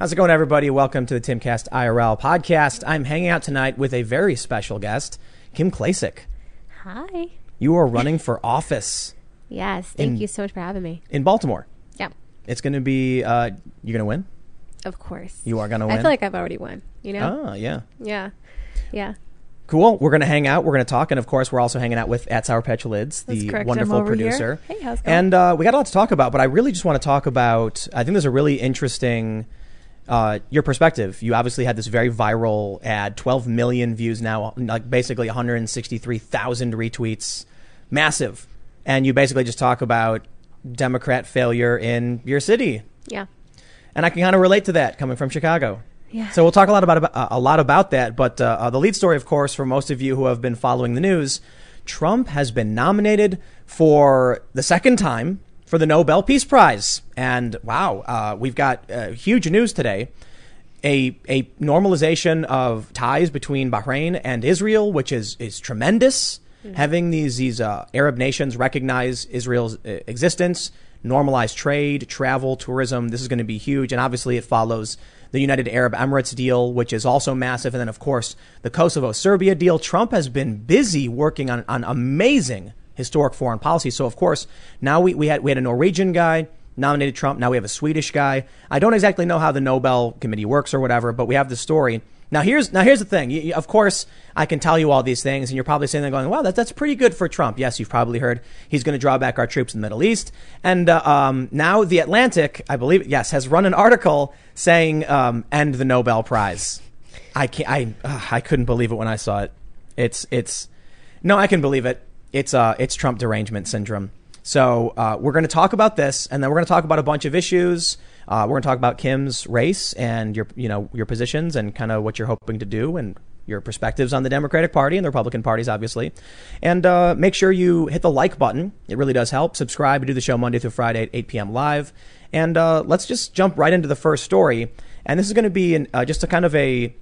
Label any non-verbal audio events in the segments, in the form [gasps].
How's it going, everybody? Welcome to the Timcast IRL podcast. I'm hanging out tonight with a very special guest, Kim Klacik. Hi. You are running for office Yes. Thank In- you so much for having me. in Baltimore. Yeah. It's going to be, uh, you're going to win? Of course. You are going to win? I feel like I've already won. You know? Ah, yeah. Yeah. Yeah. Cool. We're going to hang out. We're going to talk. And of course, we're also hanging out with At Sour Patch Lids, the correct. Wonderful over here. producer. Hey, how's it going? And uh, we got a lot to talk about, but I really just want to talk about. I think there's a really interesting uh, your perspective. You obviously had this very viral ad, 12 million views now, like basically 163,000 retweets, massive. And you basically just talk about Democrat failure in your city, Yeah. and I can kind of relate to that coming from Chicago. Yeah. So we'll talk a lot about, uh, a lot about that. But uh, uh, the lead story, of course, for most of you who have been following the news, Trump has been nominated for the second time for the Nobel Peace Prize. And wow, uh, we've got uh, huge news today. A, a normalization of ties between Bahrain and Israel, which is, is tremendous. Having these, these uh, Arab nations recognize Israel's uh, existence, normalize trade, travel, tourism. This is going to be huge. And obviously, it follows the United Arab Emirates deal, which is also massive. And then, of course, the Kosovo Serbia deal. Trump has been busy working on, on amazing historic foreign policy. So, of course, now we, we, had, we had a Norwegian guy nominated Trump. Now we have a Swedish guy. I don't exactly know how the Nobel Committee works or whatever, but we have the story. Now here's now here's the thing. You, of course, I can tell you all these things, and you're probably sitting there going, "Wow, that, that's pretty good for Trump." Yes, you've probably heard he's going to draw back our troops in the Middle East, and uh, um, now the Atlantic, I believe, yes, has run an article saying um, "End the Nobel Prize." I can't. I uh, I couldn't believe it when I saw it. It's it's no, I can believe it. It's uh it's Trump derangement syndrome. So uh, we're going to talk about this, and then we're going to talk about a bunch of issues. Uh, we're going to talk about Kim's race and your you know your positions and kind of what you're hoping to do and your perspectives on the Democratic Party and the Republican parties, obviously. And uh, make sure you hit the like button; it really does help. Subscribe. We do the show Monday through Friday at 8 p.m. live. And uh, let's just jump right into the first story. And this is going to be an, uh, just a kind of a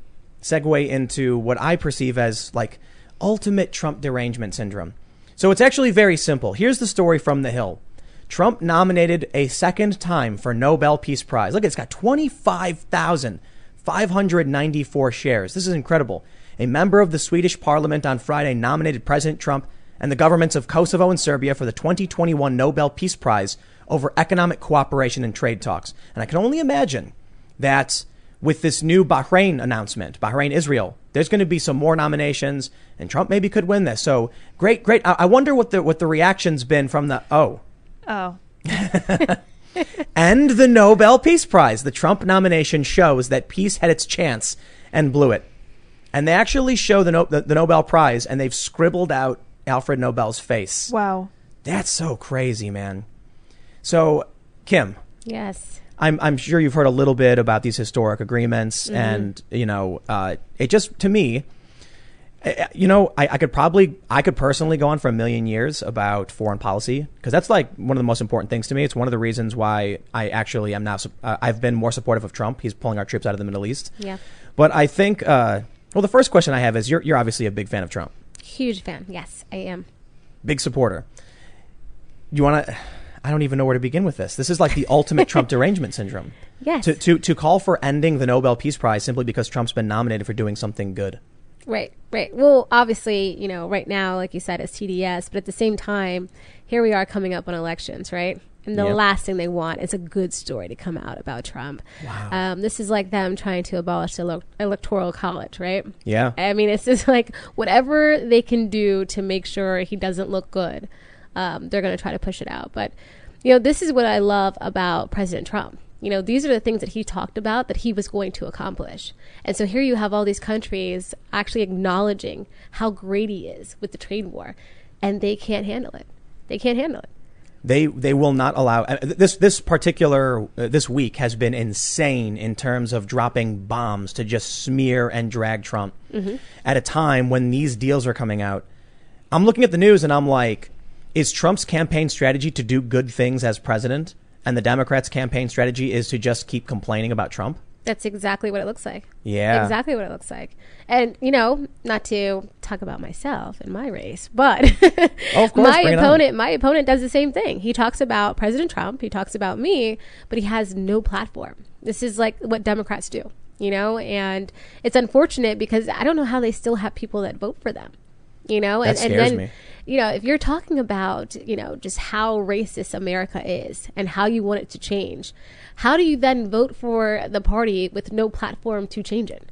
segue into what I perceive as like ultimate Trump derangement syndrome. So it's actually very simple. Here's the story from The Hill. Trump nominated a second time for Nobel Peace Prize. Look, it's got 25,594 shares. This is incredible. A member of the Swedish parliament on Friday nominated President Trump and the governments of Kosovo and Serbia for the 2021 Nobel Peace Prize over economic cooperation and trade talks. And I can only imagine that with this new Bahrain announcement, Bahrain Israel, there's going to be some more nominations, and Trump maybe could win this. So great, great. I, I wonder what the what the reaction's been from the oh Oh. [laughs] and the Nobel Peace Prize. The Trump nomination shows that peace had its chance and blew it. And they actually show the, no, the, the Nobel Prize, and they've scribbled out Alfred Nobel's face. Wow. That's so crazy, man. So, Kim, Yes. I'm I'm sure you've heard a little bit about these historic agreements, and you know, uh, it just to me, uh, you know, I, I could probably I could personally go on for a million years about foreign policy because that's like one of the most important things to me. It's one of the reasons why I actually am now. Uh, I've been more supportive of Trump. He's pulling our troops out of the Middle East. Yeah. But I think, uh, well, the first question I have is you're you're obviously a big fan of Trump, Huge fan. Yes, I am. big supporter. You want to? I don't even know where to begin with this. This is like the ultimate [laughs] Trump derangement syndrome. Yes. to, to, to call for ending the Nobel Peace Prize simply because Trump's been nominated for doing something good. Right, right. Well, obviously, you know, right now, like you said, it's TDS, but at the same time, here we are coming up on elections, right? And the Yep. last thing they want is a good story to come out about Trump. Wow. Um, this is like them trying to abolish the elo- electoral college, right? Yeah. I mean, it's just like whatever they can do to make sure he doesn't look good, um, they're going to try to push it out. But, you know, this is what I love about President Trump. You know, these are the things that he talked about that he was going to accomplish. And so here you have all these countries actually acknowledging how great he is with the trade war, and they can't handle it. They can't handle it. They they will not allow uh, this this particular uh, this week has been insane in terms of dropping bombs to just smear and drag Trump at a time when these deals are coming out. I'm looking at the news and I'm like, is Trump's campaign strategy to do good things as president, and the Democrats' campaign strategy is to just keep complaining about Trump? That's exactly what it looks like. Yeah. Exactly what it looks like. And, you know, not to talk about myself and my race, but [laughs] Oh, of course, my opponent my opponent does the same thing. He talks about President Trump, he talks about me, but he has no platform. This is like what Democrats do, you know, and it's unfortunate because I don't know how they still have people that vote for them. You know, That and, and scares then me. You know, if you're talking about, you know, just how racist America is and how you want it to change, how do you then vote for the party with no platform to change it?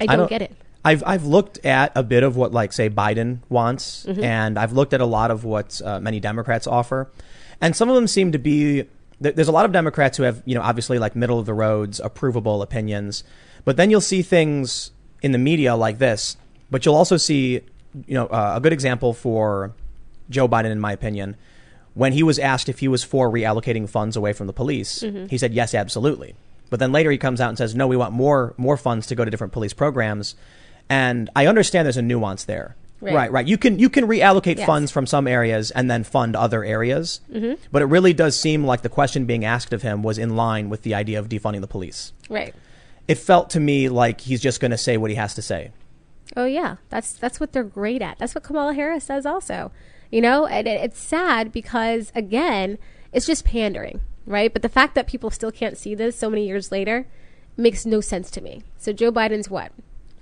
I don't, get it. I've I've looked at a bit of what like say Biden wants, Mm-hmm. and I've looked at a lot of what uh, many Democrats offer, and some of them seem to be. There's a lot of Democrats who have you know obviously like middle of the roads, approvable opinions, but then you'll see things in the media like this. But you'll also see you know uh, a good example for Joe Biden, in my opinion, when he was asked if he was for reallocating funds away from the police, Mm-hmm. he said yes, absolutely. But then later he comes out and says, no, we want more more funds to go to different police programs. And I understand there's a nuance there. Right. Right, right. You can you can reallocate Yes. funds from some areas and then fund other areas. Mm-hmm. But it really does seem like the question being asked of him was in line with the idea of defunding the police. Right. It felt to me like he's just going to say what he has to say. Oh yeah, that's that's what they're great at. That's what Kamala Harris says also. You know, and it, it's sad because again, it's just pandering, right? But the fact that people still can't see this so many years later makes no sense to me. So Joe Biden's what?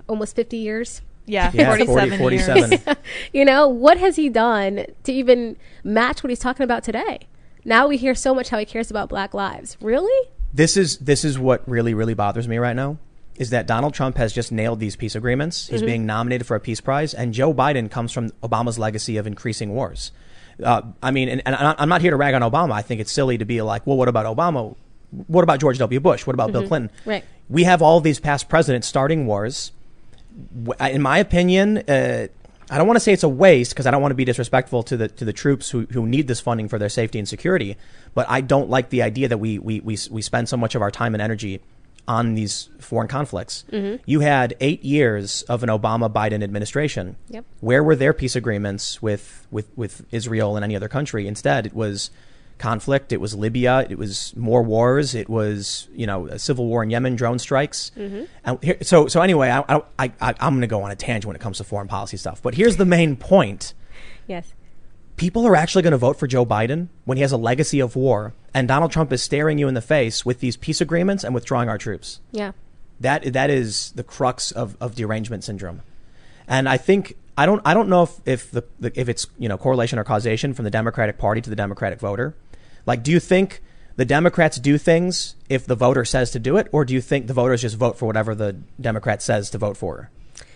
Almost 50 years? Yeah, Yeah, 47 40, years. 47. [laughs] You know, what has he done to even match what he's talking about today? Now we hear so much how he cares about black lives. Really? This is this is what really really bothers me right now is that Donald Trump has just nailed these peace agreements. Mm-hmm. He's being nominated for a peace prize, and Joe Biden comes from Obama's legacy of increasing wars. Uh, I mean, and, and I'm not here to rag on Obama. I think it's silly to be like, well, what about Obama? What about George W. Bush? What about Bill Clinton? Mm-hmm. Right. We have all these past presidents starting wars. In my opinion, uh, I don't want to say it's a waste because I don't want to be disrespectful to the to the troops who, who need this funding for their safety and security. But I don't like the idea that we we, we, we spend so much of our time and energy on these foreign conflicts. Mm-hmm. You had eight years of an Obama Biden administration. Yep. Where were their peace agreements with, with, with Israel and any other country? Instead, it was conflict. It was Libya. It was more wars. It was you know a civil war in Yemen, drone strikes. Mm-hmm. And here, so so anyway, I, I, I I'm going to go on a tangent when it comes to foreign policy stuff. But here's the main point Yes. People are actually going to vote for Joe Biden when he has a legacy of war, and Donald Trump is staring you in the face with these peace agreements and withdrawing our troops. Yeah. That that is the crux of, of derangement syndrome, and I think I don't I don't know if if the, the if it's you know correlation or causation from the Democratic Party to the Democratic voter. Like, do you think the Democrats do things if the voter says to do it, or do you think the voters just vote for whatever the Democrat says to vote for?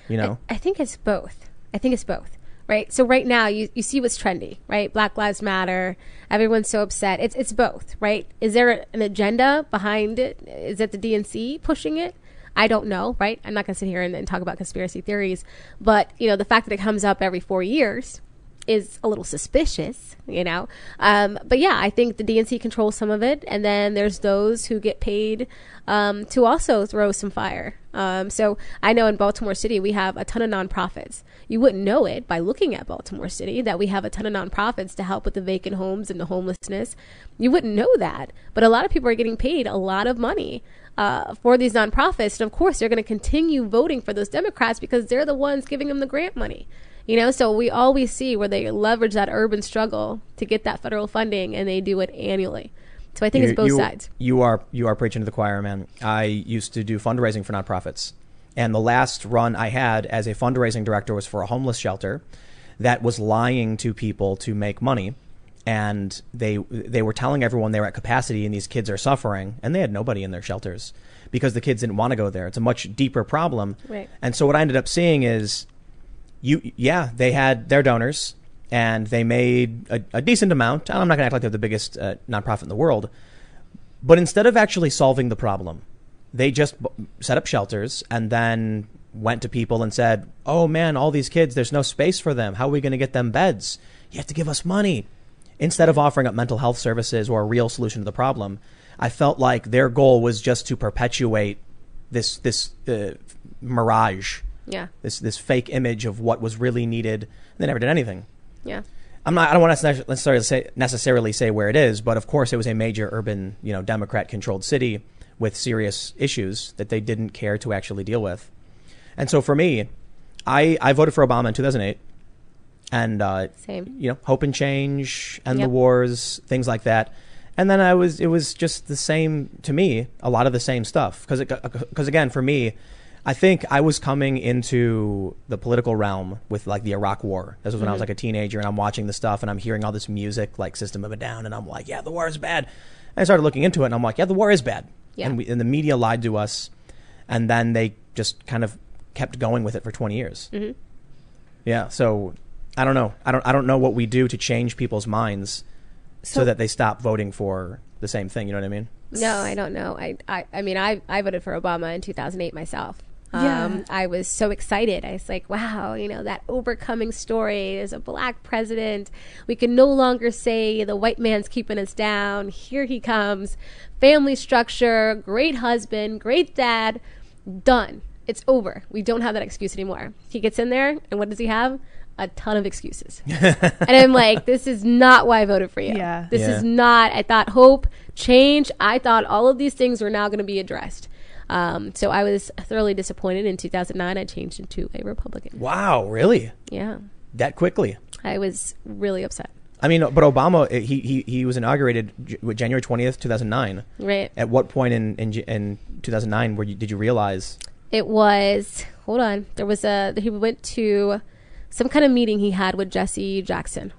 You know, I think it's both. I think it's both. Right. So right now you, you see what's trendy, right? Black Lives Matter. Everyone's so upset. It's it's both, right? Is there an agenda behind it? Is it the DNC pushing it? I don't know, right? I'm not going to sit here and, and talk about conspiracy theories, but you know the fact that it comes up every four years is a little suspicious, you know. Um, but yeah, I think the DNC controls some of it, and then there's those who get paid um, to also throw some fire. Um, so I know in Baltimore City we have a ton of nonprofits. You wouldn't know it by looking at Baltimore City that we have a ton of nonprofits to help with the vacant homes and the homelessness. You wouldn't know that, but a lot of people are getting paid a lot of money uh, for these nonprofits, and of course they're going to continue voting for those Democrats because they're the ones giving them the grant money. You know, so we always see where they leverage that urban struggle to get that federal funding, and they do it annually. So I think it's both you, sides. You are you are preaching to the choir, man. I used to do fundraising for nonprofits, and the last run I had as a fundraising director was for a homeless shelter that was lying to people to make money, and they they were telling everyone they were at capacity and these kids are suffering, and they had nobody in their shelters because the kids didn't want to go there. It's a much deeper problem, Right. and so what I ended up seeing is you yeah they had their donors and they made a, a decent amount. I'm not going to act like they're the biggest uh, nonprofit in the world but instead of actually solving the problem they just set up shelters and then went to people and said oh man all these kids there's no space for them. How are we going to get them beds? You have to give us money. Instead of offering up mental health services or a real solution to the problem i felt like their goal was just to perpetuate this this uh, mirage Yeah, this this fake image of what was really needed. They never did anything. yeah, I'm not. I don't want to necessarily say necessarily say where it is, but of course it was a major urban, you know, Democrat controlled city with serious issues that they didn't care to actually deal with. And so for me, I, I voted for Obama in 2008 and uh, Same. you know, hope and change, end Yep. the wars, things like that. And then I was, it was just the same to me, a lot of the same stuff. Because, because again, for me, I think I was coming into the political realm with like the Iraq War. This was when I was like a teenager, and I'm watching the stuff, and I'm hearing all this music like System of a Down, and I'm like, yeah, the war is bad. And I started looking into it, and I'm like, yeah, the war is bad. Yeah. And, we, and the media lied to us, and then they just kind of kept going with it for 20 years. Mhm. Yeah, so I don't know. I don't. I don't know what we do to change people's minds so, So- that they stop voting for the same thing. You know what I mean? No, I don't know. I, I, I mean, I, I voted for Obama in 2008 myself. Yeah. Um, I was so excited. I was like, wow, you know, that overcoming story. There's a black president. We can no longer say the white man's keeping us down. Here he comes. Family structure, great husband, great dad. Done. It's over. We don't have that excuse anymore. He gets in there, and what does he have? A ton of excuses. [laughs] and I'm like, this is not why I voted for you. Yeah. This Yeah. is not. I thought hope, change. I thought all of these things were now going to be addressed. Um, so I was thoroughly disappointed. In 2009, I changed into a Republican. Wow, really? Yeah, That quickly? I was really upset. I mean, but Obama, uh, he he, he was inaugurated January twentieth, two thousand nine. Right. At what point in in, in two thousand nine were you, did you realize? It was. Hold on. There was a. He went to some kind of meeting he had with Jesse Jackson,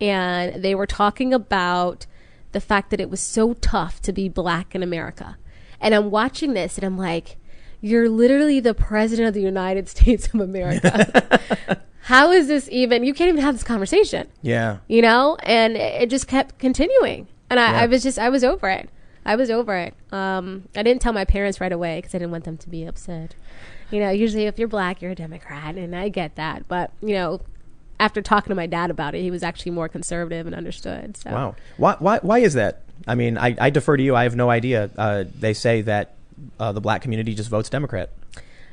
and they were talking about the fact that it was so tough to be black in America. And I'm watching this, and I'm like, "You're literally the president of the United [laughs] States of America. [laughs] How is this even? You can't even have this conversation." Yeah. you know and it it just kept continuing and I, Yeah. I was just i was over it i was over it um, i didn't tell my parents right away because i didn't want them to be upset you know usually if you're black you're a democrat and i get that but you know after talking to my dad about it he was actually more conservative and understood so Wow. Why why why is that? I mean, I, I defer to you. I have no idea. Uh, they say that uh, the black community just votes Democrat.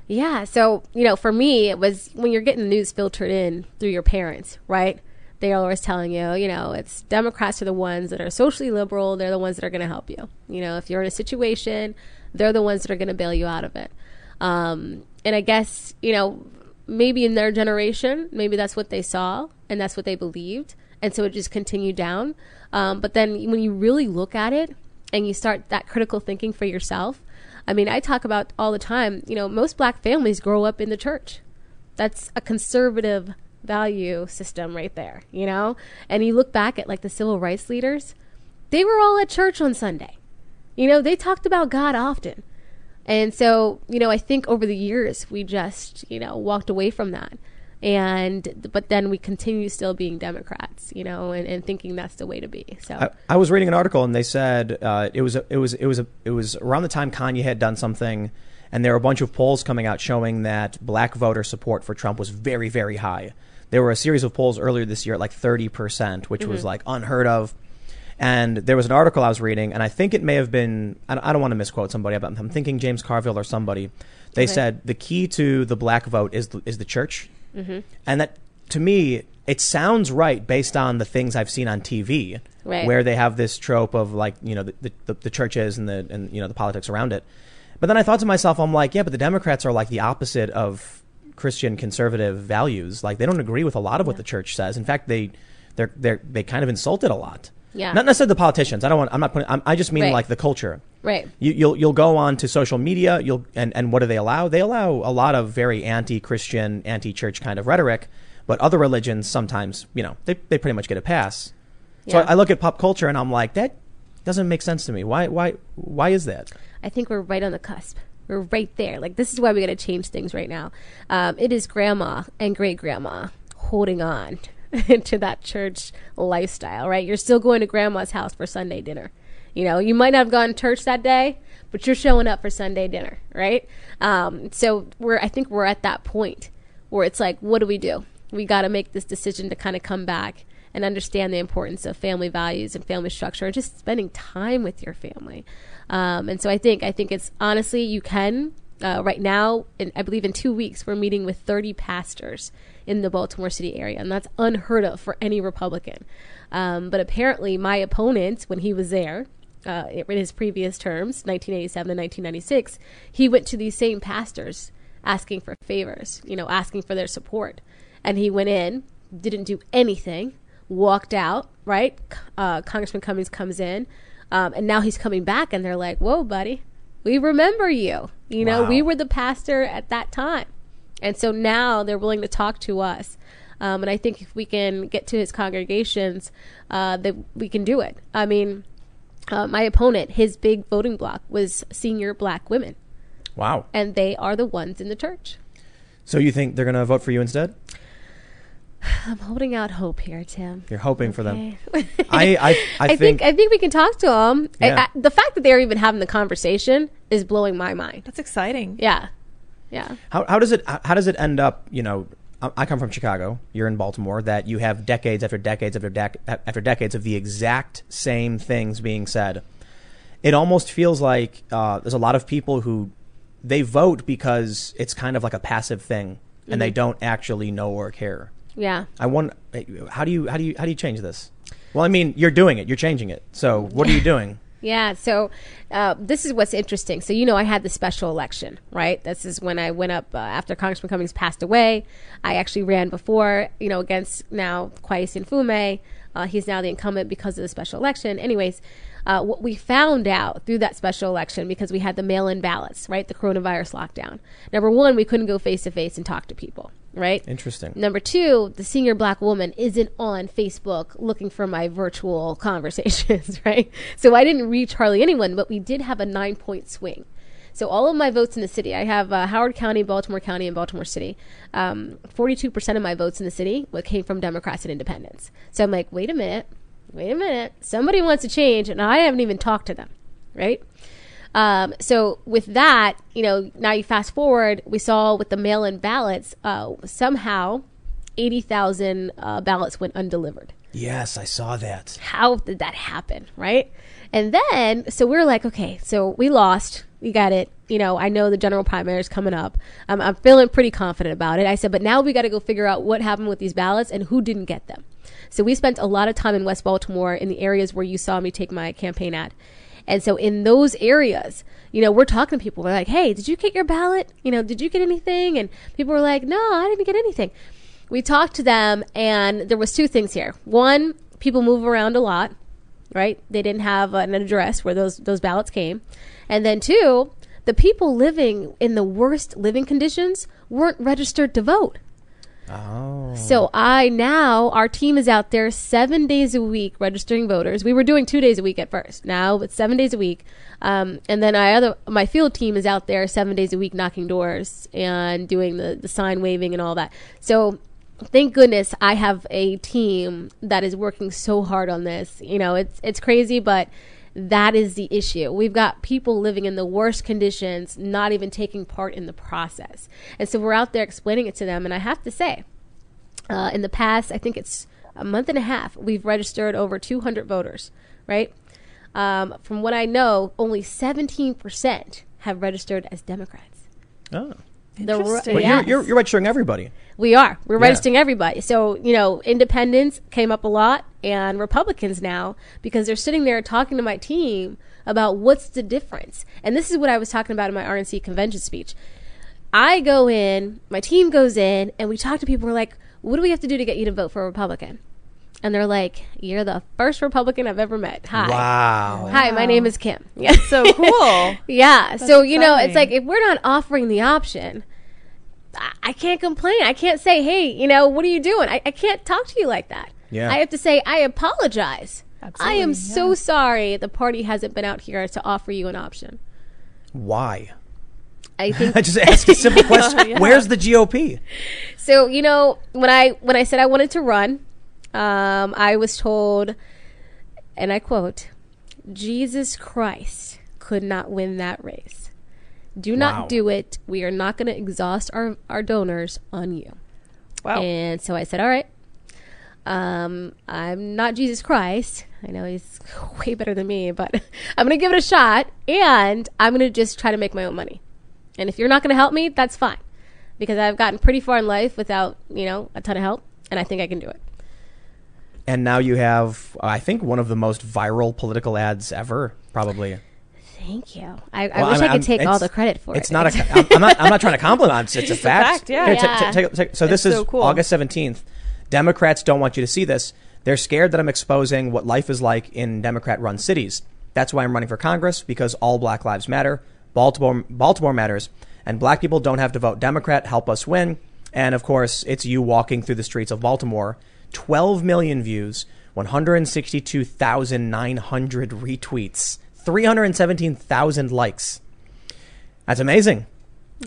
Yeah. So, you know, for me, it was when you're getting news filtered in through your parents, right? They're always telling you, you know, it's Democrats are the ones that are socially liberal. They're the ones that are going to help you. You know, if you're in a situation, they're the ones that are going to bail you out of it. Um, and I guess, you know, maybe in their generation, maybe that's what they saw and that's what they believed. And so it just continued down. Um, but then when you really look at it and you start that critical thinking for yourself, I mean, I talk about all the time, you know, most black families grow up in the church. That's a conservative value system right there, you know? And you look back at like the civil rights leaders, they were all at church on Sunday. You know, they talked about God often. And so, you know, I think over the years we just, you know, walked away from that. And, but then we continue still being Democrats, you know, and, and thinking that's the way to be. So, I, I was reading an article and they said uh, it was a, it was it was a, it was around the time Kanye had done something, and there were a bunch of polls coming out showing that black voter support for Trump was very very high. There were a series of polls earlier this year at like thirty percent, which was like unheard of. And there was an article I was reading, and I think it may have been I don't, I don't want to misquote somebody, but I'm thinking James Carville or somebody. They Okay. said the key to the black vote is the, is the church, Mm-hmm. and that to me it sounds right based on the things I've seen on TV, Right. where they have this trope of like you know the, the, the churches and the and you know the politics around it. But then I thought to myself, I'm like, yeah, but the Democrats are like the opposite of Christian conservative values. Like they don't agree with a lot of what the church says. In fact, they they're they they kind of insult it a lot. Yeah. Not necessarily the politicians. I don't want. I'm not putting. I'm, I just mean Right. like the culture. Right. You, you'll you'll go on to social media. You'll and and what do they allow? They allow a lot of very anti-Christian, anti-church kind of rhetoric. But other religions sometimes, you know, they they pretty much get a pass. So Yeah. I, I look at pop culture and I'm like, that doesn't make sense to me. Why why why is that? I think we're right on the cusp. We're right there. Like this is why we got to change things right now. Um, it is grandma and great grandma holding on [laughs] to that church lifestyle, right? You're still going to grandma's house for Sunday dinner. You know, you might not have gone to church that day, but you're showing up for Sunday dinner, right? Um, so we're, I think we're at that point where it's like, what do we do? We got to make this decision to kind of come back and understand the importance of family values and family structure and just spending time with your family. Um, and so I think I think it's honestly you can uh, right now. In, I believe in two weeks we're meeting with 30 pastors in the Baltimore City area, and that's unheard of for any Republican. Um, but apparently, my opponent when he was there uh, in his previous terms, 1987 and 1996, he went to these same pastors asking for favors, you know, asking for their support. And he went in, didn't do anything, walked out, right? Uh, Congressman Cummings comes in, um, and now he's coming back, and they're like, whoa, buddy, we remember you. You know, Wow. we were the pastor at that time. And so now they're willing to talk to us. Um, and I think if we can get to his congregations, uh, that we can do it. I mean, uh, my opponent, his big voting block was senior black women, Wow. and they are the ones in the church. So you think they're going to vote for you instead? [sighs] I'm holding out hope here, Tim. You're hoping for them. Okay. I, I, [laughs] I, I think, think, I think we can talk to them. Yeah. the fact that they're even having the conversation is blowing my mind. That's exciting. Yeah, yeah. how, how does it how does it end up? You know, I come from Chicago. You're in Baltimore. That you have decades after decades after dec- after decades of the exact same things being said. It almost feels like uh, there's a lot of people who they vote because it's kind of like a passive thing, and they don't actually know or care. Yeah. I want. How do you how do you how do you change this? Well, I mean, you're doing it. You're changing it. So what are you [laughs] doing? Yeah, so uh, this is what's interesting. So, you know, I had the special election, right? This is when I went up uh, after Congressman Cummings passed away. I actually ran before, you know, against now Kweisi Mfume. Uh, he's now the incumbent because of the special election. Anyways, uh, what we found out through that special election, because we had the mail in ballots, right? The coronavirus lockdown. Number one, we couldn't go face to face and talk to people, right? Interesting. Number two, the senior black woman isn't on Facebook looking for my virtual [laughs] conversations, [laughs] right? So I didn't reach hardly anyone, but we did have a nine point swing. So all of my votes in the city, I have uh, Howard County, Baltimore County, and Baltimore City. Um, 42% of my votes in the city came from Democrats and Independents. So I'm like, wait a minute, wait a minute. Somebody wants to change, and I haven't even talked to them, right? Um, so with that, you know, now you fast forward, we saw with the mail-in ballots, uh, somehow 80,000 uh, ballots went undelivered. Yes, I saw that. How did that happen, right? And then, so we are like, okay, so we lost. We got it. You know, I know the general primary is coming up. Um, I'm feeling pretty confident about it. I said, but now we got to go figure out what happened with these ballots and who didn't get them. So we spent a lot of time in West Baltimore in the areas where you saw me take my campaign ad. And so in those areas, you know, we're talking to people. We're like, hey, did you get your ballot? You know, did you get anything? And people were like, no, I didn't get anything. We talked to them, and there was two things here. One, people move around a lot, right? They didn't have an address where those those ballots came. And then two, the people living in the worst living conditions weren't registered to vote. Oh. So I now our team is out there seven days a week registering voters. We were doing two days a week at first. Now it's seven days a week, um, and then I other my field team is out there seven days a week knocking doors and doing the the sign waving and all that. So thank goodness I have a team that is working so hard on this. You know, it's it's crazy, but that is the issue. We've got people living in the worst conditions, not even taking part in the process. And so we're out there explaining it to them. And I have to say, uh, in the past, I think it's a month and a half, we've registered over 200 voters, right? Um, from what I know, only 17% have registered as Democrats. Oh. The ru- Interesting. Yes. you're, you're, you're registering everybody. We are. We're Yeah. registering everybody. So, you know, independents came up a lot and Republicans now because they're sitting there talking to my team about what's the difference. And this is what I was talking about in my RNC convention speech. I go in, my team goes in, and we talk to people. We're like, what do we have to do to get you to vote for a Republican? And they're like, you're the first Republican I've ever met. Hi. Wow. Hi, my name is Kim. [laughs] Yeah. So cool. [laughs] Yeah. so, you know, it's like if we're not offering the option, I, I can't complain. I can't say, hey, you know, what are you doing? I, I can't talk to you like that. Yeah. I have to say, I apologize. I am yeah. so sorry the party hasn't been out here to offer you an option. Why? I think [laughs] I just ask a simple [laughs] question. Yeah. Where's the GOP? so. You know, when I when I said I wanted to run, um, I was told, and I quote, "Jesus Christ could not win that race. Do not Wow. do it. We are not going to exhaust our our donors on you." Wow. And so I said, all right. Um, I'm not Jesus Christ. I know he's [laughs] way better than me, but [laughs] I'm going to give it a shot and I'm going to just try to make my own money. And if you're not going to help me, that's fine because I've gotten pretty far in life without, you know, a ton of help and I think I can do it. and now you have, I think, one of the most viral political ads ever, probably. Thank you. I, I Well, wish I'm- I could take all the credit for It's it. It's not a. [laughs] I'm, I'm not. I'm not trying to compliment. It's, it's a It's a fact. fact, yeah. Here, Yeah. take a- take- so this is cool. August 17th. Democrats don't want you to see this. They're scared that I'm exposing what life is like in Democrat-run cities. That's why I'm running for Congress because all Black lives matter. Baltimore, Baltimore matters, and Black people don't have to vote Democrat. Help us win. And of course, it's you walking through the streets of Baltimore. 12 million views, 162,900 retweets, 317,000 likes. That's amazing.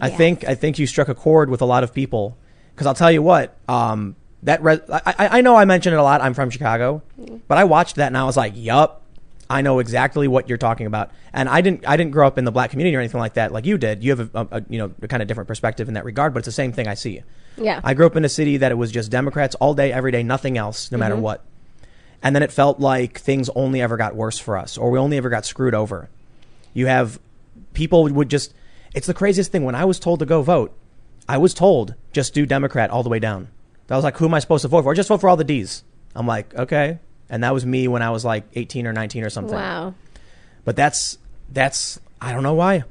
I think I think you struck a chord with a lot of people because I'll tell you what. Um, that re- I, I know I mentioned it a lot. I'm from Chicago, but I watched that and I was like, "Yup, I know exactly what you're talking about." And I didn't I didn't grow up in the black community or anything like that, like you did. You have a, a, you know a kind of different perspective in that regard, but it's the same thing I see. Yeah. I grew up in a city that it was just Democrats all day, every day, nothing else, no matter mm-hmm. what. And then it felt like things only ever got worse for us, or we only ever got screwed over. You have people would just, it's the craziest thing. When I was told to go vote, I was told just do Democrat all the way down. I was like, who am I supposed to vote for? Just vote for all the D's. I'm like, okay. And that was me when I was like 18 or 19 or something. wow. But that's, that's, I don't know why.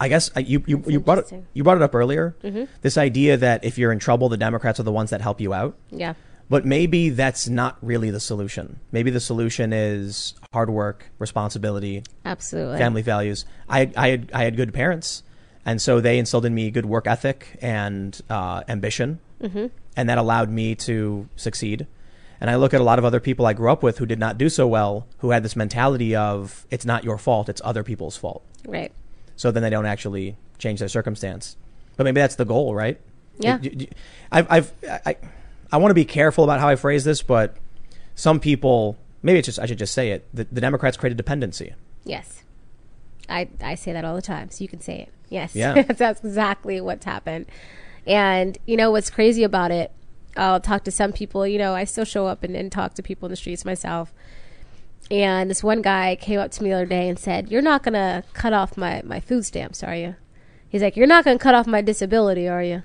I guess uh, you, you, you brought it, you brought it up earlier. This idea that if you're in trouble, the Democrats are the ones that help you out. Yeah. But maybe that's not really the solution. Maybe the solution is hard work, responsibility, Absolutely. family values. I, I, had, I had good parents, and so they instilled in me good work ethic and uh, ambition, mm-hmm. And that allowed me to succeed. And I look at a lot of other people I grew up with who did not do so well, who had this mentality of it's not your fault, it's other people's fault. Right. So then they don't actually change their circumstance. But maybe that's the goal, right? Yeah. I've, I've, I, I want to be careful about how I phrase this, but some people, maybe it's just, I should just say it. The, the Democrats created dependency. Yes. I, I say that all the time, so you can say it. Yes. Yeah. [laughs] That's exactly what's happened. And, you know, what's crazy about it, I'll talk to some people, you know, I still show up and, and talk to people in the streets myself. And this one guy came up to me the other day and said, You're not going to cut off my, my food stamps, are you? He's like, You're not going to cut off my disability, are you?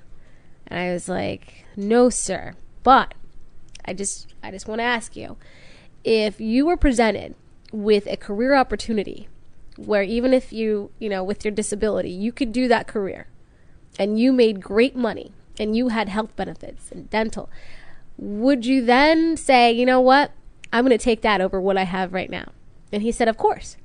And I was like, No, sir. But I just I just want to ask you if you were presented with a career opportunity where even if you, you know, with your disability, you could do that career and you made great money and you had health benefits and dental, would you then say, you know what? I'm going to take that over what I have right now? And he said, of course.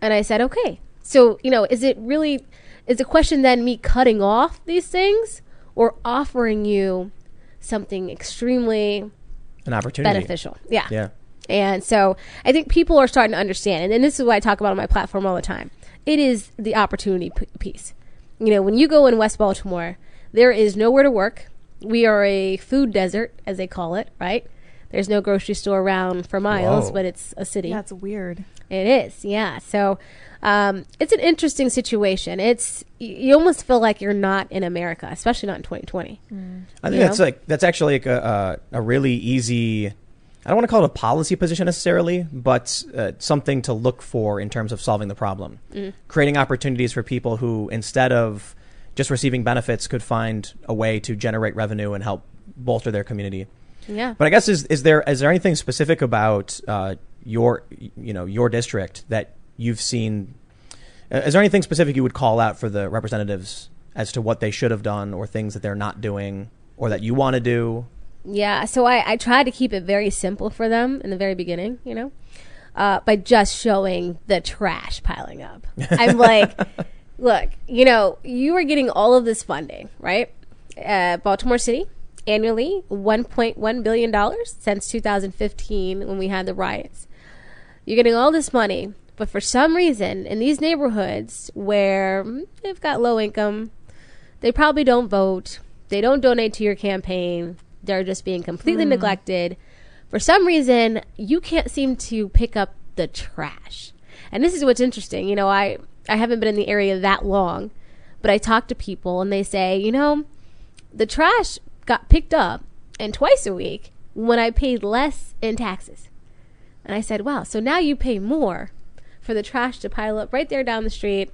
And I said, okay. So, you know, is it really, is the question then me cutting off these things or offering you something extremely An opportunity. beneficial? Yeah. Yeah. And so I think people are starting to understand, and, and this is what I talk about on my platform all the time. It is the opportunity p- piece. You know, when you go in West Baltimore, there is nowhere to work. We are a food desert, as they call it, right? There's no grocery store around for miles, Whoa. but it's a city. That's weird. It is, yeah. So um, it's an interesting situation. It's you almost feel like you're not in America, especially not in 2020. I think You that's know? like that's actually like a, a, a really easy. I don't want to call it a policy position necessarily, but uh, something to look for in terms of solving the problem, creating opportunities for people who, instead of just receiving benefits, could find a way to generate revenue and help bolster their community. Yeah. But I guess is is there is there anything specific about uh, your you know your district that you've seen? uh, Is there anything specific you would call out for the representatives as to what they should have done or things that they're not doing or that you want to do? Yeah, so I, I tried to keep it very simple for them in the very beginning, you know, uh, by just showing the trash piling up. [laughs] I'm like, look, you know, you are getting all of this funding, right? Uh, Baltimore City annually, $1.1 billion since 2015 when we had the riots. You're getting all this money, but for some reason, in these neighborhoods where mm, they've got low income, they probably don't vote. They don't donate to your campaign. They're just being completely hmm. neglected. For some reason, you can't seem to pick up the trash. And this is what's interesting. You know, I, I haven't been in the area that long, but I talk to people and they say, you know, the trash got picked up and twice a week when I paid less in taxes. And I said, wow, so now you pay more for the trash to pile up right there down the street.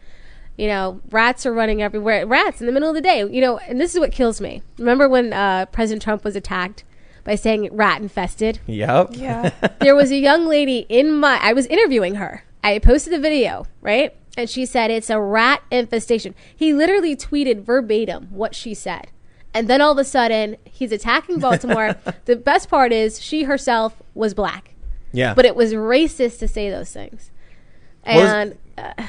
You know, rats are running everywhere. Rats in the middle of the day. You know, and this is what kills me. Remember when uh, President Trump was attacked by saying rat infested. Yep. Yeah. [laughs] there was a young lady in my I was interviewing her. I posted the video, right? And she said it's a rat infestation. He literally tweeted verbatim what she said. And then all of a sudden, he's attacking [laughs] Baltimore. the best part is she herself was black. Yeah. But it was racist to say those things. What was- And uh,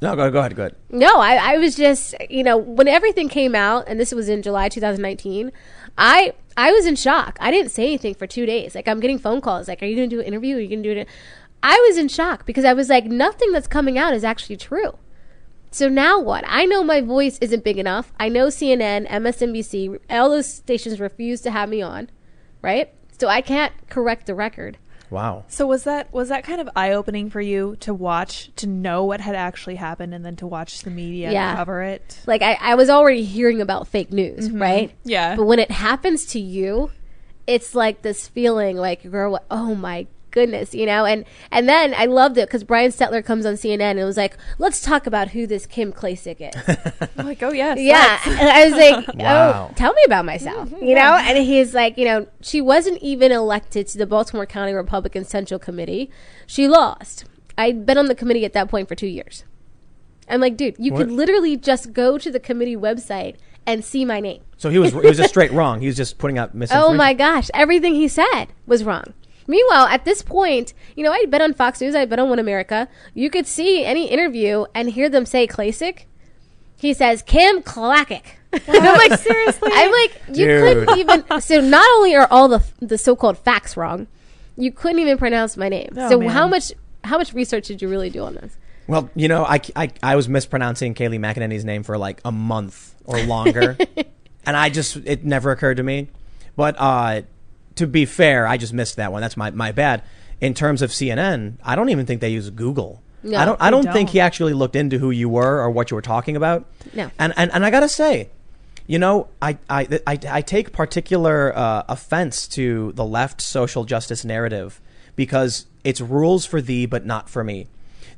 no, go, go ahead. Go ahead. no, I, I was just, you know, when everything came out, and this was in July 2019, I I was in shock. I didn't say anything for two days. Like I'm getting phone calls, like, "Are you going to do an interview? Are you going to do it?" I was in shock because I was like, nothing that's coming out is actually true. So now what? I know my voice isn't big enough. I know CNN, MSNBC, all those stations refuse to have me on, right? So I can't correct the record. Wow. So was that was that kind of eye opening for you to watch to know what had actually happened and then to watch the media Yeah. cover it? Like I, I was already hearing about fake news, mm-hmm. right? Yeah. But when it happens to you, it's like this feeling like, girl, oh my goodness, you know? And and then I loved it because Brian Stelter comes on CNN and was like, let's talk about who this Kim Klasick is. [laughs] I'm like, oh yes, yeah. [laughs] And I was like, [laughs] oh, Wow. oh, tell me about myself, mm-hmm, you know? And he's like, you know, she wasn't even elected to the Baltimore County Republican Central Committee. She lost. I'd been on the committee at that point for two years. I'm like, dude, you could literally just go to the committee website and see my name. So he was he was just straight wrong. He was just putting out misinformation. Oh my gosh, everything he said was wrong. Meanwhile, at this point, you know, I'd been on Fox News, I'd been on One America. You could see any interview and hear them say Klacik. He says Kim Klakick. [laughs] I'm like, [laughs] seriously? I'm like, you Dude. couldn't even. [laughs] So not only are all the the so-called facts wrong, you couldn't even pronounce my name. Oh, so man. how much how much research did you really do on this? Well, you know, I, I, I was mispronouncing Kayleigh McEnany's name for like a month or longer, and I just it never occurred to me. But uh, to be fair, I just missed that one. That's my my bad. In terms of CNN, I don't even think they use Google. No, I don't. I don't, think don't. he actually looked into who you were or what you were talking about. No. And and, and I gotta say, you know, I I I, I take particular uh, offense to the left social justice narrative because it's rules for thee but not for me.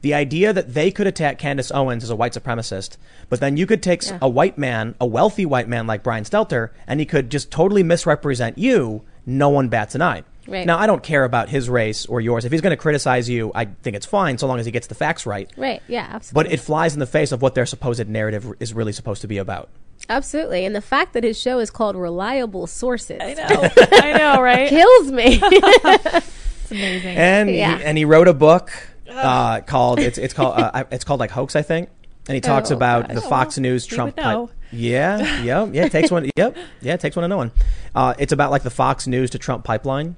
The idea that they could attack Candace Owens as a white supremacist, but then you could take Yeah. a white man, a wealthy white man like Brian Stelter, and he could just totally misrepresent you. No one bats an eye. Right. Now, I don't care about his race or yours. If he's going to criticize you, I think it's fine so long as he gets the facts right. Right? Yeah, absolutely. But it flies in the face of what their supposed narrative is really supposed to be about. absolutely. And the fact that his show is called Reliable Sources I [laughs] know, I know, right? [laughs] kills me. [laughs] It's amazing. and Yeah. he, and he wrote a book uh, called it's it's called uh, it's called like hoax I think, and he talks Oh, about gosh. the Oh, Fox well, News Trump. pipe- Yeah, yeah, yeah. It takes one. [laughs] Yep, yeah. It takes one to know one. Uh, it's about like the Fox News to Trump pipeline.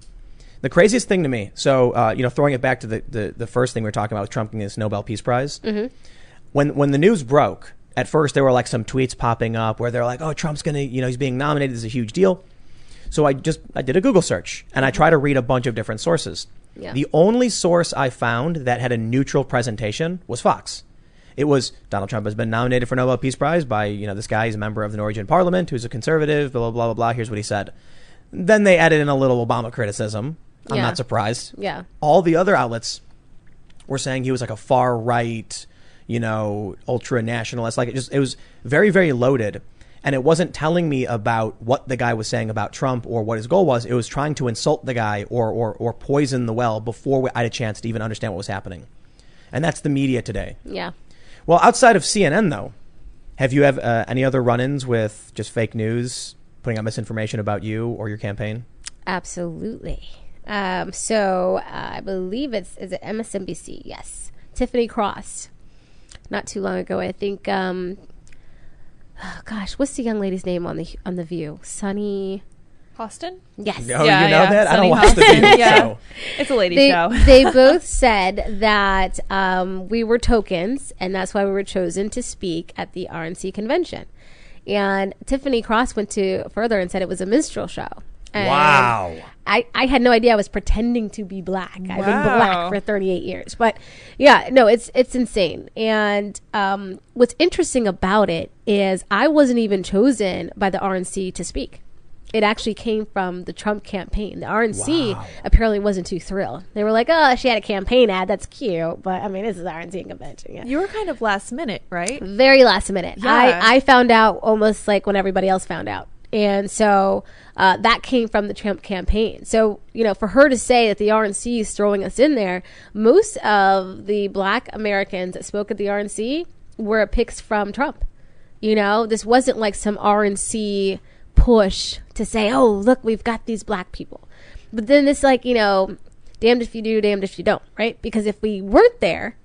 The craziest thing to me. So uh, you know, throwing it back to the, the the first thing we were talking about with Trump getting this Nobel Peace Prize. When when the news broke, at first there were like some tweets popping up where they're like, "Oh, Trump's gonna, you know, he's being nominated. This is a huge deal." So I just I did a Google search and I tried to read a bunch of different sources. Yeah. The only source I found that had a neutral presentation was Fox. It was Donald Trump has been nominated for Nobel Peace Prize by you know this guy. He's a member of the Norwegian Parliament who's a conservative. Blah blah blah blah blah. Here's what he said. Then they added in a little Obama criticism. I'm Yeah. not surprised. yeah. All the other outlets were saying he was like a far right, you know, ultra nationalist. Like it just it was very very loaded, and it wasn't telling me about what the guy was saying about Trump or what his goal was. It was trying to insult the guy or or or poison the well before I had a chance to even understand what was happening, and that's the media today. Yeah. Well, outside of CNN though, have you have uh, any other run-ins with just fake news, putting out misinformation about you or your campaign? Absolutely. Um, so uh, I believe it's is it MSNBC? Yes, Tiffany Cross. Not too long ago, I think. Um, oh gosh, what's the young lady's name on the on the View? Sunny. Austin? Yes. No, Yeah, you know yeah. that I don't watch the Hostin. View Yeah. show. It's a lady They, show. [laughs] they [laughs] both said that um, we were tokens, and that's why we were chosen to speak at the RNC convention. And Tiffany Cross went to further and said it was a minstrel show. And Wow. I, I had no idea I was pretending to be black. I've been black for 38 years. But yeah, no, it's it's insane. And um, what's interesting about it is I wasn't even chosen by the RNC to speak. It actually came from the Trump campaign. The RNC Wow. apparently wasn't too thrilled. They were like, "Oh, she had a campaign ad. That's cute." But I mean, this is the RNC convention. Yeah. You were kind of last minute, right? Very last minute. Yeah. I, I found out almost like when everybody else found out. And so uh, that came from the Trump campaign. So, you know, for her to say that the RNC is throwing us in there, most of the black Americans that spoke at the RNC were picks from Trump. You know, this wasn't like some RNC push to say, oh, look, we've got these black people. But then it's like, you know, damned if you do, damned if you don't, right? Because if we weren't there,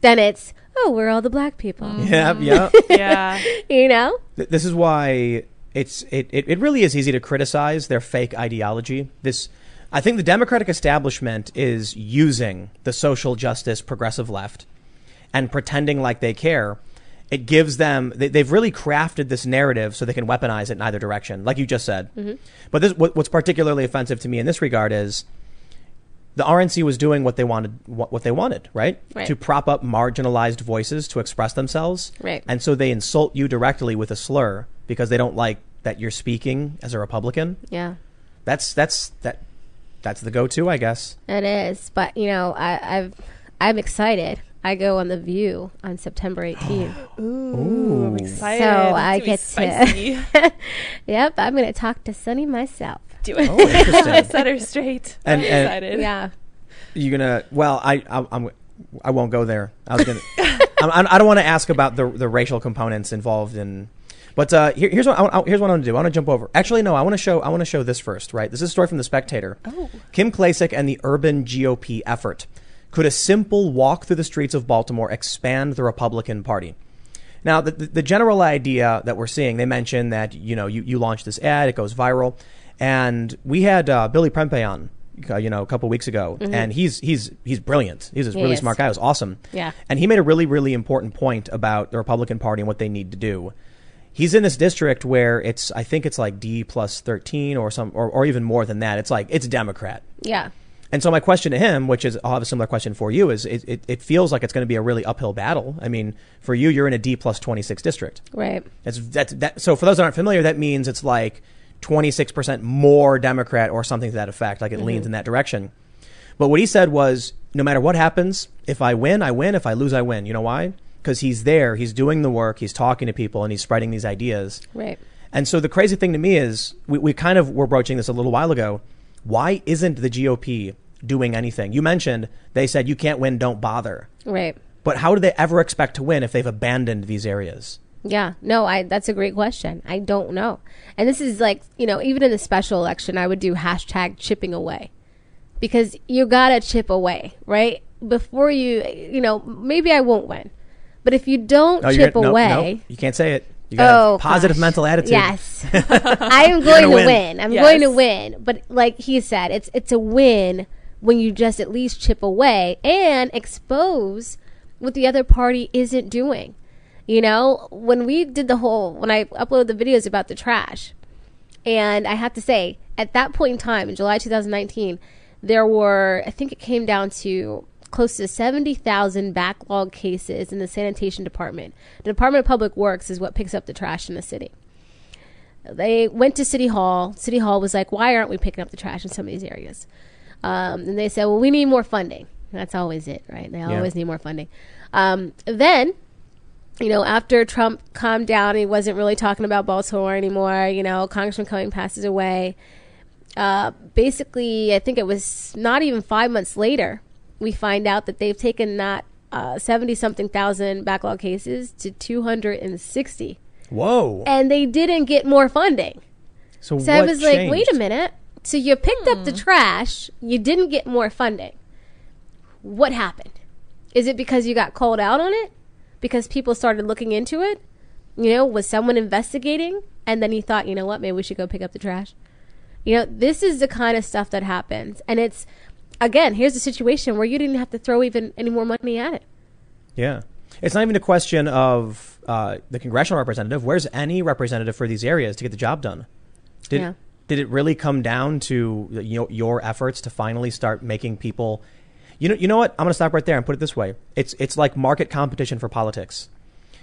then it's, oh, we're all the black people. Mm-hmm. Yeah, mm-hmm. yeah. [laughs] yeah. [laughs] You know? Th- this is why it's it, it, it really is easy to criticize their fake ideology. This I think the Democratic establishment is using the social justice progressive left and pretending like they care. It gives them they, they've really crafted this narrative so they can weaponize it in either direction, like you just said. Mm-hmm. But this what, what's particularly offensive to me in this regard is the RNC was doing what they wanted what, what they wanted, right? Right. To prop up marginalized voices to express themselves. Right. And so they insult you directly with a slur because they don't like that you're speaking as a Republican. Yeah. That's that's that that's the go-to, I guess. It is, but you know, I, I've I'm excited. I go on the View on September [gasps] 18th. Ooh, I'm excited. So I gonna get to- [laughs] yep, I'm going to talk to Sunny myself. Do it. Oh, [laughs] interesting. Set her straight. And- I'm and- excited. Yeah, You're gonna. Well, I, I I'm. I won't go there. I was gonna. [laughs] I'm, I don't want to ask about the the racial components involved in. But uh, here, here's what I, I- here's what I want to do. I want to jump over. Actually, no. I want to show. I want to show this first. Right. This is a story from the Spectator. Oh. Kim Klacik and the urban GOP effort. Could a simple walk through the streets of Baltimore expand the Republican Party? Now, the, the, the general idea that we're seeing, they mentioned that, you know, you, you launch this ad, it goes viral. And we had uh, Billy Prempeh on, uh, you know, a couple weeks ago, and he's, he's, he's brilliant. He's a He really is. smart guy. It was awesome. Yeah. And he made a really, really important point about the Republican Party and what they need to do. He's in this district where it's, I think it's like D plus 13 or some, or, or even more than that. It's like, it's Democrat. yeah, And so my question to him, which is I'll have a similar question for you, is it, it, it feels like it's going to be a really uphill battle. I mean, for you, you're in a D plus 26 district. right. That's that's that. So for those that aren't familiar, that means it's like 26 percent more Democrat or something to that effect. Like it leans mm-hmm. in that direction. But what he said was, no matter what happens, if I win, I win. If I lose, I win. You know why? Because he's there, he's doing the work, he's talking to people, and he's spreading these ideas. Right. And so the crazy thing to me is, we, we kind of were broaching this a little while ago. Why isn't the GOP doing anything? You mentioned they said you can't win, don't bother. Right. But how do they ever expect to win if they've abandoned these areas? Yeah. No, I that's a great question. I don't know. And this is like, you know, even in the special election, I would do hashtag chipping away. Because you gotta chip away, right? Before you you know, maybe I won't win. But if you don't you're chip away nope, you can't say it. You got Oh, a positive gosh. mental attitude. Yes, [laughs] I am going to win. win. I'm Yes. going to win. But like he said, it's it's a win when you just at least chip away and expose what the other party isn't doing. You know, when we did the whole when I uploaded the videos about the trash, and I have to say, at that point in time, in July 2019, there were, I think it came down to close to 70,000 backlog cases in the sanitation department. The Department of Public Works is what picks up the trash in the city. They went to City Hall. City Hall was like, why aren't we picking up the trash in some of these areas? Um, and they said, well, we need more funding. That's always it, right? They always need more funding. Um, then you know, after Trump calmed down, he wasn't really talking about Baltimore anymore. You know, Congressman Cummings passes away. Uh, basically, I think it was not even five months later, we find out that they've taken that uh, seventy something thousand backlog cases to two hundred and sixty, Whoa. and they didn't get more funding. So, So I what was like, wait a minute. So you picked up the hmm. trash, you didn't get more funding. What happened? Is it because you got called out on it? Because people started looking into it? You know, was someone investigating? And then you thought, you know what, maybe we should go pick up the trash? You know, this is the kind of stuff that happens. And it's, again, here's a situation where you didn't have to throw even any more money at it. Yeah. It's not even a question of uh, the congressional representative. Where's any representative for these areas to get the job done? Did, Yeah. did it really come down to you know, your efforts to finally start making people. You know, you know what? I'm going to stop right there and put it this way. It's, it's like market competition for politics.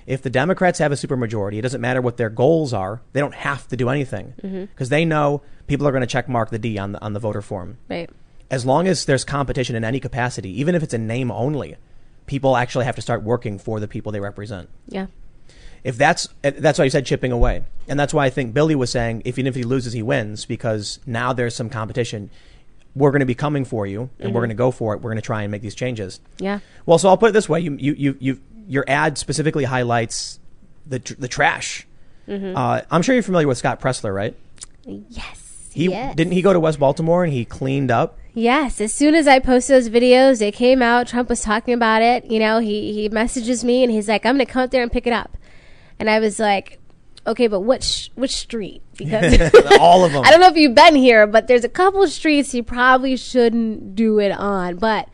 If the Democrats have a supermajority, it doesn't matter what their goals are. They don't have to do anything because they know people are going to check mark the D on the, on the voter form Right. As long as there's competition in any capacity, even if it's a name only, people actually have to start working for the people they represent. Yeah. if that's that's why you said chipping away, and that's why I think Billy was saying if even if he loses, he wins because now there's some competition. We're going to be coming for you, and we're going to go for it. We're going to try and make these changes. Yeah. Well, so I'll put it this way: you you you, you your ad specifically highlights the tr- the trash. Uh, I'm sure you're familiar with Scott Presler, right? Yes. He yes. didn't he go to West Baltimore and he cleaned up. Yes, as soon as I posted those videos, they came out. Trump was talking about it. You know, he he messages me and he's like, "I'm going to come up there and pick it up," and I was like, "Okay, but which which street?" [laughs] Because [laughs] All of them. I don't know if you've been here, but there's a couple streets you probably shouldn't do it on, but.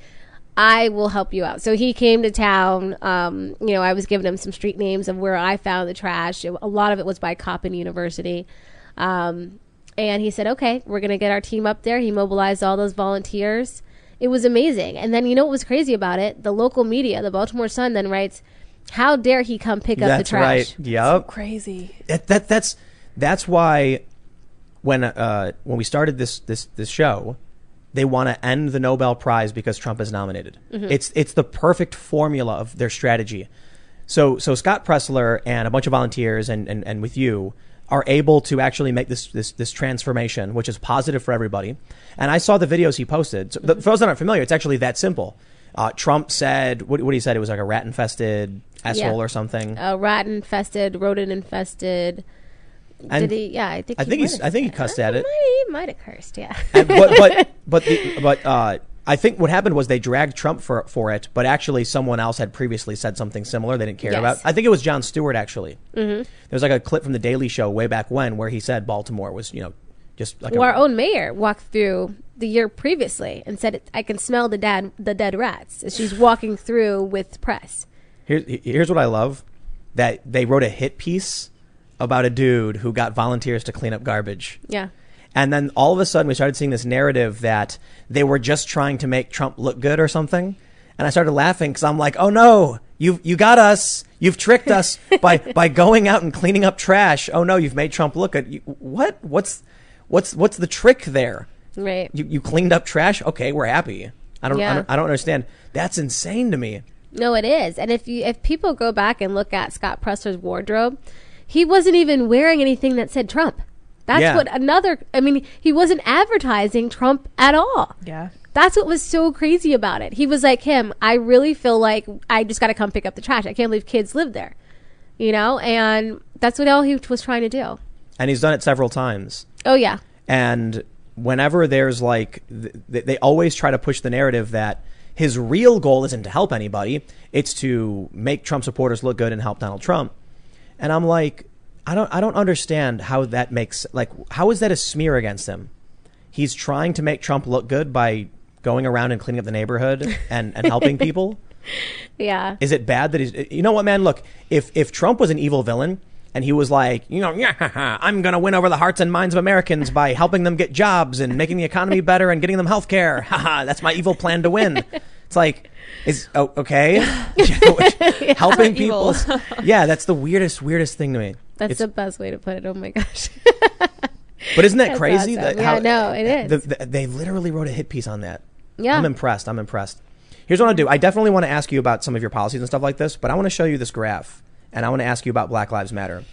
I will help you out. So he came to town. Um, you know, I was giving him some street names of where I found the trash. It- a lot of it was by Coppin University. Um, and he said, okay, we're going to get our team up there. He mobilized all those volunteers. It was amazing. And then you know what was crazy about it? The local media, the Baltimore Sun, then writes, how dare he come pick up the That's trash? right. Yep. Crazy. that, that that's that's why when uh, when we started this this this show, they want to end the Nobel Prize because Trump is nominated. It's it's the perfect formula of their strategy. So so Scott Presler and a bunch of volunteers and, and, and with you are able to actually make this, this this transformation, which is positive for everybody. And I saw the videos he posted. So the, for those that aren't familiar, it's actually that simple. Uh, Trump said, what, what he said, it was like a rat infested asshole Yeah. or something. Uh, rat infested, rodent infested. And Did he? Yeah, I think. I he think he's- I think he cussed at it. Might, he might have cursed. Yeah. And- but but [laughs] but the, but uh, I think what happened was they dragged Trump for for it, but actually someone else had previously said something similar. They didn't care Yes. about. I think it was Jon Stewart actually. Mm-hmm. There was like a clip from the Daily Show way back when where he said Baltimore was you know just like well, our own mayor walked through the year previously and said, "I can smell the dead the dead rats." As she's walking through with press. Here's here's what I love that they wrote a hit piece about a dude who got volunteers to clean up garbage. Yeah. And then all of a sudden, we started seeing this narrative that they were just trying to make Trump look good or something. And I started laughing because I'm like, oh no, you you got us. You've tricked us [laughs] by by going out and cleaning up trash. Oh no, you've made Trump look good. You, what? What's what's what's the trick there? Right. You you cleaned up trash. Okay, we're happy. I don't I don't, I don't understand. That's insane to me. No, it is. And if you if people go back and look at Scott Presler's wardrobe, he wasn't even wearing anything that said Trump. That's Yeah. what another I mean, he wasn't advertising Trump at all. Yeah. That's what was so crazy about it. He was like him, I really feel like I just got to come pick up the trash. I can't believe kids live there. You know? And that's what all he was trying to do. And he's done it several times. Oh yeah. And whenever there's like, th- th- they always try to push the narrative that his real goal isn't to help anybody, it's to make Trump supporters look good and help Donald Trump. And I'm like, I don't, I don't understand how that makes, like, how is that a smear against him? He's trying to make Trump look good by going around and cleaning up the neighborhood and, and helping [laughs] people. Yeah. Is it bad that he's? You know what, man? Look, if if Trump was an evil villain and he was like, you know, I'm gonna win over the hearts and minds of Americans by helping them get jobs and making the economy [laughs] better and getting them health care. Haha, that's my evil plan to win. It's like, is oh, okay, [laughs] helping people. yeah, that's the weirdest, weirdest thing to me. That's It's- the best way to put it. Oh my gosh. [laughs] but isn't that That's crazy? awesome. That Yeah, no, it is. the- the- they literally wrote a hit piece on that. Yeah. I'm impressed. I'm impressed. Here's what I'll do. I definitely want to ask you about some of your policies and stuff like this, but I want to show you this graph, and I want to ask you about Black Lives Matter.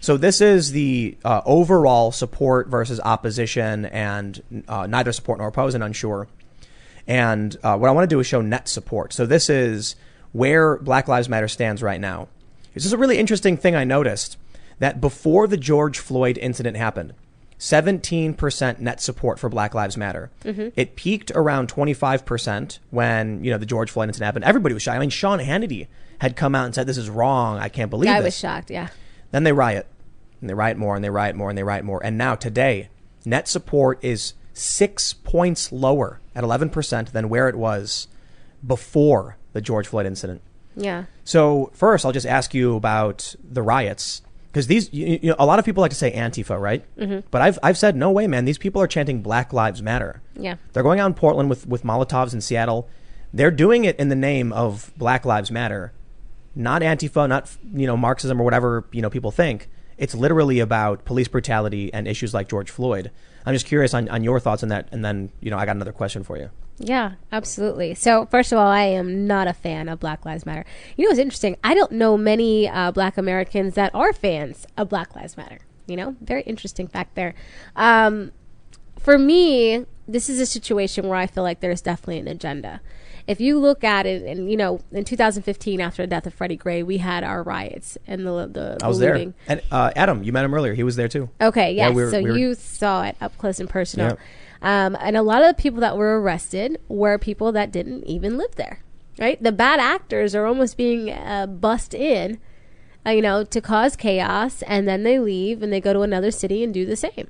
So this is the uh, overall support versus opposition, and uh, neither support nor oppose, and unsure. And uh, what I want to do is show net support. So this is where Black Lives Matter stands right now. This is a really interesting thing I noticed that before the George Floyd incident happened, 17% net support for Black Lives Matter. Mm-hmm. It peaked around 25% when, you know, the George Floyd incident happened. Everybody was shocked. I mean, Sean Hannity had come out and said, this is wrong. I can't believe I this. was shocked. Yeah. Then they riot. And they riot more and they riot more and they riot more. And now today, net support is six points lower at 11% than where it was before the George Floyd incident. Yeah. So first, I'll just ask you about the riots because these, you, you know, a lot of people like to say Antifa, right? Mm-hmm. But I've I've said no way, man. These people are chanting Black Lives Matter. Yeah. They're going out in Portland with with Molotovs in Seattle. They're doing it in the name of Black Lives Matter, not Antifa, not you know Marxism or whatever you know people think. It's literally about police brutality and issues like George Floyd. I'm just curious on, on your thoughts on that, and then you know I got another question for you. Yeah, absolutely. So, first of all, I am not a fan of Black Lives Matter. You know it's interesting? I don't know many uh, Black Americans that are fans of Black Lives Matter. You know, very interesting fact there. Um, for me, this is a situation where I feel like there's definitely an agenda. If you look at it, and you know, in 2015, after the death of Freddie Gray, we had our riots and the the, I was the there, looting. and uh, Adam, you met him earlier. He was there too. Okay, Yeah, yes. we were- so we were- you saw it up close and personal. Yep. Um, and a lot of the people that were arrested were people that didn't even live there, right? The bad actors are almost being uh, bussed in, uh, you know, to cause chaos, and then they leave and they go to another city and do the same.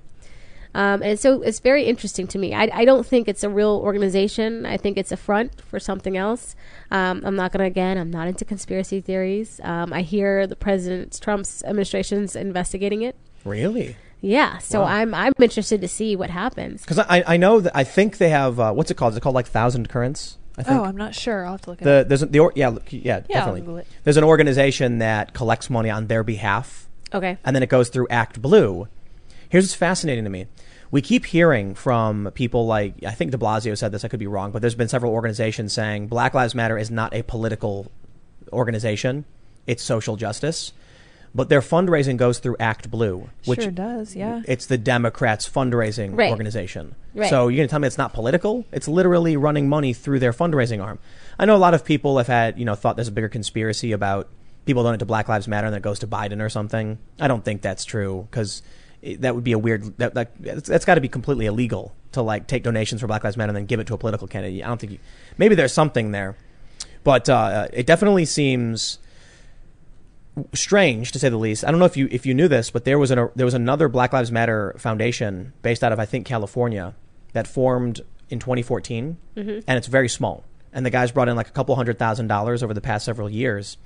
Um, and so it's very interesting to me. I, I don't think it's a real organization. I think it's a front for something else. Um, I'm not going to, again, I'm not into conspiracy theories. Um, I hear the President Trump's administration's investigating it. Really? Yeah, so Wow. I'm I'm interested to see what happens. Because I, I know that I think they have uh, what's it called? Is it called like Thousand Currents? I think Oh, I'm not sure. I'll have to look at the it. there's a, the or, yeah look, yeah Yeah, I'll definitely Google it. there's an organization that collects money on their behalf Okay. and then it goes through Act Blue. Here's what's fascinating to me. We keep hearing from people like I think De Blasio said this. I could be wrong, but there's been several organizations saying Black Lives Matter is not a political organization; it's social justice. But their fundraising goes through Act Blue, which sure does. Yeah. it's the Democrats' fundraising Right. organization. Right. So you're going to tell me it's not political? It's literally running money through their fundraising arm. I know a lot of people have had, you know, thought there's a bigger conspiracy about people donate to Black Lives Matter and that goes to Biden or something. I don't think that's true because that would be a weird. That, that that's, got to be completely illegal to like take donations for Black Lives Matter and then give it to a political candidate. I don't think. You, maybe there's something there, but uh, it definitely seems strange to say the least. I don't know if you if you knew this, but there was an there was another Black Lives Matter foundation based out of I think California that formed in 2014, and it's very small. And the guys brought in like a couple hundred thousand dollars over the past several years.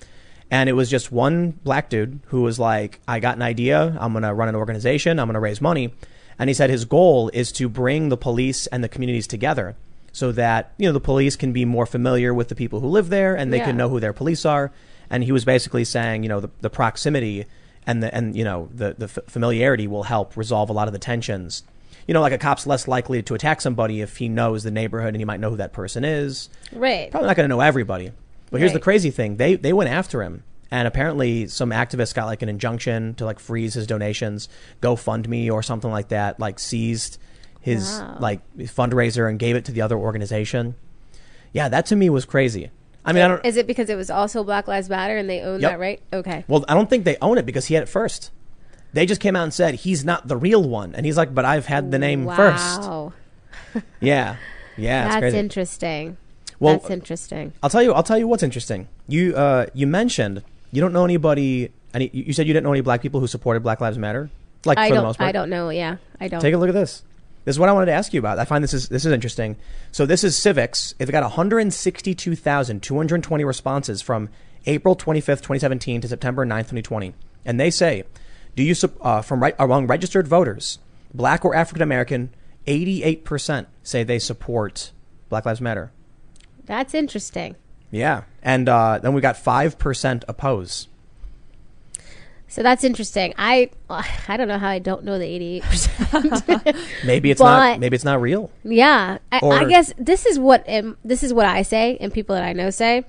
And it was just one black dude who was like, I got an idea. I'm going to run an organization. I'm going to raise money. And he said his goal is to bring the police and the communities together so that, you know, the police can be more familiar with the people who live there and they Yeah. can know who their police are. And he was basically saying, you know, the, the proximity and the, and, you know, the, the f- familiarity will help resolve a lot of the tensions. You know, like a cop's less likely to attack somebody if he knows the neighborhood and he might know who that person is Right. probably not going to know everybody. But here's the crazy thing: they they went after him, and apparently some activists got like an injunction to like freeze his donations, GoFundMe or something like that, like seized his Wow. like fundraiser and gave it to the other organization. Yeah, that to me was crazy. I mean, I don't. Is it because it was also Black Lives Matter and they own Yep. that, right? Okay. Well, I don't think they own it because he had it first. They just came out and said he's not the real one, and he's like, "But I've had the name first." Wow. [laughs] Yeah, yeah, it's That's crazy. interesting. Well, That's interesting. I'll tell you. I'll tell you what's interesting. You uh, you mentioned you don't know anybody. Any, you said you didn't know any black people who supported Black Lives Matter. Like I for the most part. I don't know. Yeah. I don't. Take a look at this. This is what I wanted to ask you about. I find this is this is interesting. So this is Civiqs. They've got 162,220 responses from April 25th, 2017 to September 9th, 2020. And they say, do you uh, from right among registered voters, black or African American, 88% say they support Black Lives Matter. That's interesting. Yeah. And uh, then we got 5% oppose. So that's interesting. I I don't know how I don't know the 88%. [laughs] Maybe it's But- not maybe it's not real. Yeah, I, I guess this is what um, this is what I say, and people that I know say.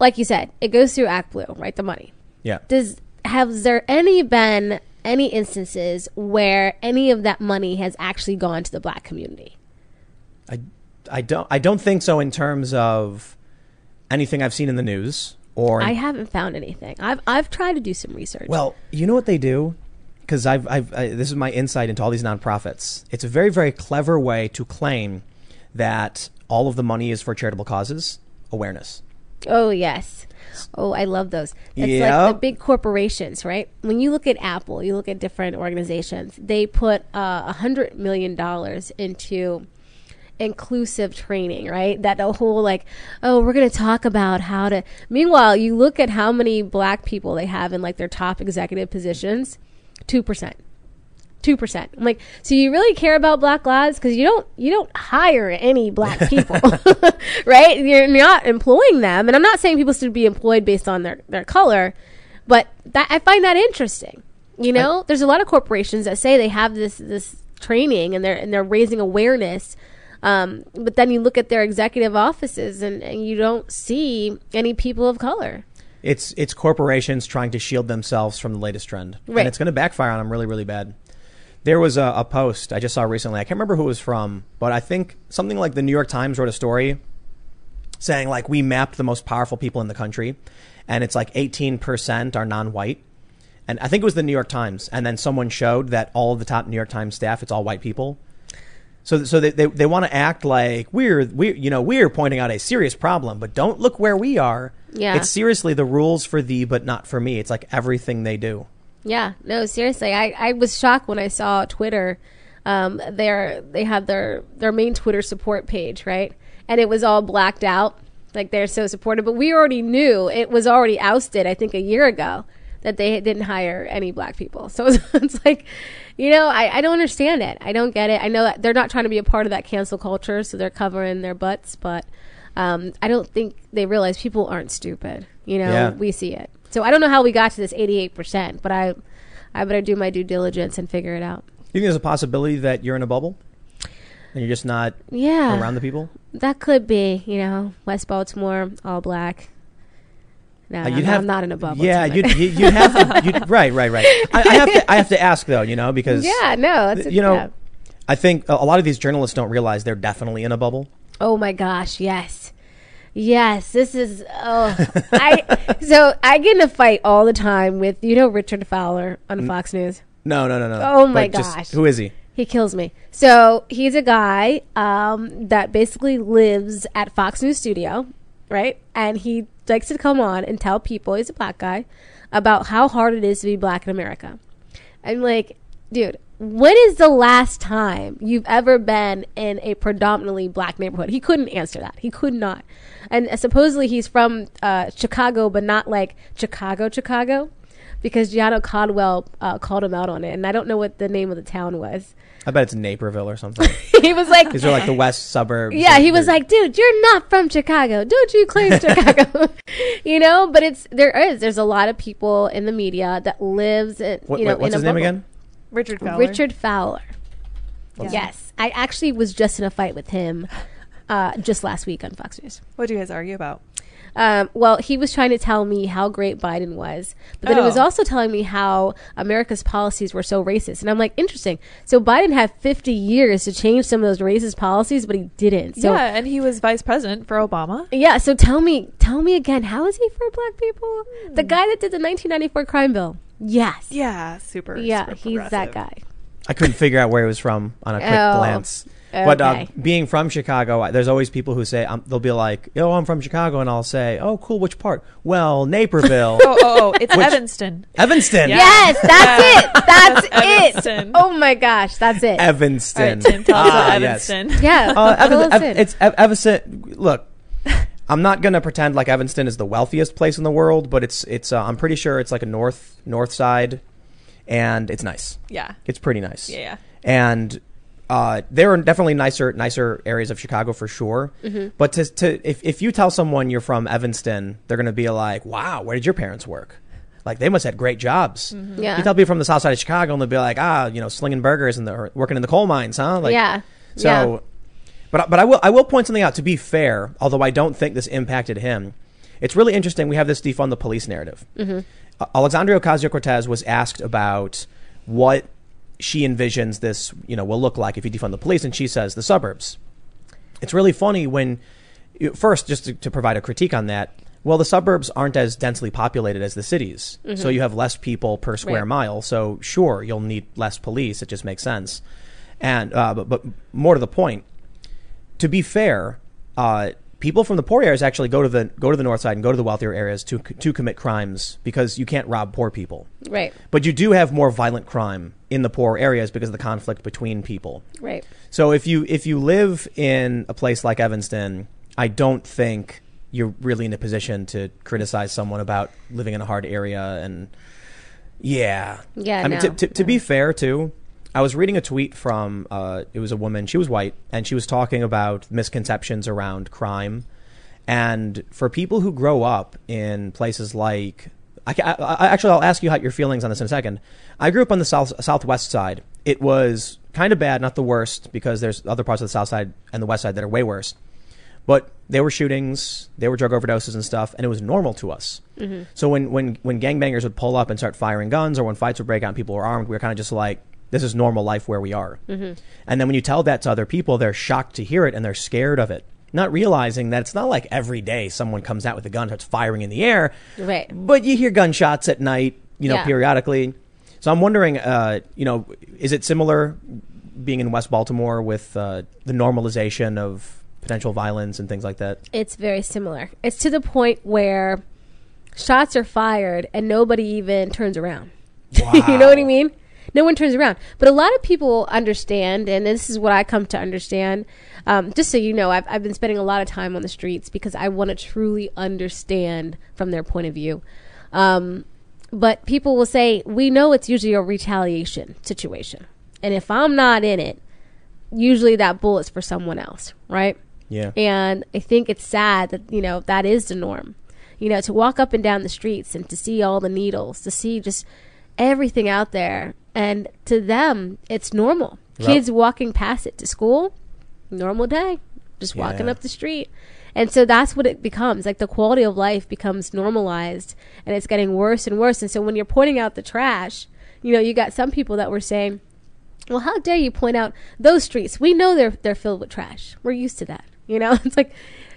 Like you said, it goes through Act Blue, right? The money. Yeah. Does has there any been any instances where any of that money has actually gone to the black community? I, I don't I don't think so in terms of anything I've seen in the news or I haven't found anything. I've I've tried to do some research. well, you know what they do because I've I've I, this is my insight into all these nonprofits. It's a very very clever way to claim that all of the money is for charitable causes, awareness. Oh yes. Oh, I love those. It's like the big corporations, right? When you look at Apple, you look at different organizations. They put uh, a hundred million dollars into inclusive training, right? That the whole like, oh, we're going to talk about how to. Meanwhile, you look at how many black people they have in like their top executive positions, two percent. Two percent. I'm like, so you really care about black lives because you don't you don't hire any black [laughs] people, [laughs] right? You're not employing them, and I'm not saying people should be employed based on their their color, But that I find that interesting. You know, there's a lot of corporations that say they have this this training and they're and they're raising awareness. Um, but then you look at their executive offices and, and you don't see any people of color. It's it's corporations trying to shield themselves from the latest trend, Right. and it's going to backfire on them really, really bad. There was a, a post I just saw recently. I can't remember who it was from, but I think something like the New York Times wrote a story saying like we mapped the most powerful people in the country, and it's like 18% are non-white, and I think it was the New York Times, and then someone showed that all of the top New York Times staff it's all white people. So, so they, they, they want to act like we're we you know we're pointing out a serious problem, but don't look where we are. Yeah. It's seriously the rules for thee, but not for me. It's like everything they do. Yeah, no, seriously, I, I was shocked when I saw Twitter. Um, they had their their main Twitter support page, right? And it was all blacked out, like they're so supportive. But we already knew it was already ousted. I think a year ago that they didn't hire any black people. So it's, [laughs] it's like, you know, I, I don't understand it. I don't get it. I know that they're not trying to be a part of that cancel culture, so they're covering their butts. But um, I don't think they realize people aren't stupid. You know, Yeah. we see it. So I don't know how we got to this 88%, but I I better do my due diligence and figure it out. You think there's a possibility that you're in a bubble and you're just not Yeah. around the people? That could be, you know, West Baltimore, all black. No, I'm, you'd not- have- I'm not in a bubble. Yeah, you'd, much. you- you'd have to. You'd, [laughs] right, right, right. I, I have to. I have to ask though, you know, because yeah, no, you know, yeah. I think a, lot of these journalists don't realize they're definitely in a bubble. Oh my gosh, yes. Yes, this is oh I [laughs] so I get in a fight all the time with you know Richard Fowler on Fox News. No, no, no, no. Oh my just- gosh. who is he? He kills me. So he's a guy um, that basically lives at Fox News Studio, right? And he likes to come on and tell people he's a black guy about how hard it is to be black in America. I'm like, dude, when is the last time you've ever been in a predominantly black neighborhood? He couldn't answer that. He could not. And uh, supposedly he's from uh, Chicago, but not like Chicago, Chicago, because Gianno Caldwell uh, called him out on it. And I don't know what the name of the town was. I bet it's Naperville or something. [laughs] he was like, These are like the west suburbs. yeah, he was like, dude, you're not from Chicago. Don't you claim [laughs] Chicago? [laughs] you know, but it's there is there's a lot of people in the media that lives in What, you know wait, what's in his a name again? Richard Fowler. Richard Fowler. Yeah. Yes, I actually was just in a fight with him uh, just last week on Fox News. What do you guys argue about? Um, well, he was trying to tell me how great Biden was, but then it was Oh. also telling me how America's policies were so racist. And I'm like, interesting. So Biden had 50 years to change some of those racist policies, but he didn't. So yeah, and he was vice president for Obama. Yeah, so tell me, tell me again, how is he for black people? The guy that did the 1994 crime bill. Yes. Yeah, super. Yeah, super he's that guy. I couldn't figure out where he was from on a quick Oh, glance. But uh, being from Chicago, I- there's always people who say um, they'll be like, "Oh, I'm from Chicago," and I'll say, "Oh, cool. Which part?" Well, Naperville, [laughs] Oh, oh, oh, it's Evanston. Evanston, Yeah. Yes, that's it. That's [laughs] it. Evanston. Oh my gosh, that's it. Evanston. right, Tim, tell us Ah, about yes. Evanston. yeah. Uh, Evan, Ev- it's Ev- Evanston. Look, I'm not gonna pretend like Evanston is the wealthiest place in the world, but it's it's. Uh, I'm pretty sure it's like a north north side, and it's nice. Yeah. It's pretty nice. Yeah, yeah. and uh, there are definitely nicer nicer areas of Chicago for sure. Mm-hmm. But to, to if if you tell someone you're from Evanston, they're going to be like, "Wow, where did your parents work? Like they must have had great jobs." Mm-hmm. yeah. You tell people from the south side of Chicago, and they'll be like, "Ah, you know, slinging burgers and the or working in the coal mines, huh?" Like, yeah. So, yeah. but but I will I will point something out. To be fair, although I don't think this impacted him, it's really interesting. We have this defund the police narrative. Mm-hmm. Uh, Alexandria Ocasio Cortez was asked about what she envisions this you know will look like if you defund the police, and she says the suburbs. It's really funny when first just to, to provide a critique on that. Well, the suburbs aren't as densely populated as the cities, so you have less people per square Right. mile. So sure, you'll need less police. It just makes sense. And uh, but, but more to the point, to be fair, uh, people from the poor areas actually go to the go to the north side and go to the wealthier areas to to commit crimes because you can't rob poor people. Right. But you do have more violent crime in the poor areas because of the conflict between people. Right. So if you if you live in a place like Evanston, I don't think you're really in a position to criticize someone about living in a hard area and yeah. Yeah, I mean no. to, to, to be fair too, I was reading a tweet from uh, it was a woman, she was white and she was talking about misconceptions around crime and for people who grow up in places like I, I, I- actually, I'll ask you how your feelings on this in a second. I grew up on the south southwest side. It was kind of bad, not the worst, because there's other parts of the south side and the west side that are way worse. But there were shootings, there were drug overdoses and stuff, and it was normal to us. Mm-hmm. So when when when gangbangers would pull up and start firing guns, or when fights would break out and people were armed, we were kind of just like, this is normal life where we are. Mm-hmm. And then when you tell that to other people, they're shocked to hear it and they're scared of it. Not realizing that it's not like every day someone comes out with a gun, starts firing in the air, Right. but you hear gunshots at night, you know, Yeah. periodically. So I'm wondering, uh, you know, is it similar being in West Baltimore with uh, the normalization of potential violence and things like that? It's very similar. It's to the point where shots are fired and nobody even turns around. [laughs] you know what I mean? No one turns around. But a lot of people understand, and this is what I come to understand. Um, just so you know, I've, I've been spending a lot of time on the streets because I want to truly understand from their point of view. Um, but people will say, we know it's usually a retaliation situation. And if I'm not in it, usually that bullet's for someone else, right? Yeah. And I think it's sad that, you know, that is the norm. You know, to walk up and down the streets and to see all the needles, to see just everything out there. And to them, it's normal. Right. Kids walking past it to school, normal day, just walking Yeah. up the street. And so that's what it becomes. Like the quality of life becomes normalized and it's getting worse and worse. And so when you're pointing out the trash, you know, you got some people that were saying, well, how dare you point out those streets? We know they're they're filled with trash. We're used to that. You know, [laughs] it's like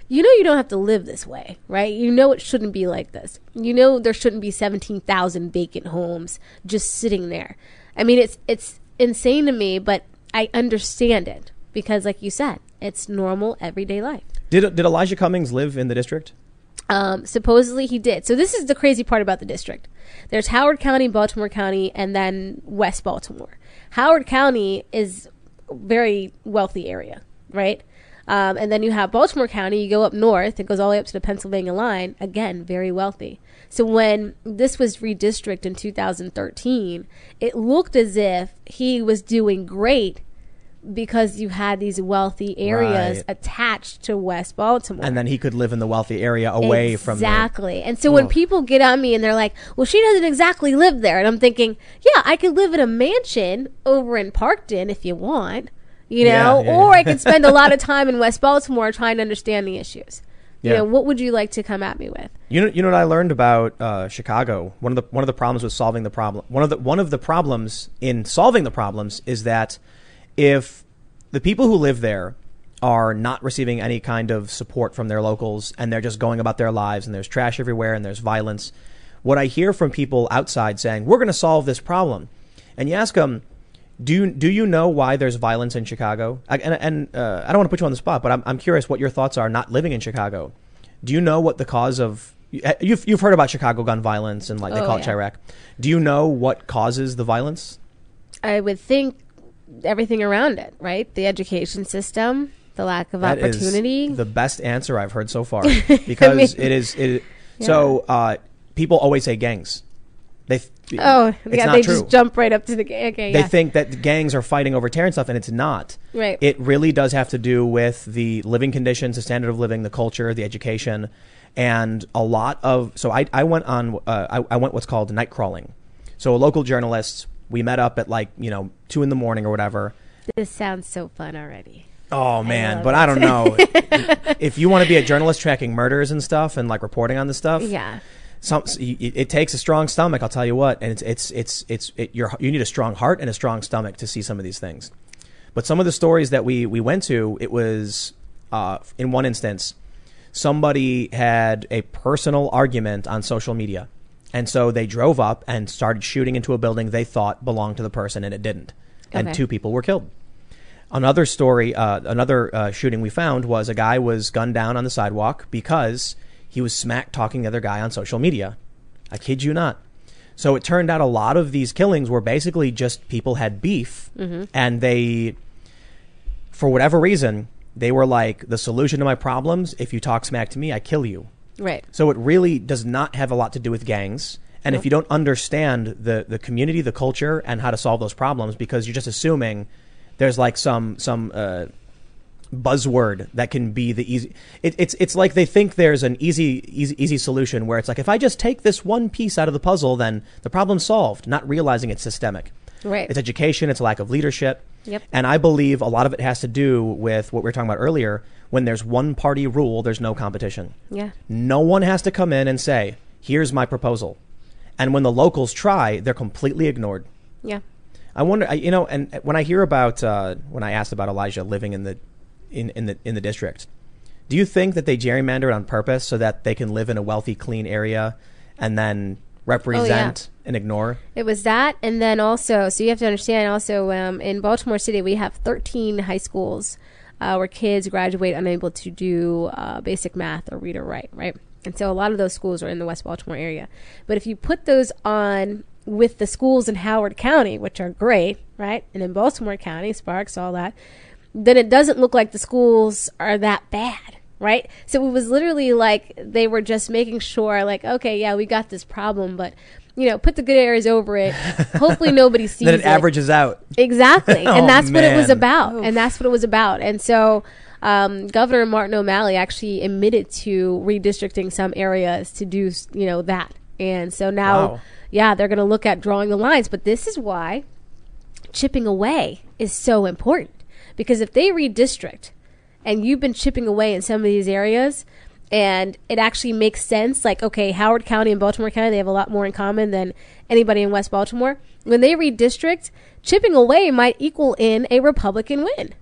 you know you don't have to live this way, right? You know it shouldn't be like this. You know there shouldn't be 17,000 vacant homes just sitting there. I mean, it's it's insane to me, but I understand it because like you said, it's normal everyday life. Did did Elijah Cummings live in the district? Um, supposedly he did. So this is the crazy part about the district. There's Howard County, Baltimore County, and then West Baltimore. Howard County is a very wealthy area, right? Um, and then you have Baltimore County. You go up north; it goes all the way up to the Pennsylvania line. Again, very wealthy. So when this was redistricted in 2013, it looked as if he was doing great because you had these wealthy areas Right. attached to West Baltimore And then he could live in the wealthy area away from the, exactly. And so when people get on me and they're like, "Well, she doesn't exactly live there," and I'm thinking, "Yeah, I could live in a mansion over in Parkton if you want, you Yeah, know, yeah, or yeah. I could spend a lot of [laughs] time in West Baltimore trying to understand the issues." You Yeah. know, what would you like to come at me with? You know, you know what I learned about uh, Chicago. One of the one of the problems with solving the problem. One of the one of the problems in solving the problems is that if the people who live there are not receiving any kind of support from their locals and they're just going about their lives and there's trash everywhere and there's violence, what I hear from people outside saying we're going to solve this problem, and you ask them. Do you, do you know why there's violence in Chicago? I, and and uh, I don't want to put you on the spot, but I'm, I'm curious what your thoughts are not living in Chicago. Do you know what the cause of you've you've heard about Chicago gun violence and like they Oh, call it yeah. Chiraq? Do you know what causes the violence? I would think everything around it, right? The education system, the lack of That is opportunity. the best answer I've heard so far [laughs] because it is it. So uh, people always say gangs. They th- oh, yeah, they true. just jump right up to the ga- okay, they yeah. think that gangs are fighting over tearing stuff, and it's not. Right. It really does have to do with the living conditions, the standard of living, the culture, the education, and a lot of. So I, I went on. Uh, I, I went what's called night crawling. So a local journalist. We met up at like you know two in the morning or whatever. this sounds so fun already. Oh man, love but it. I don't know. [laughs] if you want to be a journalist tracking murders and stuff and like reporting on this stuff, Yeah. Some it, it takes a strong stomach. I'll tell you what, and it's it's it's it's it, you need a strong heart and a strong stomach to see some of these things. But some of the stories that we we went to, it was uh, in one instance, somebody had a personal argument on social media, and so they drove up and started shooting into a building they thought belonged to the person, and it didn't, and two people were killed. Another story, uh, another uh, shooting we found was a guy was gunned down on the sidewalk because he was smack talking the other guy on social media. I kid you not. So it turned out a lot of these killings were basically just people had beef and they, for whatever reason, they were like, the solution to my problems, if you talk smack to me, I kill you. Right. So it really does not have a lot to do with gangs. And if you don't understand the, the community, the culture, and how to solve those problems, because you're just assuming there's like some some uh, buzzword that can be the easy. It, it's it's like they think there's an easy easy easy solution where it's like if I just take this one piece out of the puzzle, then the problem's solved. Not realizing it's systemic. Right. It's education. It's a lack of leadership. Yep. And I believe a lot of it has to do with what we were talking about earlier. When there's one party rule, there's no competition. Yeah. No one has to come in and say, "Here's my proposal," and when the locals try, they're completely ignored. Yeah. I wonder, you know, and when I hear about uh, when I asked about Elijah living in the in, in the in the district, do you think that they gerrymandered on purpose so that they can live in a wealthy, clean area, and then represent and ignore? It was that, and then also, so you have to understand also um, in Baltimore City, we have 13 high schools uh, where kids graduate unable to do uh, basic math or read or write, right? And so a lot of those schools are in the West Baltimore area. But if you put those on with the schools in Howard County, which are great, right? And in Baltimore County, Sparks, all that, then it doesn't look like the schools are that bad, right? So it was literally like they were just making sure, like, okay, yeah, we got this problem, but you know, put the good areas over it. [laughs] Hopefully, nobody sees it. Then it averages out. Exactly, [laughs] Oh, and that's what it was man. about, and that's what it was about. And so, um, Governor Martin O'Malley actually admitted to redistricting some areas to do, you know, that. And so now, Wow. yeah, they're going to look at drawing the lines. But this is why chipping away is so important because if they redistrict and you've been chipping away in some of these areas and it actually makes sense like okay howard county and baltimore county they have a lot more in common than anybody in west baltimore when they redistrict chipping away might equal in a republican win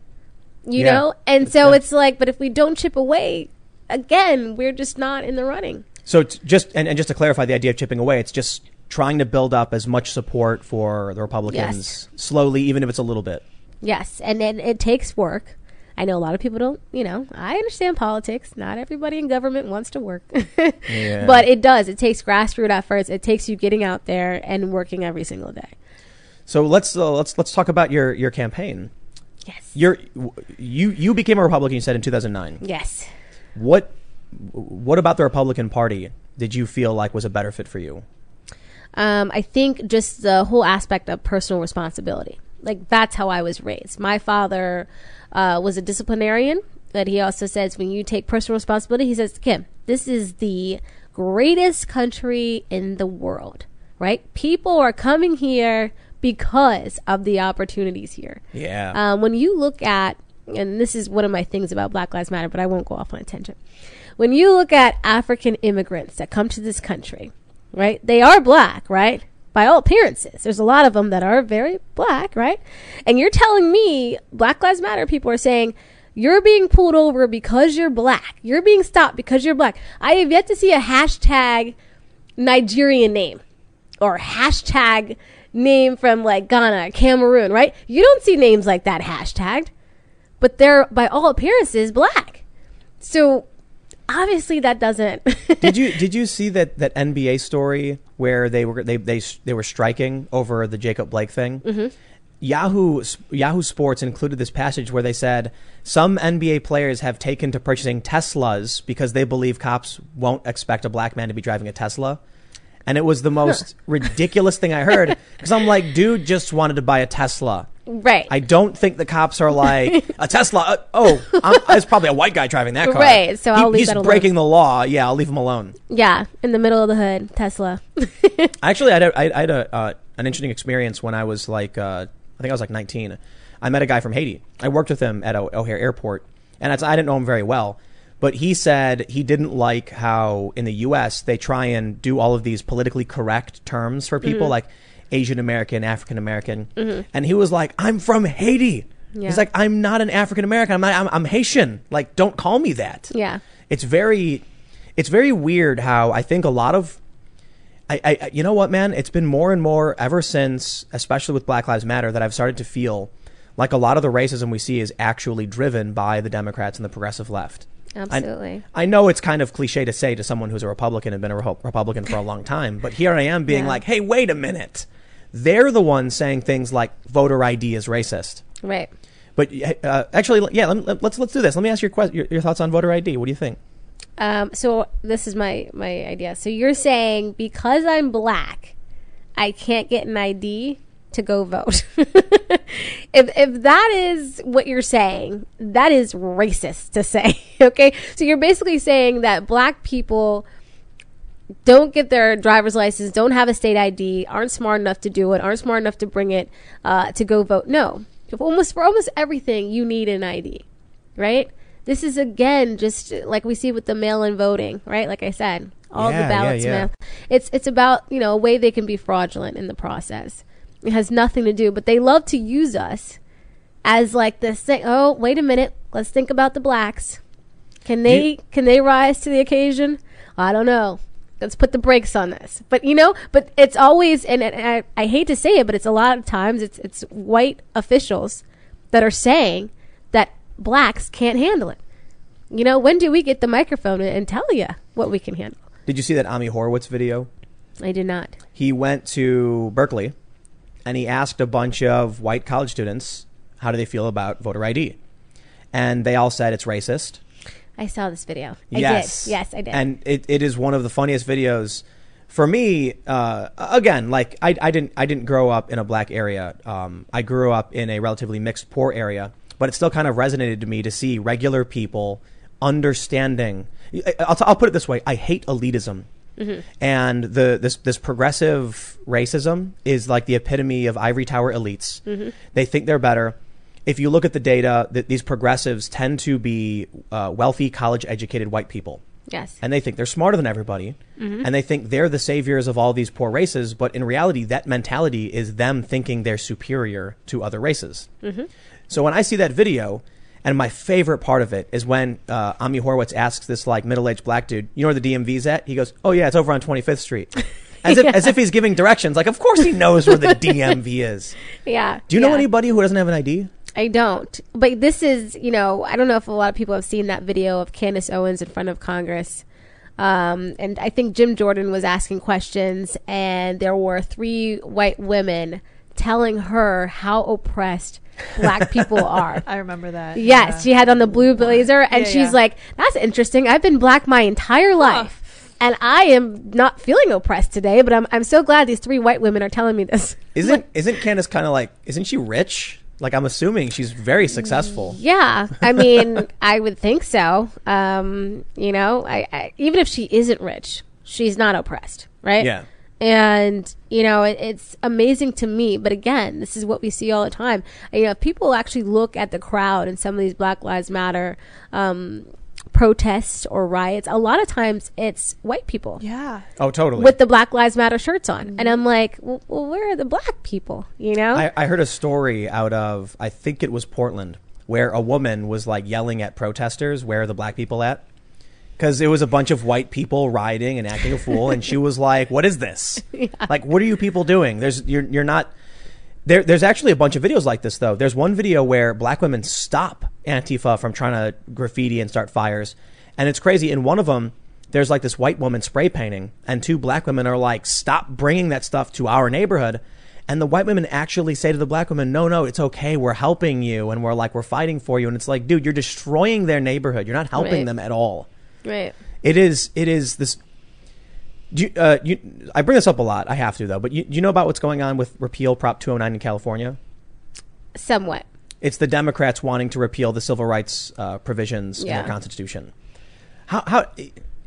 you Yeah. know and so Yeah. it's like but if we don't chip away again we're just not in the running So it's just and, and just to clarify the idea of chipping away, it's just trying to build up as much support for the Republicans slowly, even if it's a little bit. Yes, and then it takes work. I know a lot of people don't, you know, I understand politics. Not everybody in government wants to work. [laughs] Yeah. But it does. It takes grassroots efforts. It takes you getting out there and working every single day. So let's uh, let's let's talk about your your campaign. Yes. Your you you became a Republican. You said in 2009. Yes. What what about the Republican Party did you feel like was a better fit for you? Um, I think just the whole aspect of personal responsibility. Like that's how I was raised. My father uh, was a disciplinarian, but he also says when you take personal responsibility, he says, Kim, this is the greatest country in the world, right? People are coming here because of the opportunities here. Yeah. Um, when you look at, and this is one of my things about Black Lives Matter, but I won't go off on a tangent. When you look at African immigrants that come to this country, right? They are black, right? By all appearances, there's a lot of them that are very black, right? And you're telling me Black Lives Matter people are saying you're being pulled over because you're black. You're being stopped because you're black. I have yet to see a hashtag Nigerian name or hashtag name from like Ghana, Cameroon, right? You don't see names like that hashtagged, but they're by all appearances black. So obviously that doesn't. [laughs] did you did you see that that NBA story where they were they they they were striking over the Jacob Blake thing? Mm-hmm. Yahoo Yahoo Sports included this passage where they said some NBA players have taken to purchasing Teslas because they believe cops won't expect a black man to be driving a Tesla. And it was the most [laughs] ridiculous thing I heard because I'm like, dude just wanted to buy a Tesla. right. I don't think the cops are like a Tesla. Uh, oh, I'm, it's probably a white guy driving that car. Right, so I'll leave he's that alone. breaking the law. Yeah, I'll leave him alone. yeah, in the middle of the hood, Tesla. [laughs] Actually, I had, a, I had a, uh, an interesting experience when I was like, uh, I think I was like 19. I met a guy from Haiti. I worked with him at o- O'Hare Airport, and it's, I didn't know him very well. But he said he didn't like how in the U.S. they try and do all of these politically correct terms for people mm-hmm. like Asian American, African American, mm-hmm. and he was like, "I'm from Haiti." Yeah. He's like, "I'm not an African American. I'm not. I'm, I'm Haitian. Like, don't call me that." Yeah. it's very it's very weird how I think a lot of I, I you know what man it's been more and more ever since especially with Black Lives Matter that I've started to feel like a lot of the racism we see is actually driven by the Democrats and the progressive left. I- Absolutely. I, know it's kind of cliche to say to someone who's a Republican and been a Reho- Republican for a long time, but here I am being Yeah. like, "Hey, wait a minute." They're the ones saying things like voter ID is racist. right. But uh, actually, yeah, let, me- let's let's do this. Let me ask your, que- your your thoughts on voter ID. What do you think? Um, so this is my my idea. So you're saying because I'm black, I can't get an ID to go vote. [laughs] if if that is what you're saying, that is racist to say. [laughs] Okay, so you're basically saying that black people don't get their driver's license, don't have a state ID, aren't smart enough to do it, aren't smart enough to bring it uh, to go vote. No, if almost for almost everything, you need an ID, right? This is again just like we see with the mail-in voting, right? Like I said, all Yeah, the ballots yeah, yeah. mail. It's it's about you know a way they can be fraudulent in the process. It has nothing to do, but they love to use us as like this thing. Oh, wait a minute, let's think about the blacks. Can they you- can they rise to the occasion? I don't know. Let's put the brakes on this. But you know, but it's always and, and I, I hate to say it, but it's a lot of times it's it's white officials that are saying that blacks can't handle it. You know, when do we get the microphone and, and tell you what we can handle? Did you see that Ami Horowitz video? I did not. He went to Berkeley and he asked a bunch of white college students how do they feel about voter ID. And they all said it's racist. I saw this video. I yes. did. Yes, I did. And it, it is one of the funniest videos for me. Uh, again, like I, I didn't I didn't grow up in a black area. Um, I grew up in a relatively mixed poor area, but it still kind of resonated to me to see regular people understanding. I- I'll, I'll put it this way: I hate elitism. Mm-hmm. And the this this progressive racism is like the epitome of ivory tower elites. Mm-hmm. They think they're better. If you look at the data, that these progressives tend to be uh, wealthy, college educated white people. Yes. and they think they're smarter than everybody. Mm-hmm. And they think they're the saviors of all these poor races but in reality that mentality is them thinking they're superior to other races. So when i see that video and my favorite part of it is when uh, ami horowitz asks this like middle-aged black dude you know where the dmv's at he goes oh yeah it's over on 25th street [laughs] as, if, as if he's giving directions like of course he knows where the dmv is [laughs] yeah. do you know yeah. anybody who doesn't have an id I don't. But this is, you know, I don't know if a lot of people have seen that video of Candace Owens in front of Congress. Um, and I think Jim Jordan was asking questions, and there were three white women telling her how oppressed black people [laughs] are. I remember that. Yes, yeah. she had on the blue blazer, and Yeah, she's yeah. like, "That's interesting. I've been black my entire life, and I am not feeling oppressed today. But I'm I'm so glad these three white women are telling me this." [laughs] isn't isn't candace kind of like isn't she rich like i'm assuming she's very successful Yeah, I mean, [laughs] I would think so. Um, you know, I, I even if she isn't rich, she's not oppressed, right? Yeah. And you know, it, it's amazing to me. But again, this is what we see all the time. You know, if people actually look at the crowd and some of these Black Lives Matter um, protests or riots, a lot of times it's white people Yeah. oh totally with the Black Lives Matter shirts on, and I'm like, well, well, where are the black people? You know? I, I heard a story out of I think it was Portland where a woman was like yelling at protesters, "Where are the black people at?" Because it was a bunch of white people rioting and acting a fool, and she was like, "What is this? [laughs] Like, what are you people doing? There's you're you're not." There, there's actually a bunch of videos like this though. There's one video where black women stop Antifa from trying to graffiti and start fires, and it's crazy. In one of them, there's like this white woman spray painting, and two black women are like, "Stop bringing that stuff to our neighborhood." And the white women actually say to the black women, "No, no, it's okay. We're helping you, and we're like, we're fighting for you." And it's like, dude, you're destroying their neighborhood. You're not helping Right. them at all. Right. It is. It is this. Do you, uh, you, I bring this up a lot. I have to though. But you, you know about what's going on with repeal Prop 209 in California? Somewhat. It's the Democrats wanting to repeal the civil rights uh, provisions in Yeah. their constitution. How how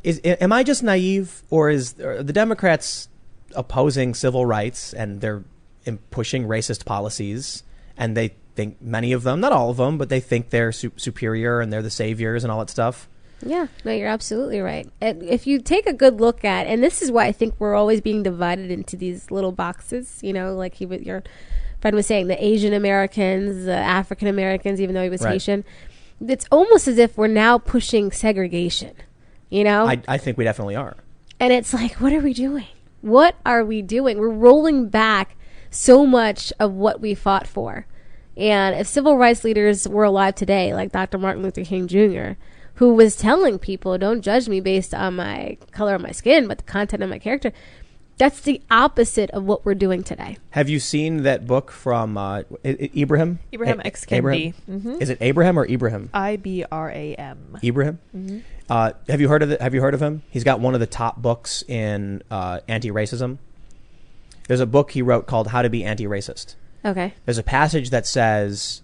is am I just naive, or is are the Democrats opposing civil rights and they're in pushing racist policies, and they think many of them, not all of them, but they think they're su- superior and they're the saviors and all that stuff. Yeah, no, you're absolutely right. And If you take a good look at, and this is why I think we're always being divided into these little boxes. You know, like he, was- your friend was saying, the Asian Americans, the African Americans, even though he was Right. Haitian. It's almost as if we're now pushing segregation. You know, I, I think we definitely are. and it's like, what are we doing? What are we doing? We're rolling back so much of what we fought for. And if civil rights leaders were alive today, like Dr. Martin Luther King Jr., who was telling people, don't judge me based on my color of my skin, but the content of my character, that's the opposite of what we're doing today. Have you seen that book from uh, I- I- Ibrahim? Ibrahim A- X. Kendi. Abraham? Is it Abraham or Ibrahim? I B R A M. Ibram. Uh, have you heard of it? Have you heard of him? He's got one of the top books in uh, anti-racism. There's a book he wrote called How to Be Anti-Racist. Okay. There's a passage that says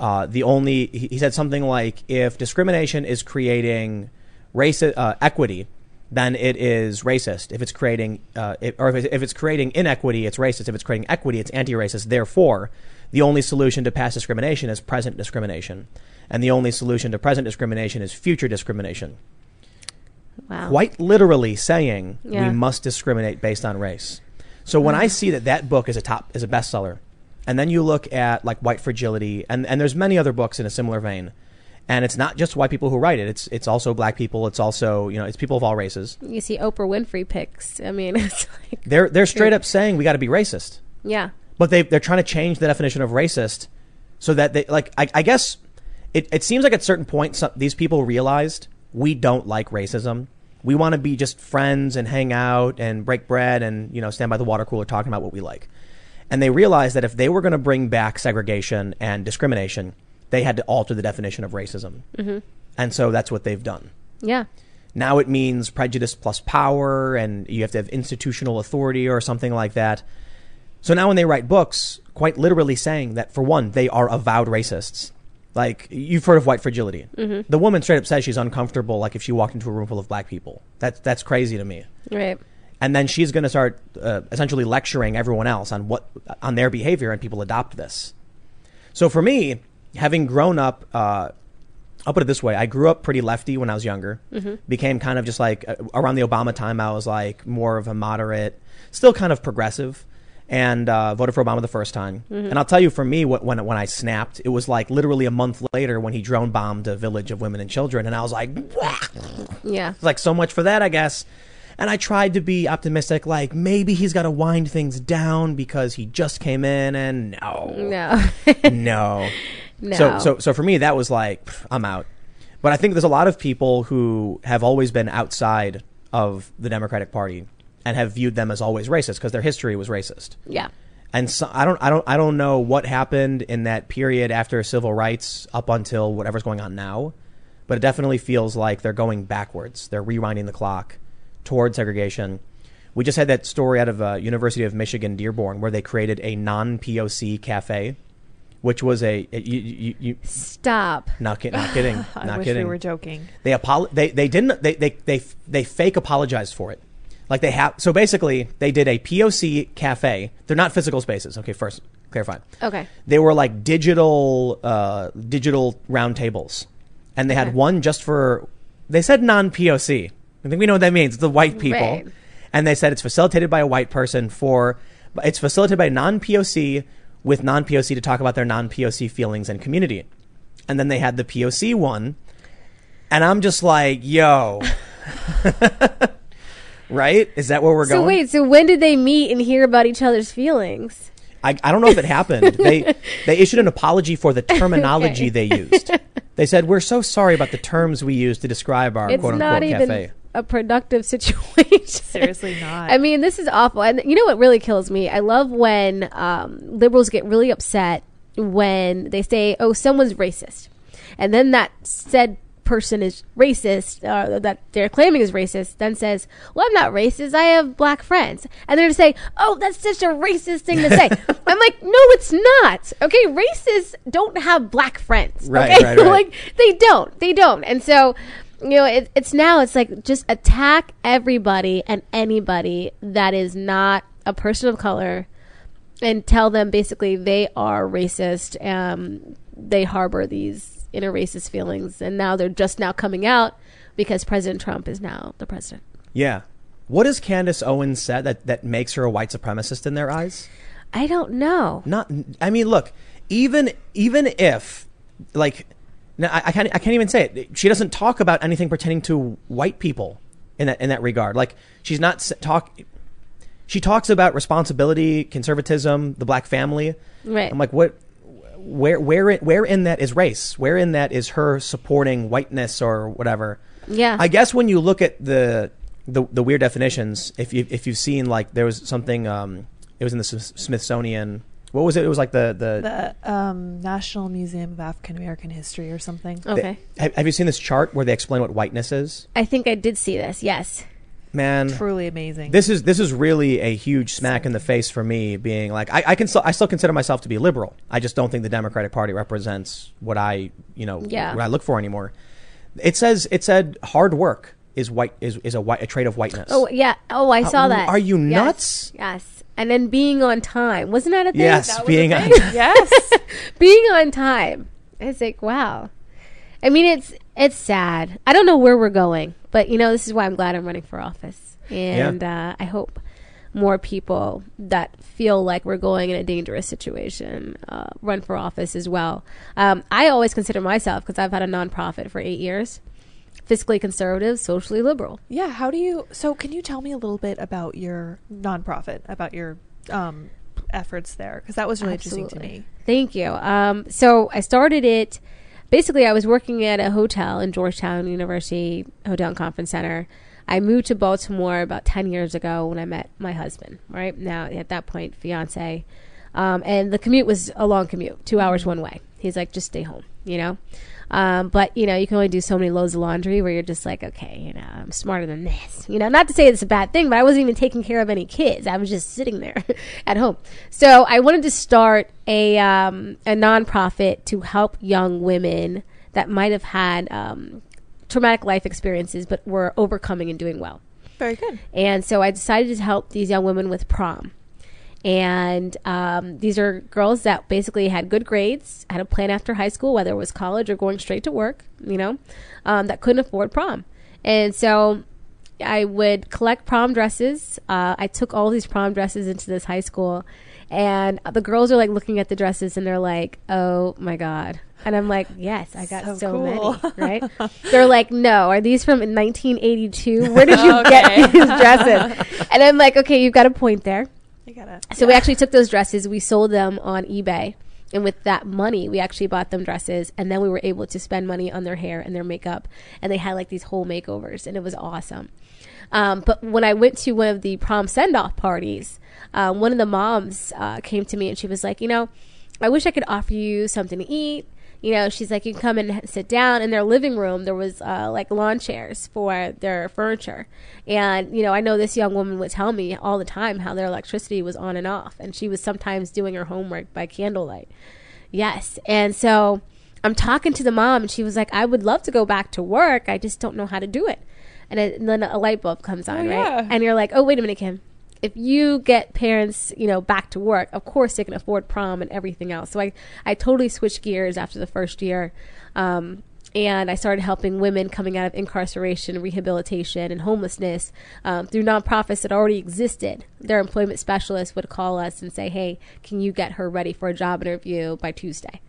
uh, the only he said something like if discrimination is creating race uh, equity, then it is racist. If it's creating uh, it, or if it's, if it's creating inequity, it's racist. If it's creating equity, it's anti-racist. Therefore, the only solution to past discrimination is present discrimination, and the only solution to present discrimination is future discrimination. Wow. Quite literally saying Yeah. we must discriminate based on race. So when I see that that book is a top is a bestseller, and then you look at like White Fragility, and and there's many other books in a similar vein, and it's not just white people who write it. It's it's also black people. It's also you know it's people of all races. You see Oprah Winfrey picks. I mean, [laughs] it's like, They're they're straight up saying we got to be racist, yeah. but they they're trying to change the definition of racist so that they like I, I guess it it seems like at certain point some, these people realized we don't like racism. We want to be just friends and hang out and break bread and you know stand by the water cooler talking about what we like. And they realized that if they were going to bring back segregation and discrimination, they had to alter the definition of racism. Mm-hmm. And so that's what they've done. Yeah. Now it means prejudice plus power, and you have to have institutional authority or something like that. So now when they write books, quite literally saying that, for one, they are avowed racists. Like, you've heard of white fragility. The woman straight up says she's uncomfortable, like if she walked into a room full of black people. That's, that's crazy to me. Right. And then she's going to start uh, essentially lecturing everyone else on what on their behavior, and people adopt this. So for me, having grown up, uh, I'll put it this way: I grew up pretty lefty when I was younger. Became kind of just like uh, around the Obama time, I was like more of a moderate, still kind of progressive, and uh, voted for Obama the first time. And I'll tell you, for me, wh- when when I snapped, it was like literally a month later when he drone bombed a village of women and children, and I was like, "Wah!" Yeah. It's like so much for that, I guess. And I tried to be optimistic, like maybe he's got to wind things down because he just came in, and no, No. [laughs] no. no. So, so, so for me, that was like pff, I'm out. But I think there's a lot of people who have always been outside of the Democratic Party and have viewed them as always racist because their history was racist. yeah. And so I don't, I don't, I don't know what happened in that period after civil rights up until whatever's going on now, but it definitely feels like they're going backwards. They're rewinding the clock toward segregation. We just had that story out of uh, University of Michigan Dearborn where they created a non-POC cafe, which was a you, you, you Stop. not, kid, not kidding, [laughs] I not wish kidding. we were joking. They apol- they they didn't they they they they fake apologized for it. Like they have so basically they did a POC cafe. They're not physical spaces. Okay, first clarify. Okay. They were like digital uh digital round tables. And they Okay. had one just for they said non POC. I think we know what that means. The white people. Right. And they said it's facilitated by a white person for it's facilitated by non POC with non POC to talk about their non POC feelings and community. And then they had the POC one and I'm just like, yo. [laughs] right? Is that where we're So going? So wait, so when did they meet and hear about each other's feelings? I, I don't know if it happened. [laughs] they they issued an apology for the terminology Okay. they used. They said we're so sorry about the terms we used to describe our It's quote not unquote cafe. A productive [laughs] situation. Seriously not. I mean, this is awful. And you know what really kills me? I love when um, liberals get really upset when they say, "Oh, someone's racist," and then that said person is racist, uh, that they're claiming is racist, then says, "Well, I'm not racist. I have black friends," and they're to say, "Oh, that's such a racist thing to say." [laughs] I'm like, "No, it's not. Okay, racists don't have black friends. Right, okay, right, [laughs] right. like they don't. They don't. And so, you know, it, it's now it's like just attack everybody and anybody that is not a person of color, and tell them basically they are racist. Um, they harbor these inner racist feelings, and now they're just now coming out because President Trump is now the president. Yeah. What has Candace Owens said that, that makes her a white supremacist in their eyes? I don't know. Not. I mean, look. Even even if like, no, I, I can't I can't even say it. She doesn't talk about anything pertaining to white people in that in that regard. Like she's not talk. She talks about responsibility, conservatism, the black family. Right. I'm like, what? Where where in- where in that is race? Where in that is her supporting whiteness or whatever? Yeah. I guess when you look at the the, the weird definitions, if you if you've seen like there was something, um, it was in the Smith- Smithsonian. What was it? It was like the the. the um, National Museum of African American History or something. okay. have, have you seen this chart where they explain what whiteness is? I think I did see this. Yes. man, truly amazing. this is this is really a huge smack in the face for me. Being like, I, I can still I still consider myself to be liberal. I just don't think the Democratic Party represents what I you know Yeah. what I look for anymore. It says it said hard work is white is is a white a trait of whiteness. Oh yeah. Oh, I saw Uh, that. are you Yes. nuts? Yes. And then being on time wasn't that a thing? yes, That being a on, yes. [laughs] being on time. It's like wow. I mean, it's it's sad. I don't know where we're going, but you know, this is why I'm glad I'm running for office, and uh, I hope more people that feel like we're going in a dangerous situation uh, run for office as well. Um, I always consider myself because I've had a nonprofit for eight years, fiscally conservative, socially liberal. Yeah, how do you? So, can you tell me a little bit about your nonprofit, about your um, efforts there? Because that was really interesting to me. Thank you. Um, so I started it. Basically, I was working at a hotel in Georgetown University Hotel and Conference Center. I moved to Baltimore about ten years ago when I met my husband. Right now, at that point, fiance, um, and the commute was a long commute, two hours one way. He's like, just stay home, you know. Um, but you know, you can only do so many loads of laundry where you're just like, okay, you know, I'm smarter than this. You know, not to say it's a bad thing, but I wasn't even taking care of any kids. I was just sitting there [laughs] at home. So I wanted to start a um, a nonprofit to help young women that might have had um, traumatic life experiences, but were overcoming and doing well. Very good. And so I decided to help these young women with prom. And um, these are girls that basically had good grades, had a plan after high school, whether it was college or going straight to work, you know, um, that couldn't afford prom. And so I would collect prom dresses. Uh, I took all these prom dresses into this high school, and the girls are like looking at the dresses and they're like, "Oh my god!" And I'm like, "Yes, I got So so, cool. many." Right? [laughs] they're like, "No, are these from 1982? Where did you [laughs] Okay. get these dresses?" [laughs] And I'm like, "Okay, you've got a point there." You gotta. So we actually took those dresses, we sold them on eBay. And with that money, we actually bought them dresses. And then we were able to spend money on their hair and their makeup. And they had like these whole makeovers. And it was awesome. Um, but when I went to one of the prom send off parties, uh, one of the moms uh, came to me and she was like, You know, I wish I could offer you something to eat. You know, she's like, you can come and sit down. In their living room, there was uh, like lawn chairs for their furniture. And, you know, I know this young woman would tell me all the time how their electricity was on and off. And she was sometimes doing her homework by candlelight. Yes. And so I'm talking to the mom, and she was like, I would love to go back to work. I just don't know how to do it. And, it, and then a light bulb comes on, Oh, right? And you're like, oh, wait a minute, Kim. If you get parents, you know, back to work, of course they can afford prom and everything else. So I, I totally switched gears after the first year. Um, and I started helping women coming out of incarceration, rehabilitation, and homelessness um, through nonprofits that already existed. Their employment specialists would call us and say, "Hey, can you get her ready for a job interview by Tuesday?"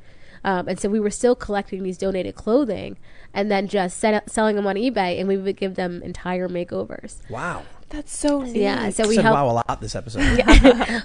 Um, and so we were still collecting these donated clothing and then just set, selling them on eBay, and we would give them entire makeovers. wow. That's so neat. Yeah, so we said helped wow a lot this episode.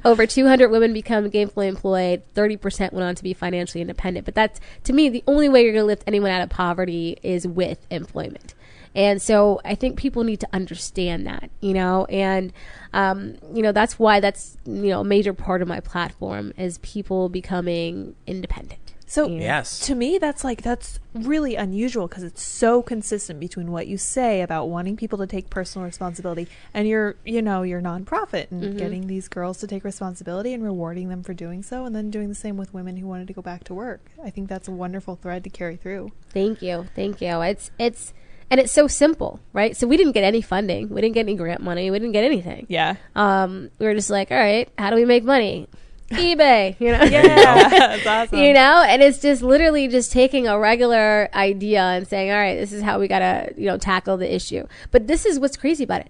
[laughs] over 200 women become gainfully employed. 30% went on to be financially independent. But that's to me the only way you're going to lift anyone out of poverty is with employment. And so i think people need to understand that you know? And um, you know that's why that's you know a major part of my platform is people becoming independent So Yes. to me, that's like that's really unusual because it's so consistent between what you say about wanting people to take personal responsibility and your, you know, your nonprofit and Mm-hmm. getting these girls to take responsibility and rewarding them for doing so, and then doing the same with women who wanted to go back to work. I think that's a wonderful thread to carry through. Thank you. Thank you. It's it's and it's so simple, right? So we didn't get any funding. We didn't get any grant money. We didn't get anything. Yeah. Um, we were just like, all right, how do we make money? eBay, you know. [laughs] Yeah, that's awesome. You know, and it's just literally just taking a regular idea and saying, all right, this is how we got to, you know, tackle the issue. But this is what's crazy about it.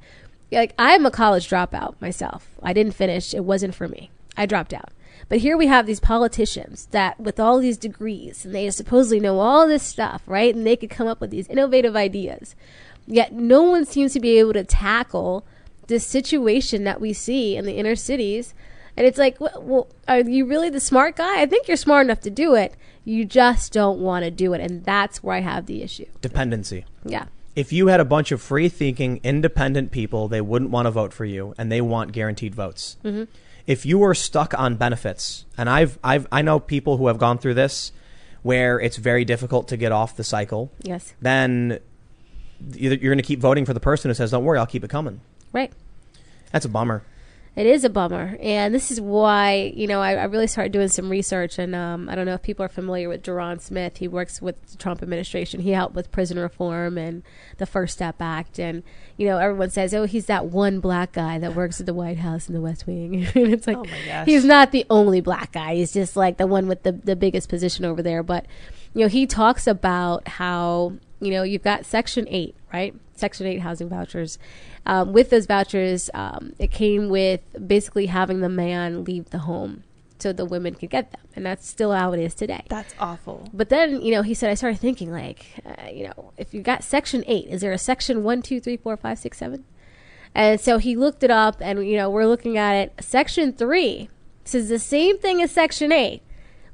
Like, I'm a college dropout myself. I didn't finish. It wasn't for me. I dropped out. But here we have these politicians that, with all these degrees, and they supposedly know all this stuff, right? And they could come up with these innovative ideas. Yet no one seems to be able to tackle this situation that we see in the inner cities. And it's like, well, well, are you really the smart guy? I think you're smart enough to do it. You just don't want to do it. And that's where I have the issue. Dependency. Yeah. If you had a bunch of free thinking, independent people, they wouldn't want to vote for you and they want guaranteed votes. Mm-hmm. If you were stuck on benefits, and I've, I've, I know people who have gone through this where it's very difficult to get off the cycle, Yes. then you're going to keep voting for the person who says, don't worry, I'll keep it coming. Right. That's a bummer. It is a bummer, and this is why you know I, I really started doing some research. And um, I don't know if people are familiar with Ja'Ron Smith. He works with the Trump administration. He helped with prison reform and the First Step Act. And you know everyone says, "Oh, he's that one black guy that works at the White House in the West Wing." [laughs] and it's like Oh my gosh. he's not the only black guy. He's just like the one with the the biggest position over there. But you know he talks about how you know you've got Section Eight, right? Section Eight housing vouchers. Um, with those vouchers, um, it came with basically having the man leave the home so the women could get them, and that's still how it is today. That's awful. But then, you know, he said, I started thinking, like, uh, you know, if you got section eight, is there a section one, two, three, four, five, six, seven? And so he looked it up, and, you know, we're looking at it. Section three says the same thing as section eight,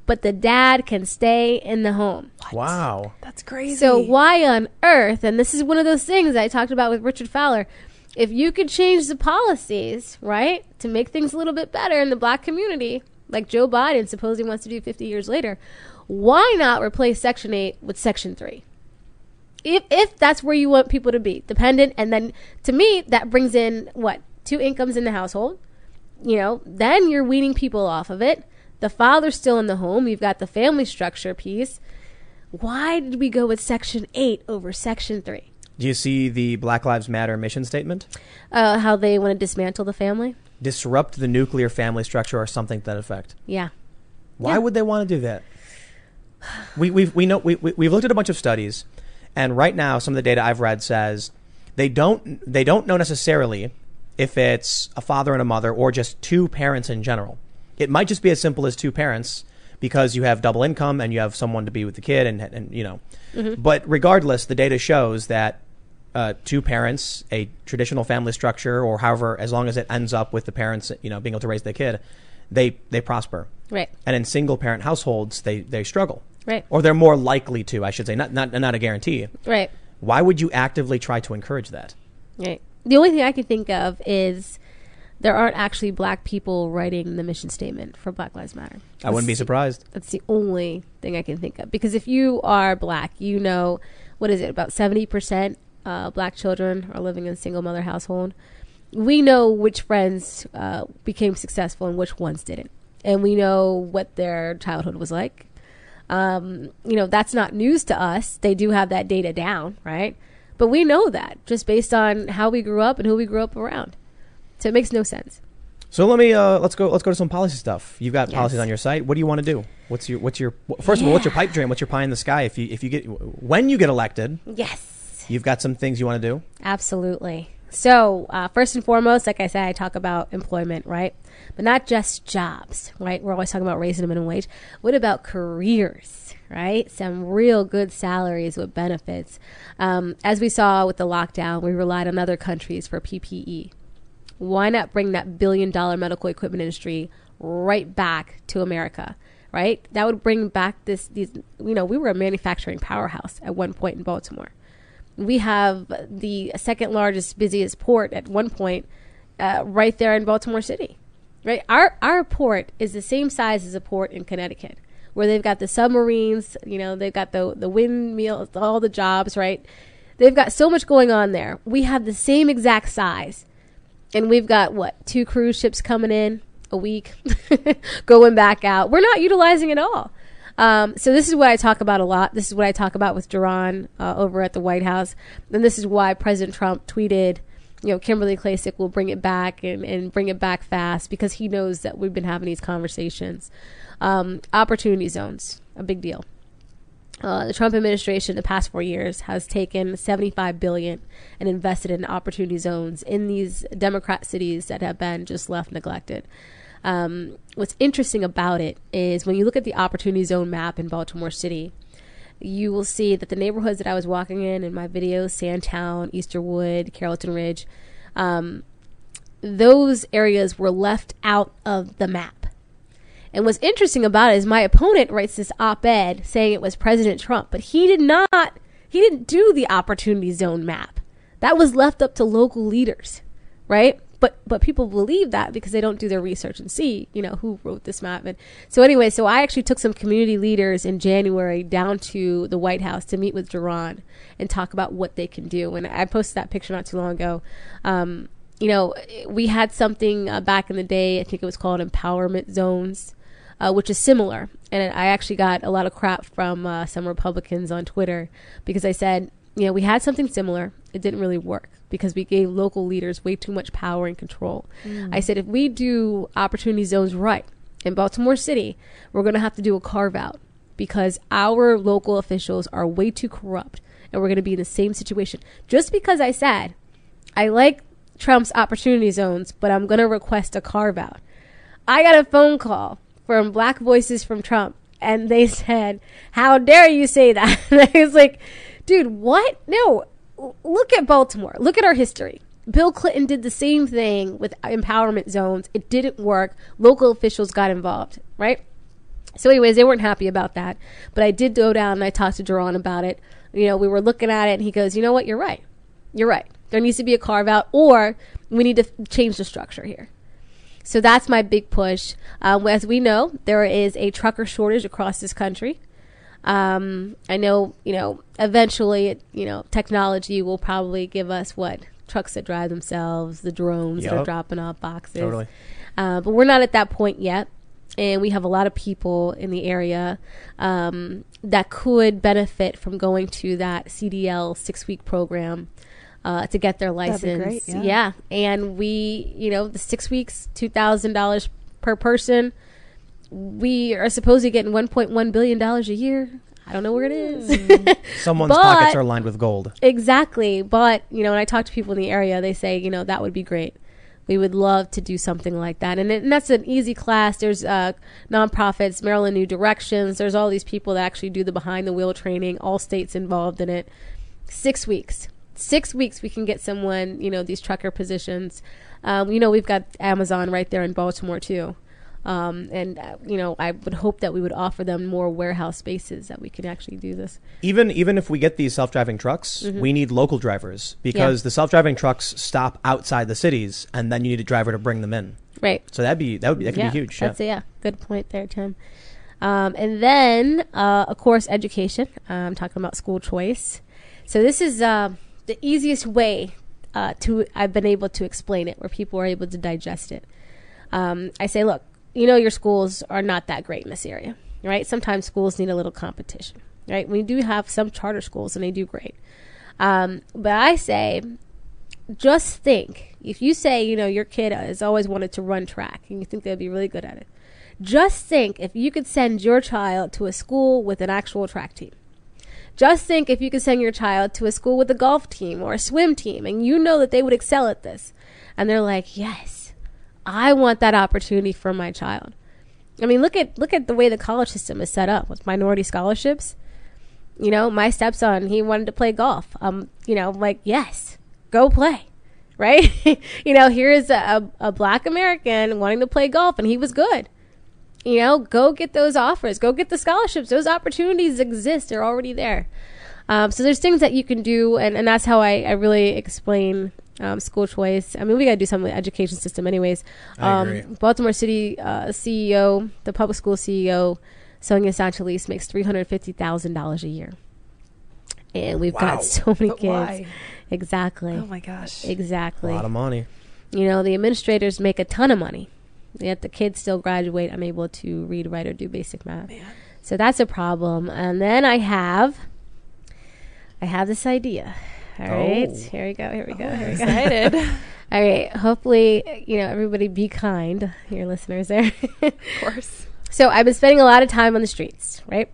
but the dad can stay in the home. Wow. That's crazy. So why on earth? And this is one of those things I talked about with Richard Fowler. If you could change the policies, right, to make things a little bit better in the black community, like Joe Biden supposedly wants to do 50 years later, why not replace Section 8 with Section 3? If if that's where you want people to be, dependent, and then to me that brings in what two incomes in the household. You know, then you're weaning people off of it. The father's still in the home. You've got the family structure piece why did we go with section 8 over section 3 Do you see the Black Lives Matter mission statement? uh, how they want to dismantle the family Disrupt the nuclear family structure or something to that effect. yeah Why Yeah. would they want to do that? We we've we know we, we we've looked at a bunch of studies, and right now some of the data I've read says they don't they don't know necessarily if it's a father and a mother or just two parents in general. It might just be as simple as two parents because you have double income and you have someone to be with the kid and and you know. But regardless, the data shows that uh, two parents, a traditional family structure, or however, as long as it ends up with the parents, you know, being able to raise the kid, they they prosper. Right. And in single parent households they they struggle. Right. Or they're more likely to i should say not not not a guarantee. Right. Why would you actively try to encourage that? Right. The only thing i can think of is there aren't actually black people writing the mission statement for black lives matter i wouldn't be That's the- surprised That's the only thing I can think of. Because if you are black, you know, what is it, about 70% uh, black children are living in a single mother household. We know which friends uh, became successful and which ones didn't. And we know what their childhood was like. Um, you know, that's not news to us. They do have that data down, right? But we know that just based on how we grew up and who we grew up around. So it makes no sense. so let me uh, let's go let's go to some policy stuff you've got Yes. policies on your site what do you want to do what's your what's your first of all what's your pipe dream what's your pie in the sky if you if you get when you get elected Yes. you've got some things you want to do Absolutely. So, uh, first and foremost, like I said, I talk about employment, right? But not just jobs, right? We're always talking about raising the minimum wage. What about careers, right? Some real good salaries with benefits. Um, as we saw with the lockdown, we relied on other countries for PPE. Why not bring that billion dollar medical equipment industry right back to America? Right? That would bring back this, these, you know, we were a manufacturing powerhouse at one point in Baltimore we have the second largest, busiest port at one point, uh, right there in Baltimore City. Right, our our port is the same size as a port in Connecticut, where they've got the submarines. You know, they've got the the windmills, all the jobs. Right, they've got so much going on there. We have the same exact size, and we've got what two cruise ships coming in a week, [laughs] going back out. We're not utilizing it all. Um, so this is what I talk about a lot. This is what I talk about with Ja'Ron uh, over at the White House, and this is why President Trump tweeted, you know, Kimberly Klacik will bring it back and, and bring it back fast because he knows that we've been having these conversations. Um, opportunity zones, a big deal. Uh, the Trump administration, the past four years, has taken 75 billion and invested in opportunity zones in these Democrat cities that have been just left neglected. Um, what's interesting about it is when you look at the opportunity zone map in Baltimore City, you will see that the neighborhoods that I was walking in in my videos, Sandtown, Easterwood, Carrollton Ridge, um, those areas were left out of the map. And what's interesting about it is my opponent writes this op-ed saying it was President Trump, but he did not. He didn't do the opportunity zone map. That was left up to local leaders, right? But but people believe that because they don't do their research and see, you know, who wrote this map. And so anyway, so I actually took some community leaders in January down to the White House to meet with Ja'Ron and talk about what they can do. And I posted that picture not too long ago. Um, you know, we had something uh, back in the day. I think it was called empowerment zones, uh, which is similar. And I actually got a lot of crap from uh, some Republicans on Twitter because I said, you know, we had something similar. It didn't really work because we gave local leaders way too much power and control. I said, if we do opportunity zones right in Baltimore City, we're going to have to do a carve out because our local officials are way too corrupt and we're going to be in the same situation. Just because I said, I like Trump's opportunity zones, but I'm going to request a carve out. I got a phone call from Black Voices from Trump, and they said, How dare you say that? [laughs] And I was like, Dude, what? No, look at Baltimore. Look at our history. Bill Clinton did the same thing with empowerment zones. It didn't work. Local officials got involved, right? So, anyways, they weren't happy about that. But I did go down and I talked to Ja'Ron about it. You know, we were looking at it, and he goes, You know what? You're right. You're right. There needs to be a carve out, or we need to change the structure here. So that's my big push. Um, as we know, there is a trucker shortage across this country. Um, I know, you know, eventually, you know, technology will probably give us what trucks that drive themselves, the drones that are dropping off boxes. Totally. Uh, but we're not at that point yet. And we have a lot of people in the area um, that could benefit from going to that CDL six week program uh, to get their That'd be license. great, yeah. And we, you know, the six weeks, $2,000 per person. We are supposed to get $1.1 billion a year. I don't know where it is. [laughs] Someone's But- pockets are lined with gold. Exactly. But, you know, when I talk to people in the area, they say, you know, that would be great. We would love to do something like that. And, it, and that's an easy class. There's uh, nonprofits, Maryland New Directions. There's all these people that actually do the behind the wheel training, all states involved in it. Six weeks. Six weeks we can get someone, you know, these trucker positions. Um, you know, we've got Amazon right there in Baltimore, too. Um, and, uh, you know, I would hope that we would offer them more warehouse spaces that we can actually do this. Even even if we get these self-driving trucks, Mm-hmm. we need local drivers because the self-driving trucks stop outside the cities, and then you need a driver to bring them in. Right. So that'd be that would be that could yeah, be huge. Yeah. That's yeah, good point there, Tim. Um, and then, uh, of course, education. I'm talking about school choice. So this is uh, the easiest way uh, to I've been able to explain it, where people are able to digest it. Um, I say, look, you know, your schools are not that great in this area, right? Sometimes schools need a little competition, right? We do have some charter schools, and they do great. Um, but I say, just think if you say you know your kid has always wanted to run track and you think they'd be really good at it just think if you could send your child to a school with an actual track team just think if you could send your child to a school with a golf team or a swim team and you know that they would excel at this. And they're like yes i want that opportunity for my child. I mean look at look at the way the college system is set up with minority scholarships. You know my stepson he wanted to play golf. Um you know like yes go play [laughs] right? [laughs] You know here's a, a, a black american wanting to play golf and he was good you know go get those offers go get the scholarships those opportunities exist they're already there um, so there's things that you can do and, and that's how I, I really explain um, school choice i mean we got to do something with the education system anyways I um, agree. baltimore city uh, ceo the public school ceo Sonja Santelises makes $350000 a year and we've Wow. got so many But kids why? exactly Oh my gosh. Exactly. A lot of money. you know the administrators make a ton of money yet the kids still graduate I'm able to read write or do basic math Man. so that's a problem and then i have i have this idea all right Oh. here we go here we go Oh, here we go excited. [laughs] [laughs] all right hopefully you know everybody be kind your listeners there [laughs] of course. so I've been spending a lot of time on the streets, right?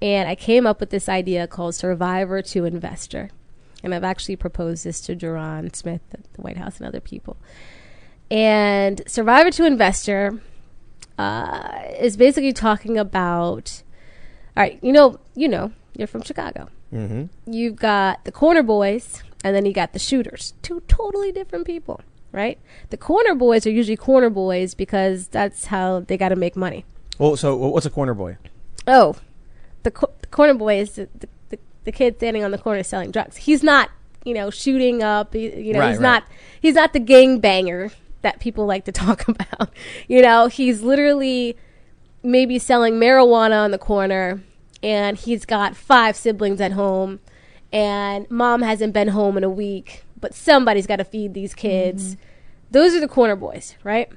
And I came up with this idea called survivor to investor. And I've actually proposed this to Ja'Ron Smith at the White House and other people. And survivor to investor uh, is basically talking about, all right, you know, you know, you're from Chicago. hmm You've got the corner boys, and then you got the shooters. Two totally different people, right? The corner boys are usually corner boys because that's how they got to make money. Well, so what's a corner boy? Oh, the, co- the corner boy is the, the, the, the kid standing on the corner selling drugs. He's not, you know, shooting up. he- You know, Right, he's right. not. He's not the gang banger that people like to [laughs] talk about. You know, he's literally maybe selling marijuana on the corner, and he's got five siblings at home, and mom hasn't been home in a week, but somebody's got to feed these kids. those are the corner boys, right?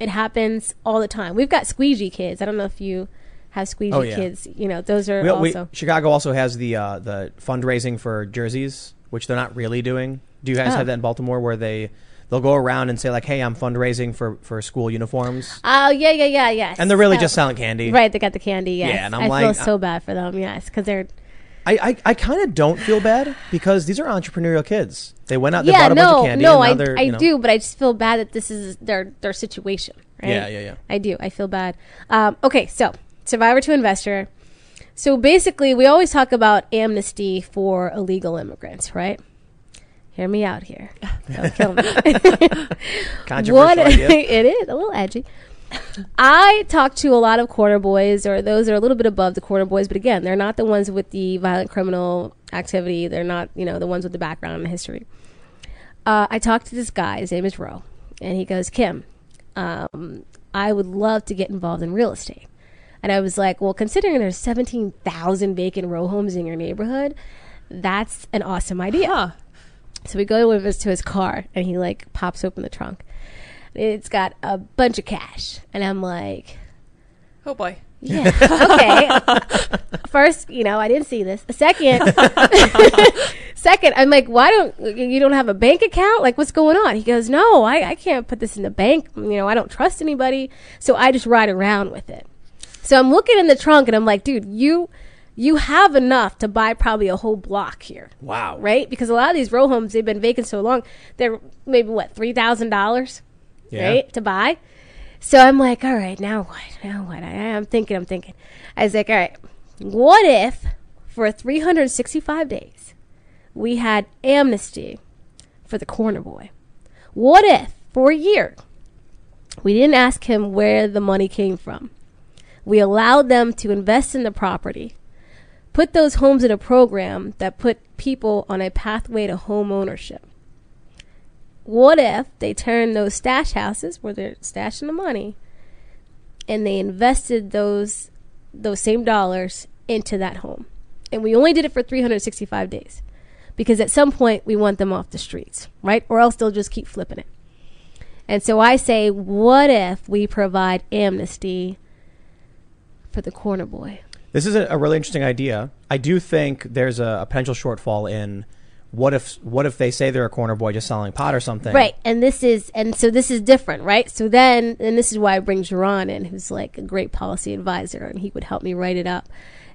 It happens all the time. We've got squeegee kids. I don't know if you have squeegee Oh, yeah. kids. You know, those are We, we, also. Chicago also has the uh, the fundraising for jerseys, which they're not really doing. Do you guys Oh. have that in Baltimore, where they they'll go around and say like, "Hey, I'm fundraising for for school uniforms," Oh yeah, yeah, yeah, yes. and they're really just selling candy. right. They got the candy. Yes. Yeah, and I'm I like- feel so bad for them. Yes, because they're I I, I kind of don't feel bad because these are entrepreneurial kids. They went out, they yeah. bought a bunch of candy. no, and now I they're, I you know- do, but I just feel bad that this is their their situation. Right? Yeah, yeah, yeah. I do. I feel bad. Um, okay, so survivor to investor. So basically, we always talk about amnesty for illegal immigrants, right? Hear me out here. [laughs] Don't kill me. [laughs] Controversial What idea. [laughs] it is a little edgy. I talk to a lot of corner boys, or those that are a little bit above the corner boys, but again, they're not the ones with the violent criminal activity. They're not, you know, the ones with the background and the history. Uh, I talked to this guy. His name is Ro, and he goes, "Kim, um, I would love to get involved in real estate." And I was like, "Well, considering there's 17,000 vacant row homes in your neighborhood, that's an awesome idea." Huh. So we go with us to his car, and he like pops open the trunk. It's got a bunch of cash, and I'm like, Oh boy. yeah, okay. [laughs] First, you know, I didn't see this. Second, [laughs] second, I'm like, why don't you don't have a bank account? Like, what's going on? He goes, no, I, I can't put this in the bank. You know, I don't trust anybody, so I just ride around with it. So I'm looking in the trunk, and I'm like, dude, you you have enough to buy probably a whole block here Wow. right? Because a lot of these row homes they've been vacant so long, they're maybe what three thousand dollars, Yeah. right, to buy. So I'm like, all right, now what? Now what? I, I'm thinking, I'm thinking. I was like, all right, what if for 365 days we had amnesty for the corner boy? What if for a year we didn't ask him where the money came from? We allowed them to invest in the property put those homes in a program that put people on a pathway to home ownership. What if they turned those stash houses where they're stashing the money and they invested those those same dollars into that home? And we only did it for 365 days because at some point we want them off the streets, right? Or else they'll just keep flipping it. And so I say, what if we provide amnesty for the corner boy? This is a, a really interesting idea. I do think there's a, a potential shortfall in what if what if they say they're a corner boy just selling pot or something. Right. And this is and so this is different, right? So then and this is why I bring Ja'Ron in, who's like a great policy advisor, and he would help me write it up.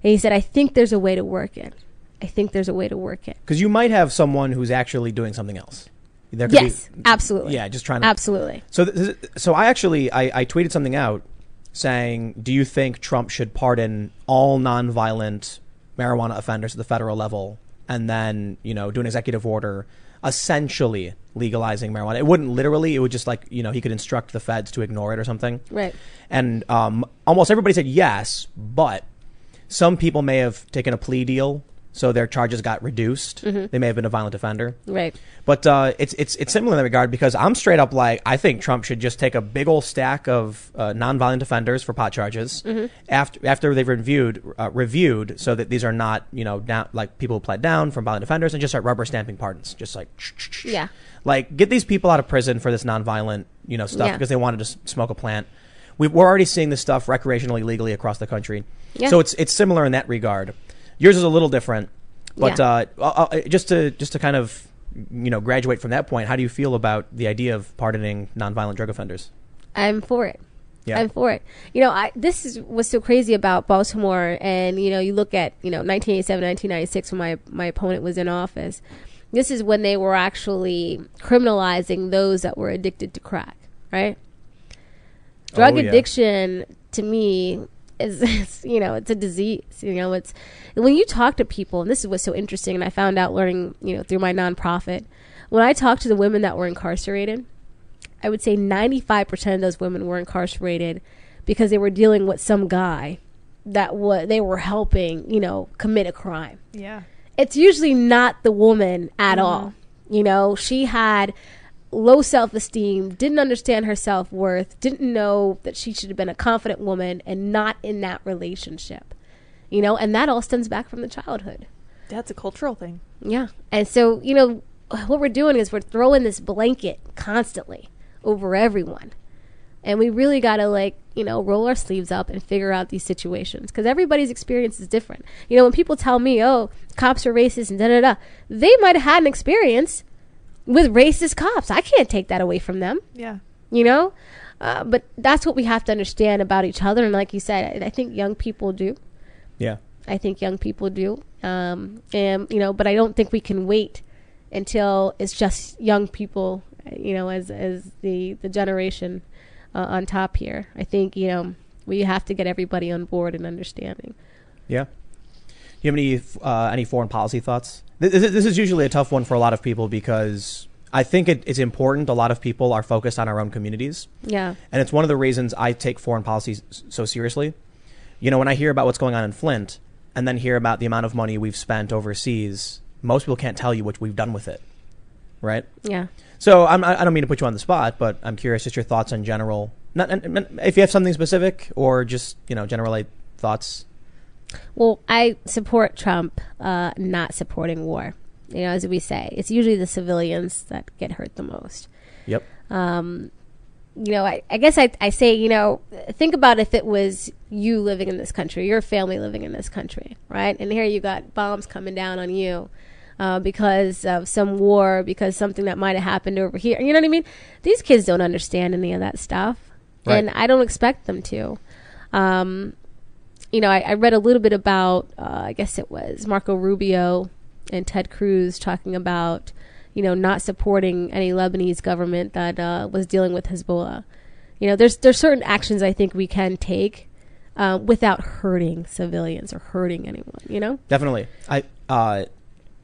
And he said, I think there's a way to work it. I think there's a way to work it. Because you might have someone who's actually doing something else. There could Yes, be, absolutely. yeah, just trying to. Absolutely. So, th- so I actually I, I tweeted something out saying, "Do you think Trump should pardon all nonviolent marijuana offenders at the federal level, and then you know do an executive order essentially legalizing marijuana? It wouldn't literally; it would just like you know he could instruct the feds to ignore it or something." Right. And um, almost everybody said yes, but some people may have taken a plea deal, so their charges got reduced. They may have been a violent offender. Right. But uh, it's it's it's similar in that regard because I'm straight up like I think Trump should just take a big old stack of uh, nonviolent offenders for pot charges after after they've reviewed uh, reviewed so that these are not you know down, like people who pled down from violent offenders and just start rubber stamping pardons just like Yeah. like get these people out of prison for this nonviolent you know stuff Yeah. because they wanted to s- smoke a plant. We, we're already seeing this stuff recreationally legally across the country, Yeah. so it's it's similar in that regard. Yours is a little different, but Yeah. uh, just to just to kind of you know graduate from that point, how do you feel about the idea of pardoning nonviolent drug offenders? I'm for it. Yeah. I'm for it. You know, I this is what's so crazy about Baltimore, and you know, you look at you know 1987, 1996 when my my opponent was in office. This is when they were actually criminalizing those that were addicted to crack, right? Drug Oh, yeah. addiction to me is, is, [laughs] you know, it's a disease. You know, it's when you talk to people, and this is what's so interesting, and I found out learning, you know, through my nonprofit. When I talked to the women that were incarcerated, I would say 95% of those women were incarcerated because they were dealing with some guy that wa they were helping, you know, commit a crime. Yeah. It's usually not the woman at mm-hmm. all. You know, she had low self-esteem, didn't understand her self-worth, didn't know that she should have been a confident woman and not in that relationship. You know, and that all stems back from the childhood. That's a cultural thing. Yeah. And so, you know, what we're doing is we're throwing this blanket constantly over everyone. And we really got to like, you know, roll our sleeves up and figure out these situations because everybody's experience is different. You know, when people tell me, "Oh, cops are racist" and da da da, they might have had an experience with racist cops. I can't take that away from them Yeah. you know uh, but that's what we have to understand about each other and like you said I, I think young people do Yeah. i think young people do um, and you know but i don't think we can wait until it's just young people you know as as the the generation uh, on top here i think you know we have to get everybody on board and understanding Yeah. Do you have any uh, any foreign policy thoughts? This, is usually a tough one for a lot of people because I think it, it's important. A lot of people are focused on our own communities, yeah and it's one of the reasons I take foreign policy so seriously. You know, when I hear about what's going on in Flint, and then hear about the amount of money we've spent overseas, most people can't tell you what we've done with it, right? yeah So I'm, I I don't mean to put you on the spot, but I'm curious just your thoughts in general. Not if you have something specific or just you know general thoughts. Well, I support Trump uh, not supporting war. You know, as we say, it's usually the civilians that get hurt the most. Yep. Um, you know, I, I guess I, I say, you know, think about if it was you living in this country, your family living in this country, right? And here you got bombs coming down on you uh, because of some war, because something that might have happened over here. You know what I mean? These kids don't understand any of that stuff, Right. and I don't expect them to. Um, you know, I, I read a little bit about, uh, I guess it was Marco Rubio and Ted Cruz talking about, you know, not supporting any Lebanese government that uh, was dealing with Hezbollah. You know, there's there's certain actions I think we can take uh, without hurting civilians or hurting anyone. You know, Definitely. I uh,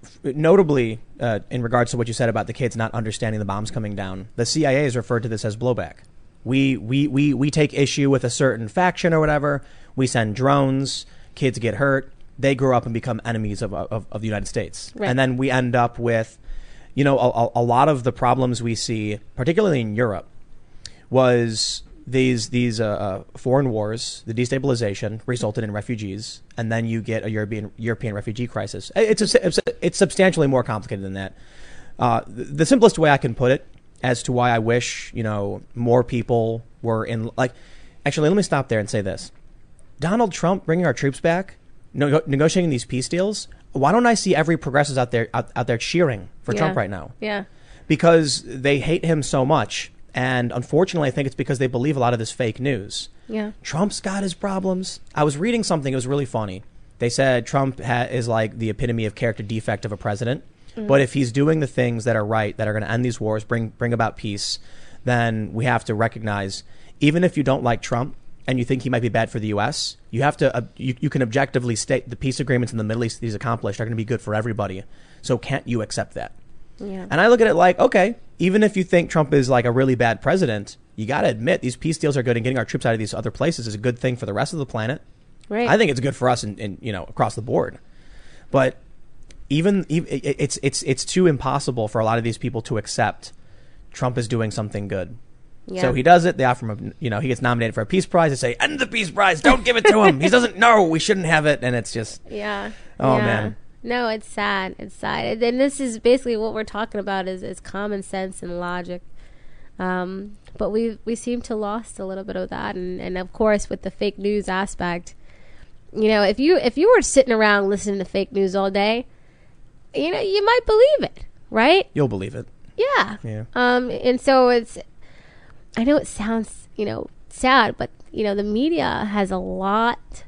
f- notably uh, in regards to what you said about the kids not understanding the bombs coming down, the CIA has referred to this as blowback. We we we we take issue with a certain faction or whatever. We send drones. Kids get hurt. They grow up and become enemies of of, of the United States, Right. and then we end up with, you know, a, a- a lot of the problems we see, particularly in Europe, was these these uh, uh, foreign wars, the destabilization resulted in refugees, and then you get a European European refugee crisis. It's a, it's, substantially more complicated than that. Uh, the, the simplest way I can put it as to why I wish you know more people were in like. Actually, let me stop there and say this: Donald Trump bringing our troops back, no, negotiating these peace deals. Why don't I see every progressive out there out, out there cheering for Yeah. Trump right now? yeah, because they hate him so much. And unfortunately, I think it's because they believe a lot of this fake news. yeah, Trump's got his problems. I was reading something, it was really funny. They said Trump ha- is like the epitome of character defect of a president. Mm. But if he's doing the things that are right, that are going to end these wars, bring, bring about peace, then we have to recognize, even if you don't like Trump and you think he might be bad for the U.S., you have to, uh, you, you can objectively state the peace agreements in the Middle East that he's accomplished are going to be good for everybody. So can't you accept that? yeah. And I look at it like, okay, even if you think Trump is like a really bad president, you got to admit these peace deals are good, and getting our troops out of these other places is a good thing for the rest of the planet. Right. I think it's good for us, in you know, across the board. But even, even it's it's it's too impossible for a lot of these people to accept Trump is doing something good. Yeah. So he does it. They offer him, a, you know, he gets nominated for a peace prize. They say, "End the peace prize! Don't give it to him. he doesn't know. We shouldn't have it." And it's just, [laughs] Yeah. Oh, Yeah. man. No, it's sad. It's sad. And this is basically what we're talking about is, is common sense and logic. Um, but we we seem to lost a little bit of that, and, and of course with the fake news aspect, you know, if you if you were sitting around listening to fake news all day, you know, you might believe it, right? you'll believe it. Yeah. Yeah. Um, and so it's, I know it sounds, you know, sad, but you know, the media has a lot,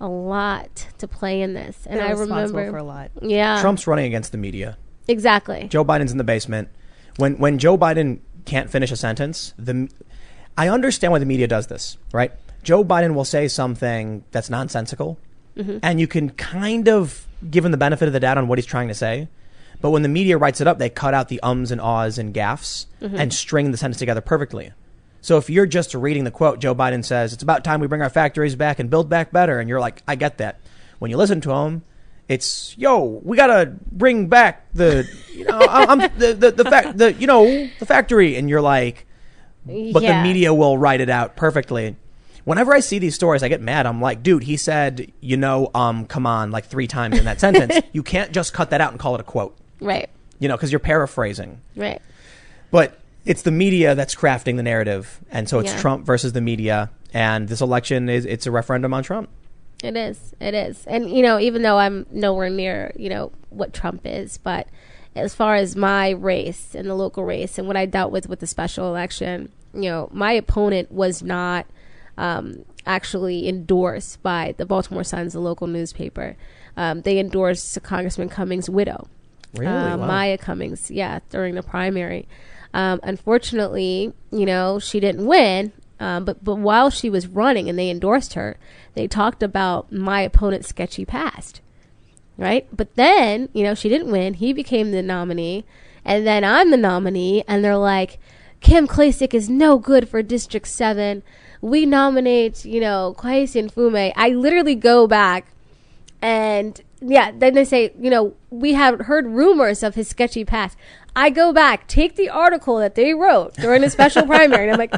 a lot to play in this, and They're I remember, for a lot. yeah, Trump's running against the media. exactly, Joe Biden's in the basement. When when Joe Biden can't finish a sentence, the I understand why the media does this, right? Joe Biden will say something that's nonsensical, mm-hmm. and you can kind of give him the benefit of the doubt on what he's trying to say. But when the media writes it up, they cut out the ums and ahs and gaffs and string the sentence together perfectly. So if you're just reading the quote, Joe Biden says, "It's about time we bring our factories back and build back better," and you're like, "I get that." When you listen to him, it's yo, we gotta bring back the, you know, I'm, I'm the the the, fact, the you know the factory, and you're like, but Yeah. the media will write it out perfectly. Whenever I see these stories, I get mad. I'm like, dude, he said, you know, um, come on, like three times in that sentence. [laughs] You can't just cut that out and call it a quote, right, you know, because you're paraphrasing. right, But it's the media that's crafting the narrative, and so it's Yeah. Trump versus the media. And this election is it's a referendum on Trump. It is. It is. And, you know, even though I'm nowhere near, you know, what Trump is, but as far as my race and the local race and what I dealt with with the special election, you know, my opponent was not um, actually endorsed by the Baltimore Sun's, the local newspaper. Um, they endorsed Congressman Cummings' widow. Really? uh, Wow. Maya Cummings, yeah, during the primary. Um, unfortunately, you know, she didn't win. Um, but but while she was running and they endorsed her, they talked about my opponent's sketchy past, right? But then, you know, she didn't win. He became the nominee, and then I'm the nominee, and they're like, Kim Klacik is no good for District Seven. We nominate, you know, Kweisi Mfume. I literally go back and yeah, then they say, you know, we have heard rumors of his sketchy past. I go back, take the article that they wrote during the special [laughs] primary, and I'm like,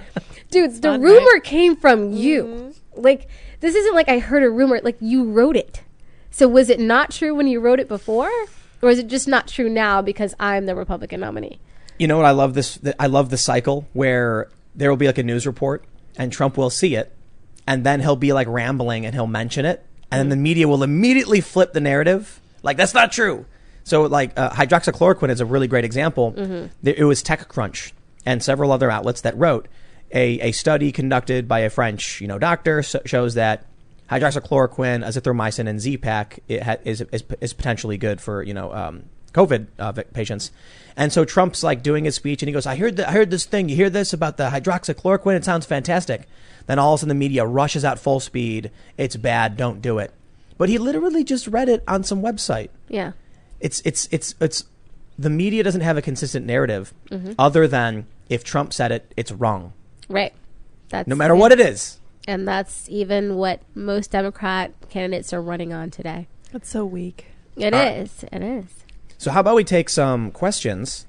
dude, the not rumor came from mm-hmm. you. Like, this isn't like I heard a rumor, like, you wrote it. So, was it not true when you wrote it before? Or is it just not true now because I'm the Republican nominee? You know what? I love this. th- I love the cycle where there will be like a news report, and Trump will see it, and then he'll be like rambling, and he'll mention it, and then the media will immediately flip the narrative, like that's not true. So, like uh, hydroxychloroquine is a really great example. There, it was TechCrunch and several other outlets that wrote a, a study conducted by a French, you know, doctor so, shows that hydroxychloroquine, azithromycin, and Z-Pak it ha- is, is is potentially good for you know um, COVID uh, patients. And so Trump's like doing his speech, and he goes, "I heard the, I heard this thing. You hear this about the hydroxychloroquine? It sounds fantastic." Then all of a sudden, the media rushes out full speed. It's bad. Don't do it. But he literally just read it on some website. Yeah. It's it's it's it's the media doesn't have a consistent narrative other than if Trump said it, it's wrong. Right. That's No matter what it is. And that's even what most Democrat candidates are running on today. That's so weak. It All is. right. It is. So how about we take some questions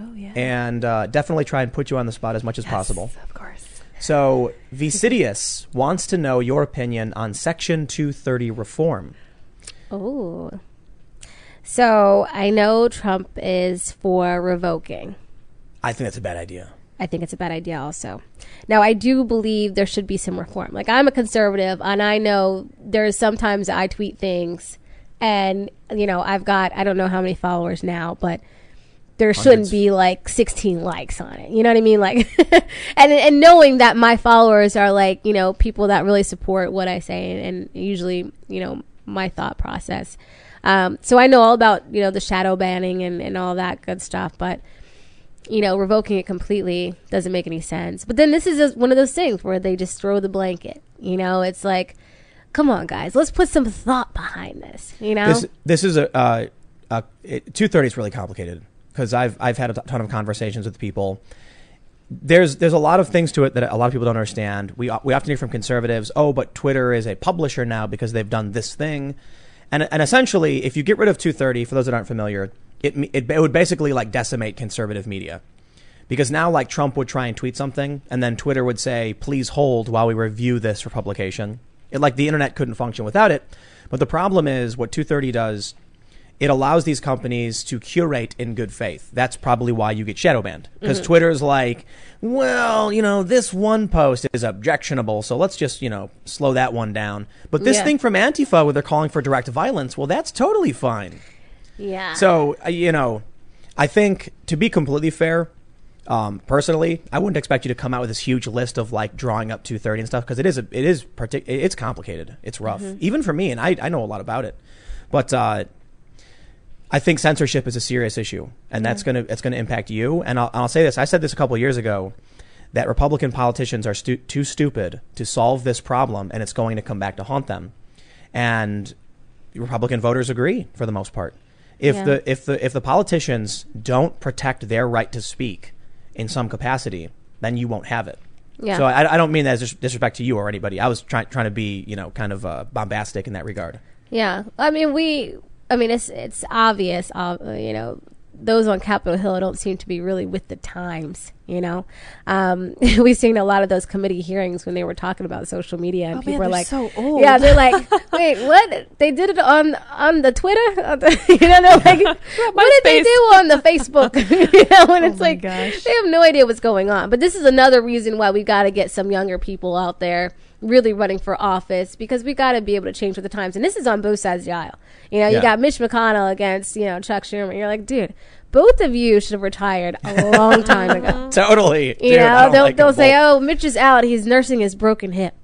Oh yeah. and uh, definitely try and put you on the spot as much as Yes, possible. Of course. So Vicidius wants to know your opinion on Section 230 reform. Oh. So I know Trump is for revoking. I think that's a bad idea. I think it's a bad idea also. Now, I do believe there should be some reform. Like, I'm a conservative, and I know there's sometimes I tweet things, and, you know, I've got, I don't know how many followers now, but there shouldn't Hundreds. be like 16 likes on it. You know what I mean? Like, [laughs] and, and knowing that my followers are like, you know, people that really support what I say and, and usually, you know, my thought process. Um, so I know all about, you know, the shadow banning and, and all that good stuff, but, you know, revoking it completely doesn't make any sense. But then this is just one of those things where they just throw the blanket. You know, it's like, come on, guys, let's put some thought behind this. You know, This this is a uh, uh, 230 is really complicated because I've I've had a ton of conversations with people. There's there's a lot of things to it that a lot of people don't understand. We uh, we often hear from conservatives, oh, but Twitter is a publisher now because they've done this thing, and and essentially, if you get rid of 230, for those that aren't familiar, it it, it would basically like decimate conservative media. Because now, like Trump would try and tweet something, and then Twitter would say, "Please hold while we review this for publication." It like the internet couldn't function without it. But the problem is what 230 does. It allows these companies to curate in good faith. That's probably why you get shadow banned. Because Twitter's like, well, you know, this one post is objectionable, so let's just, you know, slow that one down. But this Yeah. thing from Antifa where they're calling for direct violence, well, that's totally fine. yeah. So, uh, you know, I think to be completely fair, um, personally, I wouldn't expect you to come out with this huge list of like drawing up 230 and stuff because it is a, it is partic- it's complicated. It's rough, even for me, and I I know a lot about it. But uh, I think censorship is a serious issue, and that's gonna it's gonna impact you. And I'll, I'll say this: I said this a couple of years ago that Republican politicians are stu- too stupid to solve this problem, and it's going to come back to haunt them. And Republican voters agree for the most part. If Yeah. the if the if the politicians don't protect their right to speak in some capacity, then you won't have it. Yeah. So I, I don't mean that as disrespect to you or anybody. I was trying trying to be you know kind of uh, bombastic in that regard. Yeah, I mean we. I mean it's it's obvious. Uh, you know, those on Capitol Hill don't seem to be really with the times. You know, um, [laughs] we've seen a lot of those committee hearings when they were talking about social media, and Oh, people man, are like, so old. "Yeah, they're like, [laughs] wait, what? They did it on on the Twitter? [laughs] you know, they're like, what did they do on the Facebook? you know, and it's Oh my like gosh. they have no idea what's going on. But this is another reason why we got to get some younger people out there really running for office because we got to be able to change with the times. And this is on both sides of the aisle. You know, you Yeah. got Mitch McConnell against you know Chuck Schumer. You're like, dude, both of you should have retired a long time ago. [laughs] Totally. You Dude, know, they'll, like they'll say, "Oh, Mitch is out. He's nursing his broken hip."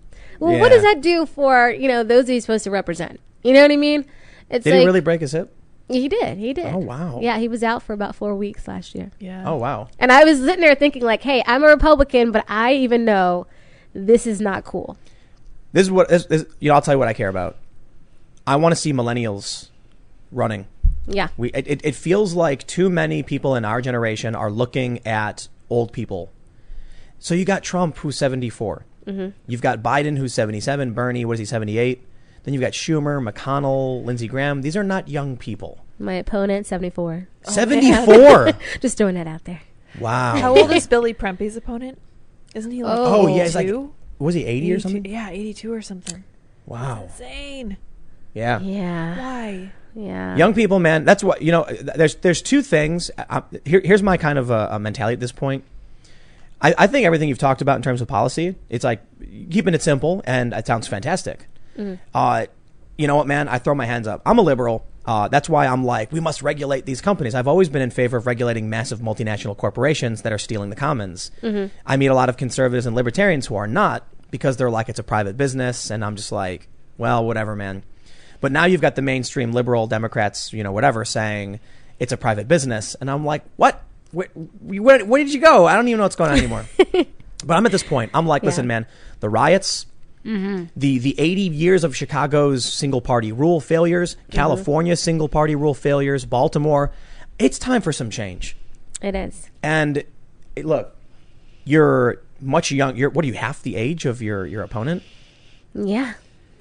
Well, what does that do for you know those he's supposed to represent? You know what I mean? It's Did like he really break his hip? he did. He did. Oh, wow. Yeah, he was out for about four weeks last year. Yeah. Oh wow. And I was sitting there thinking, like, "Hey, I'm a Republican, but I even know this is not cool." This is what this, this, you know. I'll tell you what I care about. I want to see millennials running. Yeah, We it, it, it feels like too many people in our generation are looking at old people. So you got Trump who's 74. Mm-hmm. You've got Biden who's 77. Bernie, what is he, 78? Then you've got Schumer, McConnell, Lindsey Graham. These are not young people. my opponent, 74. 74. [laughs] Just throwing that out there. wow. How old is Billy Prempeh's opponent? Isn't he like Oh, yeah, he's like- 82? was he 80 or 82 something? Yeah, 82 or something. Wow. Insane. Yeah. Yeah, Why? yeah. Young people, man. That's what you know. th- There's there's two things. Uh, here, here's my kind of uh, uh, mentality at this point. I, I think everything you've talked about in terms of policy, it's like keeping it simple, and it sounds fantastic. Uh, you know what, man? I throw my hands up. I'm a liberal. Uh, that's why I'm like, we must regulate these companies. I've always been in favor of regulating massive multinational corporations that are stealing the commons. I meet a lot of conservatives and libertarians who are not because they're like, it's a private business. And I'm just like, well, whatever, man. But now you've got the mainstream liberal Democrats, you know, whatever, saying it's a private business. And I'm like, what? Where, where, where did you go? I don't even know what's going on anymore. [laughs] but I'm at this point. I'm like, listen, Yeah. man, the riots, Mm-hmm. the the 80 years of Chicago's single party rule failures, mm-hmm. California's single party rule failures, Baltimore, it's time for some change. It is. And look, you're much young. You're what are you half the age of your your opponent? Yeah,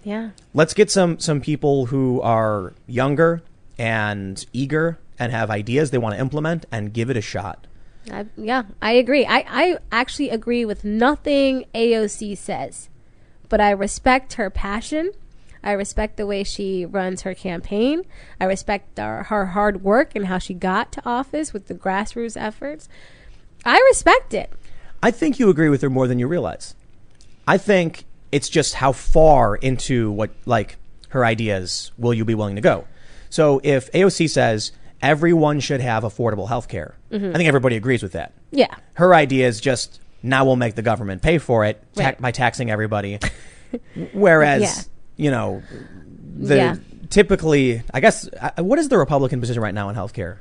yeah. Let's get some some people who are younger and eager and have ideas they want to implement and give it a shot. I, yeah, I agree. I, I actually agree with nothing AOC says, but I respect her passion. I respect the way she runs her campaign. I respect her, her hard work and how she got to office with the grassroots efforts. I respect it. I think you agree with her more than you realize. I think it's just how far into what like her ideas will you be willing to go. So if AOC says everyone should have affordable health care, mm-hmm. I think everybody agrees with that. Yeah. Her idea is just now we'll make the government pay for it ta- Right. by taxing everybody. [laughs] Whereas, Yeah. you know, the Yeah. typically, I guess, uh, what is the Republican position right now on healthcare?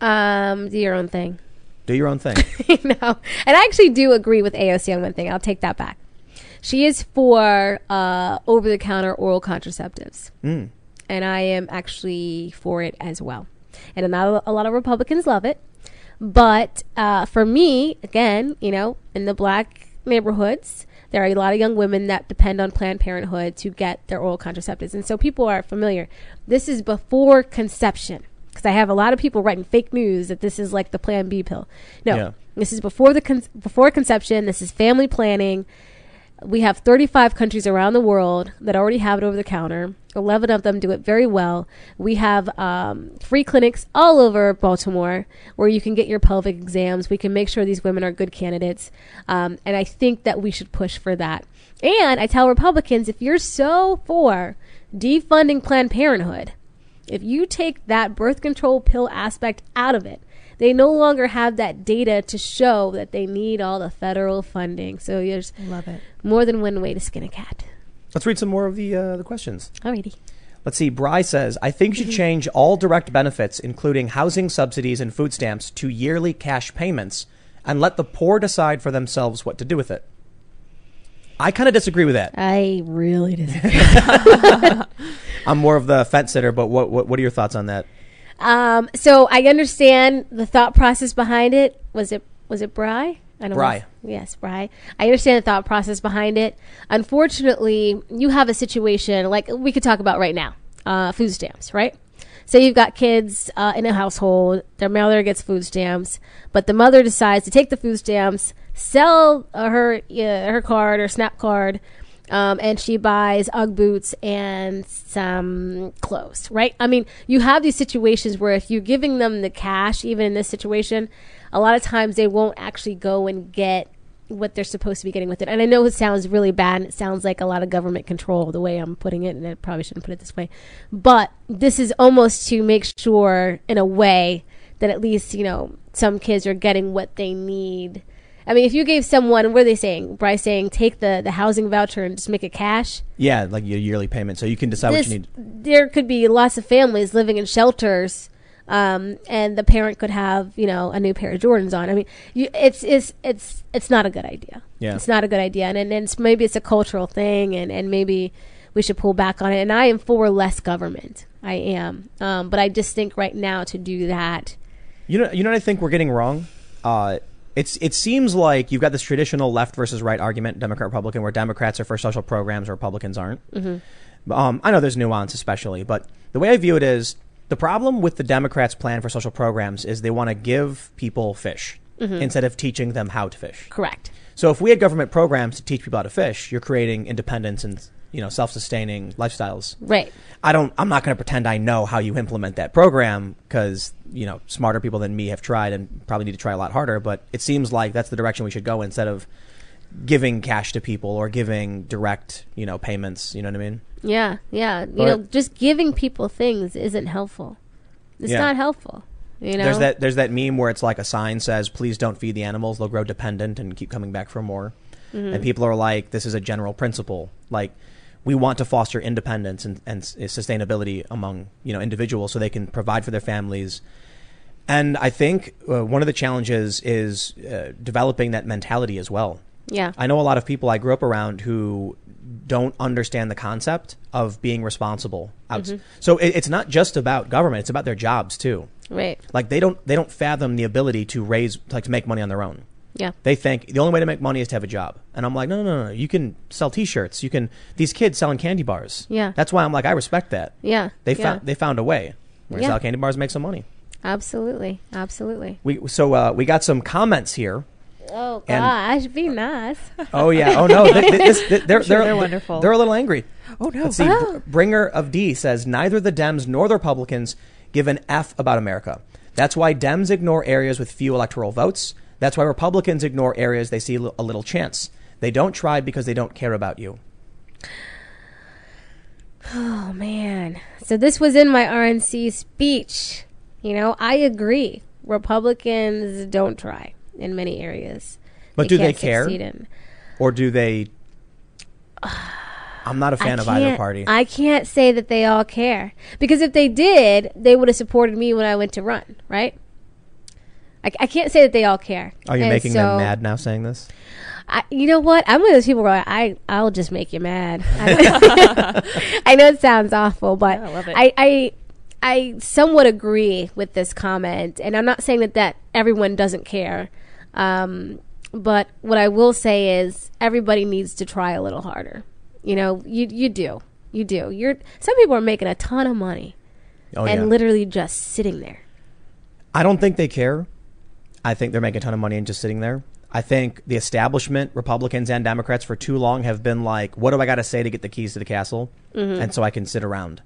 Um, do your own thing. Do your own thing. [laughs] no. And I actually do agree with AOC on one thing. I'll take that back. She is for uh, over the counter oral contraceptives. Mm. And I am actually for it as well. And not a lot of Republicans love it. But uh, for me, again, you know, in the black neighborhoods, there are a lot of young women that depend on Planned Parenthood to get their oral contraceptives. And so people are familiar. This is before conception. Because I have a lot of people writing fake news that this is like the Plan B pill. No, Yeah. this is before the con- before conception. This is family planning. We have 35 countries around the world that already have it over the counter. 11 of them do it very well. We have um, free clinics all over Baltimore where you can get your pelvic exams. We can make sure these women are good candidates. Um, and I think that we should push for that. And I tell Republicans if you're so for defunding Planned Parenthood, if you take that birth control pill aspect out of it, they no longer have that data to show that they need all the federal funding. So there's Love it. more than one way to skin a cat. Let's read some more of the uh, the questions. Alrighty. Let's see. Bry says, I think you should change all direct benefits, including housing subsidies and food stamps, to yearly cash payments and let the poor decide for themselves what to do with it. I kind of disagree with that. I really disagree. [laughs] I'm more of the fence sitter, but what, what, what are your thoughts on that? um, so I understand the thought process behind it. Was it was it Bry? I don't Bry. know. Yes, Bry. I understand the thought process behind it. Unfortunately, you have a situation like we could talk about right now. Uh, food stamps, right? say you've got kids uh, in a household, their mother gets food stamps, but the mother decides to take the food stamps, sell uh, her uh, her card or Snap card, um, and she buys UGG boots and some clothes, right? I mean, you have these situations where if you're giving them the cash, even in this situation, a lot of times they won't actually go and get what they're supposed to be getting with it. And I know it sounds really bad and it sounds like a lot of government control the way I'm putting it, and I probably shouldn't put it this way. But this is almost to make sure, in a way, that at least, you know, some kids are getting what they need. I mean, if you gave someone, what are they saying? Bryce saying, take the, the housing voucher and just make it cash. Yeah, like your yearly payment, so you can decide This- what you need. There could be lots of families living in shelters, um, and the parent could have, you know, a new pair of Jordans on. I mean, you, it's it's it's it's not a good idea. Yeah. it's not a good idea, and and, and it's, maybe it's a cultural thing, and and maybe we should pull back on it. And I am for less government. I am, um, but I just think right now to do that. You know, you know what I think we're getting wrong. Uh, it's it seems like you've got this traditional left versus right argument, Democrat Republican, where Democrats are for social programs, Republicans aren't. Mm-hmm. Um, I know there's nuance, especially, but the way I view it is the problem with the Democrats' plan for social programs is they want to give people fish mm-hmm. instead of teaching them how to fish. Correct. So if we had government programs to teach people how to fish, you're creating independence and you know self-sustaining lifestyles. Right. I don't. I'm not going to pretend I know how you implement that program because you know smarter people than me have tried and probably need to try a lot harder. But it seems like that's the direction we should go instead of giving cash to people or giving direct you know payments. You know what I mean? Yeah. Yeah. You But- know, just giving people things isn't helpful. It's Yeah. not helpful. You know. There's that. There's that meme where it's like a sign says, "Please don't feed the animals; they'll grow dependent and keep coming back for more." Mm-hmm. And people are like, "This is a general principle. Like, we want to foster independence and, and sustainability among you know individuals so they can provide for their families." And I think uh, one of the challenges is uh, developing that mentality as well. Yeah. I know a lot of people I grew up around who don't understand the concept of being responsible. Mm-hmm. So it, it's not just about government; it's about their jobs too. Right. Like they don't they don't fathom the ability to raise like to make money on their own. Yeah. They think the only way to make money is to have a job. And I'm like, no, no, no, no. You can sell T-shirts. You can these kids selling candy bars. Yeah. That's why I'm like, I respect that. Yeah. They yeah. found they found a way. Where Yeah. sell candy bars, make some money. Absolutely. Absolutely. We so uh, we got some comments here. Oh gosh, And- gosh, be nice. Oh yeah. Oh no. Th- th- this- th- they're, [laughs] sure they're, they're wonderful. They're a little angry. Oh no! Let's see. Oh. Bringer of D says neither the Dems nor the Republicans give an F about America. That's why Dems ignore areas with few electoral votes. That's why Republicans ignore areas they see a little chance. They don't try because they don't care about you. Oh man. So this was in my RNC speech. You know, I agree. Republicans don't try in many areas. But do they can't care? in. Or do they? I'm not a fan of either party. I can't say that they all care because if they did, they would have supported me when I went to run, right? I, I can't say that they all care. Are you And making so- them mad now saying this? I, you know what? I'm one of those people where I I'll just make you mad. I, [laughs] [laughs] I know it sounds awful, but I love it. I, I I somewhat agree with this comment, and I'm not saying that that everyone doesn't care. Um, but what I will say is everybody needs to try a little harder. You know, you you do, you do. You're some people are making a ton of money Oh and yeah. literally just sitting there. I don't think they care. I think they're making a ton of money and just sitting there. I think the establishment, Republicans and Democrats, for too long have been like, what do I got to say to get the keys to the castle? And so I can sit around.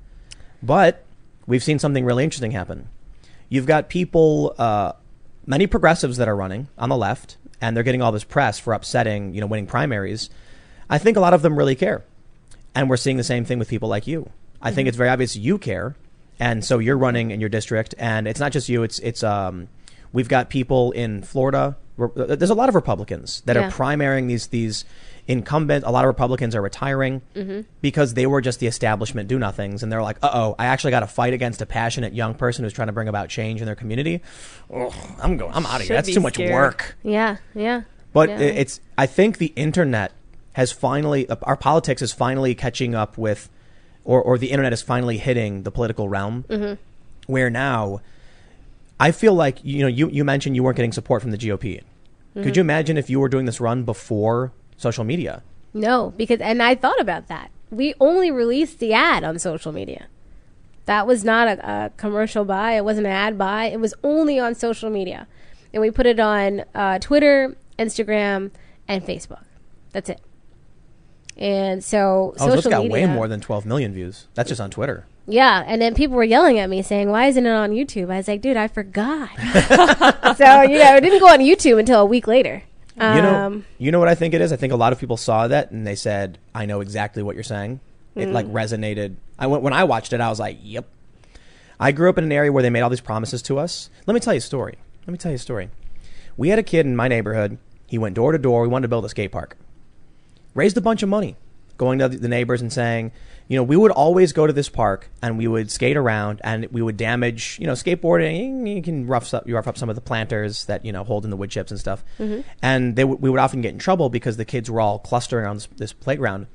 But we've seen something really interesting happen. You've got people, uh, many progressives that are running on the left, and they're getting all this press for upsetting, you know, winning primaries. I think a lot of them really care. And we're seeing the same thing with people like you. I think it's very obvious you care, and so you're running in your district, and it's not just you. It's it's um, we've got people in Florida. Uh, There's a lot of Republicans that Yeah. are primarying these these incumbent. A lot of Republicans are retiring because they were just the establishment do nothings, and they're like, uh oh, I actually got to fight against a passionate young person who's trying to bring about change in their community. Oh, I'm going. I'm out of here. That's too much scared. work. Yeah, yeah. But Yeah. it's I think the internet has finally uh, our politics is finally catching up with or or the internet is finally hitting the political realm Mm-hmm. where now I feel like you know you you mentioned you weren't getting support from the GOP. Mm-hmm. Could you imagine if you were doing this run before social media? No, because and I thought about that. We only released the ad on social media. That was not a, a commercial buy. It wasn't an ad buy. It was only on social media, and we put it on uh, Twitter, Instagram, and Facebook. That's it. And so Oh, so it's social got media, way more than 12 million views. That's just on Twitter. yeah, and then people were yelling at me saying, "Why isn't it on YouTube?" I was like, "Dude, I forgot." [laughs] [laughs] so you know, it didn't go on YouTube until a week later. Um, You know, you know what I think it is. I think a lot of people saw that and they said, "I know exactly what you're saying." It like Mm. resonated. I went when I watched it. I was like, "Yep." I grew up in an area where they made all these promises to us. Let me tell you a story. Let me tell you a story. We had a kid in my neighborhood. He went door to door. We wanted to build a skate park. Raised a bunch of money, going to the neighbors and saying, you know, we would always go to this park and we would skate around and we would damage, you know, skateboarding. You can rough up, you rough up some of the planters that you know hold in the wood chips and stuff. Mm-hmm. And they w- we would often get in trouble because the kids were all clustering on this, this playground.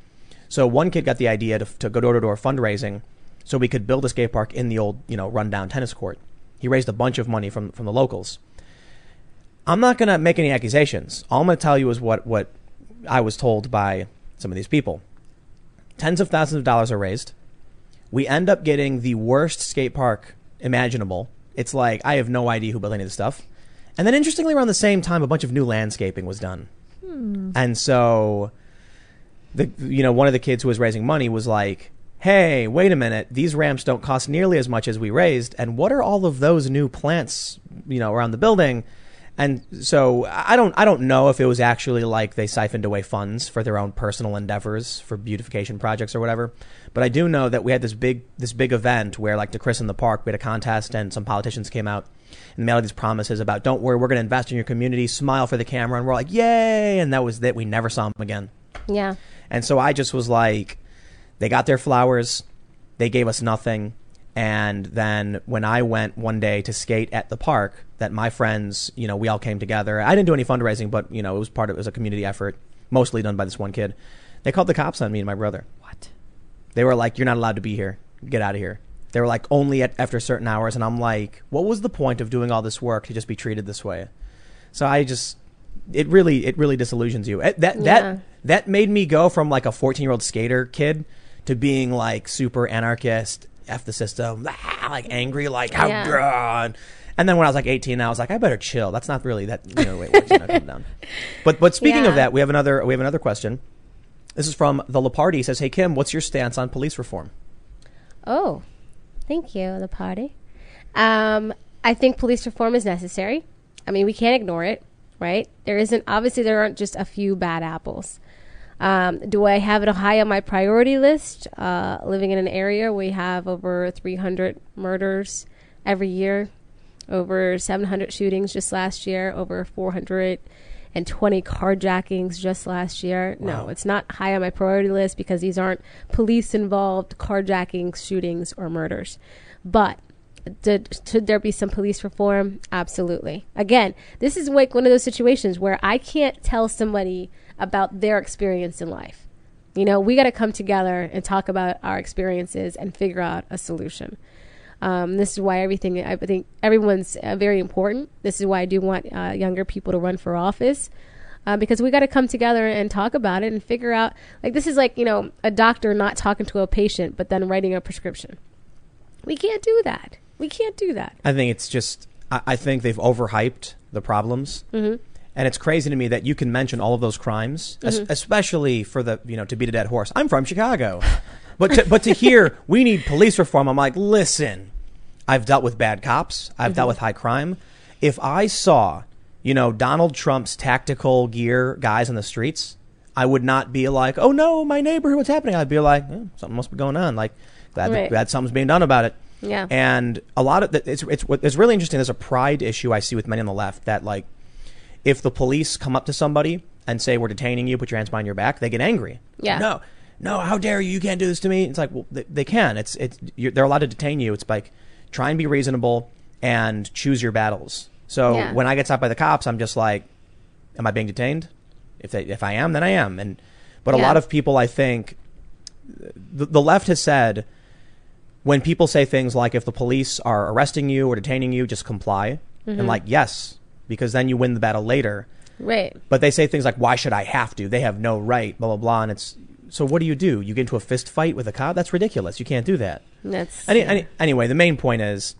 So one kid got the idea to, to go door to door fundraising, so we could build a skate park in the old, you know, rundown tennis court. He raised a bunch of money from from the locals. I'm not going to make any accusations. All I'm going to tell you is what what I was told by some of these people. Tens of thousands of dollars are raised. We end up getting the worst skate park imaginable. It's like I have no idea who built any of this stuff. And then interestingly around the same time a bunch of new landscaping was done. Hmm. And so the you know one of the kids who was raising money was like, "Hey, wait a minute. These ramps don't cost nearly as much as we raised. And what are all of those new plants, you know, around the building?" And so I don't I don't know if it was actually like they siphoned away funds for their own personal endeavors for beautification projects or whatever. But I do know that we had this big this big event where like to christen the park, we had a contest and some politicians came out and made all these promises about don't worry, we're going to invest in your community, smile for the camera, and we're like yay, and that was it. We never saw them again. yeah, And so I just was like, they got their flowers, they gave us nothing. And then when I went one day to skate at the park, that my friends, you know, we all came together. I didn't do any fundraising, but you know, it was part of it was a community effort, mostly done by this one kid. They called the cops on me and my brother. What? They were like, "You're not allowed to be here. Get out of here." They were like, "Only at, after certain hours." And I'm like, "What was the point of doing all this work to just be treated this way?" So I just, it really, it really disillusions you. That Yeah. that that made me go from like a 14 year old skater kid to being like super anarchist, f the system, ah, [laughs] like angry, like how Yeah. God. And then when I was like 18, I was like, I better chill. That's not really that you know the way it works. You know, calm down. [laughs] But but speaking Yeah. of that, we have another we have another question. This is from the Laparty. Says, "Hey Kim, what's your stance on police reform?" Oh, thank you, the party. Um, I think police reform is necessary. I mean, we can't ignore it, right? There isn't, obviously, there aren't just a few bad apples. Um, do I have it high on my priority list? Uh, living in an area where we have over 300 murders every year, over 700 shootings just last year, over 420 carjackings just last year. No, it's not high on my priority list because these aren't police involved carjackings, shootings, or murders. But did, should there be some police reform? Absolutely. Again, this is like one of those situations where I can't tell somebody about their experience in life. You know, we got to come together and talk about our experiences and figure out a solution. Um, this is why everything, I think everyone's uh, very important. This is why I do want uh, younger people to run for office. Uh, because we got to come together and talk about it and figure out like this is like you know a doctor not talking to a patient but then writing a prescription we can't do that we can't do that I think it's just I, I think they've overhyped the problems, Mm-hmm. And it's crazy to me that you can mention all of those crimes, es- especially for the you know to beat a dead horse. I'm from Chicago, but to, but to hear [laughs] we need police reform, I'm like, listen, I've dealt with bad cops, I've dealt with high crime. If I saw you know Donald Trump's tactical gear guys on the streets, I would not be like, oh no, my neighborhood, what's happening? I'd be like, eh, something must be going on. Like glad Right. glad something's being done about it. Yeah. And a lot of the, it's it's it's really interesting. There's a pride issue I see with many on the left that like if the police come up to somebody and say we're detaining you, put your hands behind your back, they get angry. Yeah. No, no, how dare you? You can't do this to me. It's like well, they, they can. It's it's you're, they're allowed to detain you. It's like try and be reasonable and choose your battles. So Yeah. when I get stopped by the cops, I'm just like, am I being detained? If they, if I am, then I am. And but a lot of people, I think, the, the left has said when people say things like if the police are arresting you or detaining you, just comply. And mm-hmm. like, yes, because then you win the battle later. right But they say things like, why should I have to? They have no right, blah, blah, blah. And it's, so what do you do? You get into a fist fight with a cop? That's ridiculous. You can't do that. That's Any, yeah. any, anyway, the main point is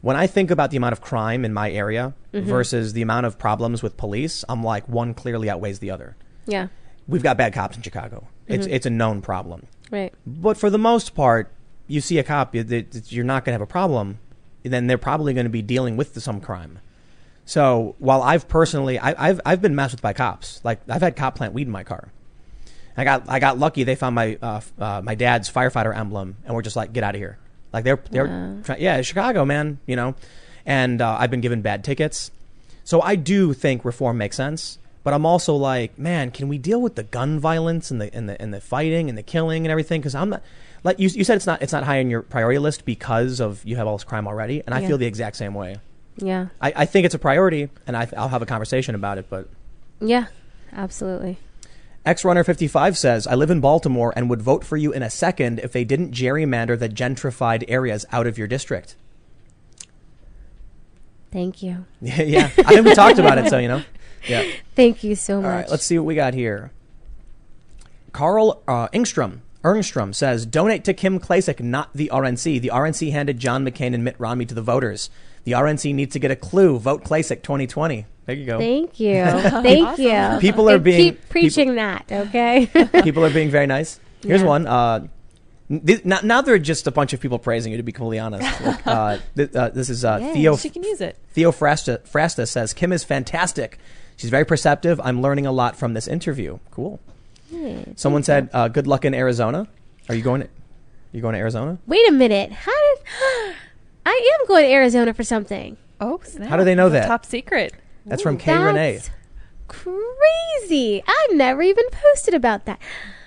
when I think about the amount of crime in my area Mm-hmm. versus the amount of problems with police, I'm like one clearly outweighs the other. yeah, We've got bad cops in Chicago. It's Mm-hmm. it's a known problem. right. But for the most part, you see a cop, you're not going to have a problem. Then they're probably going to be dealing with some crime. So while I've personally, I, I've I've been messed with by cops. Like I've had cop plant weed in my car. I got I got lucky. They found my uh, uh, my dad's firefighter emblem, and we're just like, get out of here. Like they're they're try- yeah, Chicago man, you know. And uh, I've been given bad tickets. So I do think reform makes sense. But I'm also like, man, can we deal with the gun violence and the and the and the fighting and the killing and everything? Because I'm not like you. You said it's not it's not high on your priority list because of you have all this crime already, and I Yeah. feel the exact same way. Yeah, I, I think it's a priority, and I, I'll have a conversation about it. But yeah, absolutely. XRunner55 says, I live in Baltimore and would vote for you in a second if they didn't gerrymander the gentrified areas out of your district. Thank you. [laughs] yeah, I think we talked about it, so you know. [laughs] Yeah. Thank you so much. right, let's see what we got here. Carl uh, Engstrom. Erngstrom says, donate to Kim Klacik, not the RNC. The RNC handed John McCain and Mitt Romney to the voters. The RNC needs to get a clue. Vote Klacik 2020. There you go. Thank [laughs] you. Thank you. People are And being- keep preaching that, okay? [laughs] people are being very nice. Here's Yeah. one. Uh, th- now, now they're just a bunch of people praising you. To be completely honest, [laughs] Like, uh, th- uh, this is uh, Yay. Theo. She can use it. Theo Frasta, Frasta says Kim is fantastic. She's very perceptive. I'm learning a lot from this interview. Cool. Hey, Someone said, uh, "Good luck in Arizona." Are you going? To, you going to Arizona? Wait a minute. How did I am going to Arizona for something? Oh, snap. How do they know It's that? Top secret. That's from Kay Renee. Crazy. I've never even posted about that.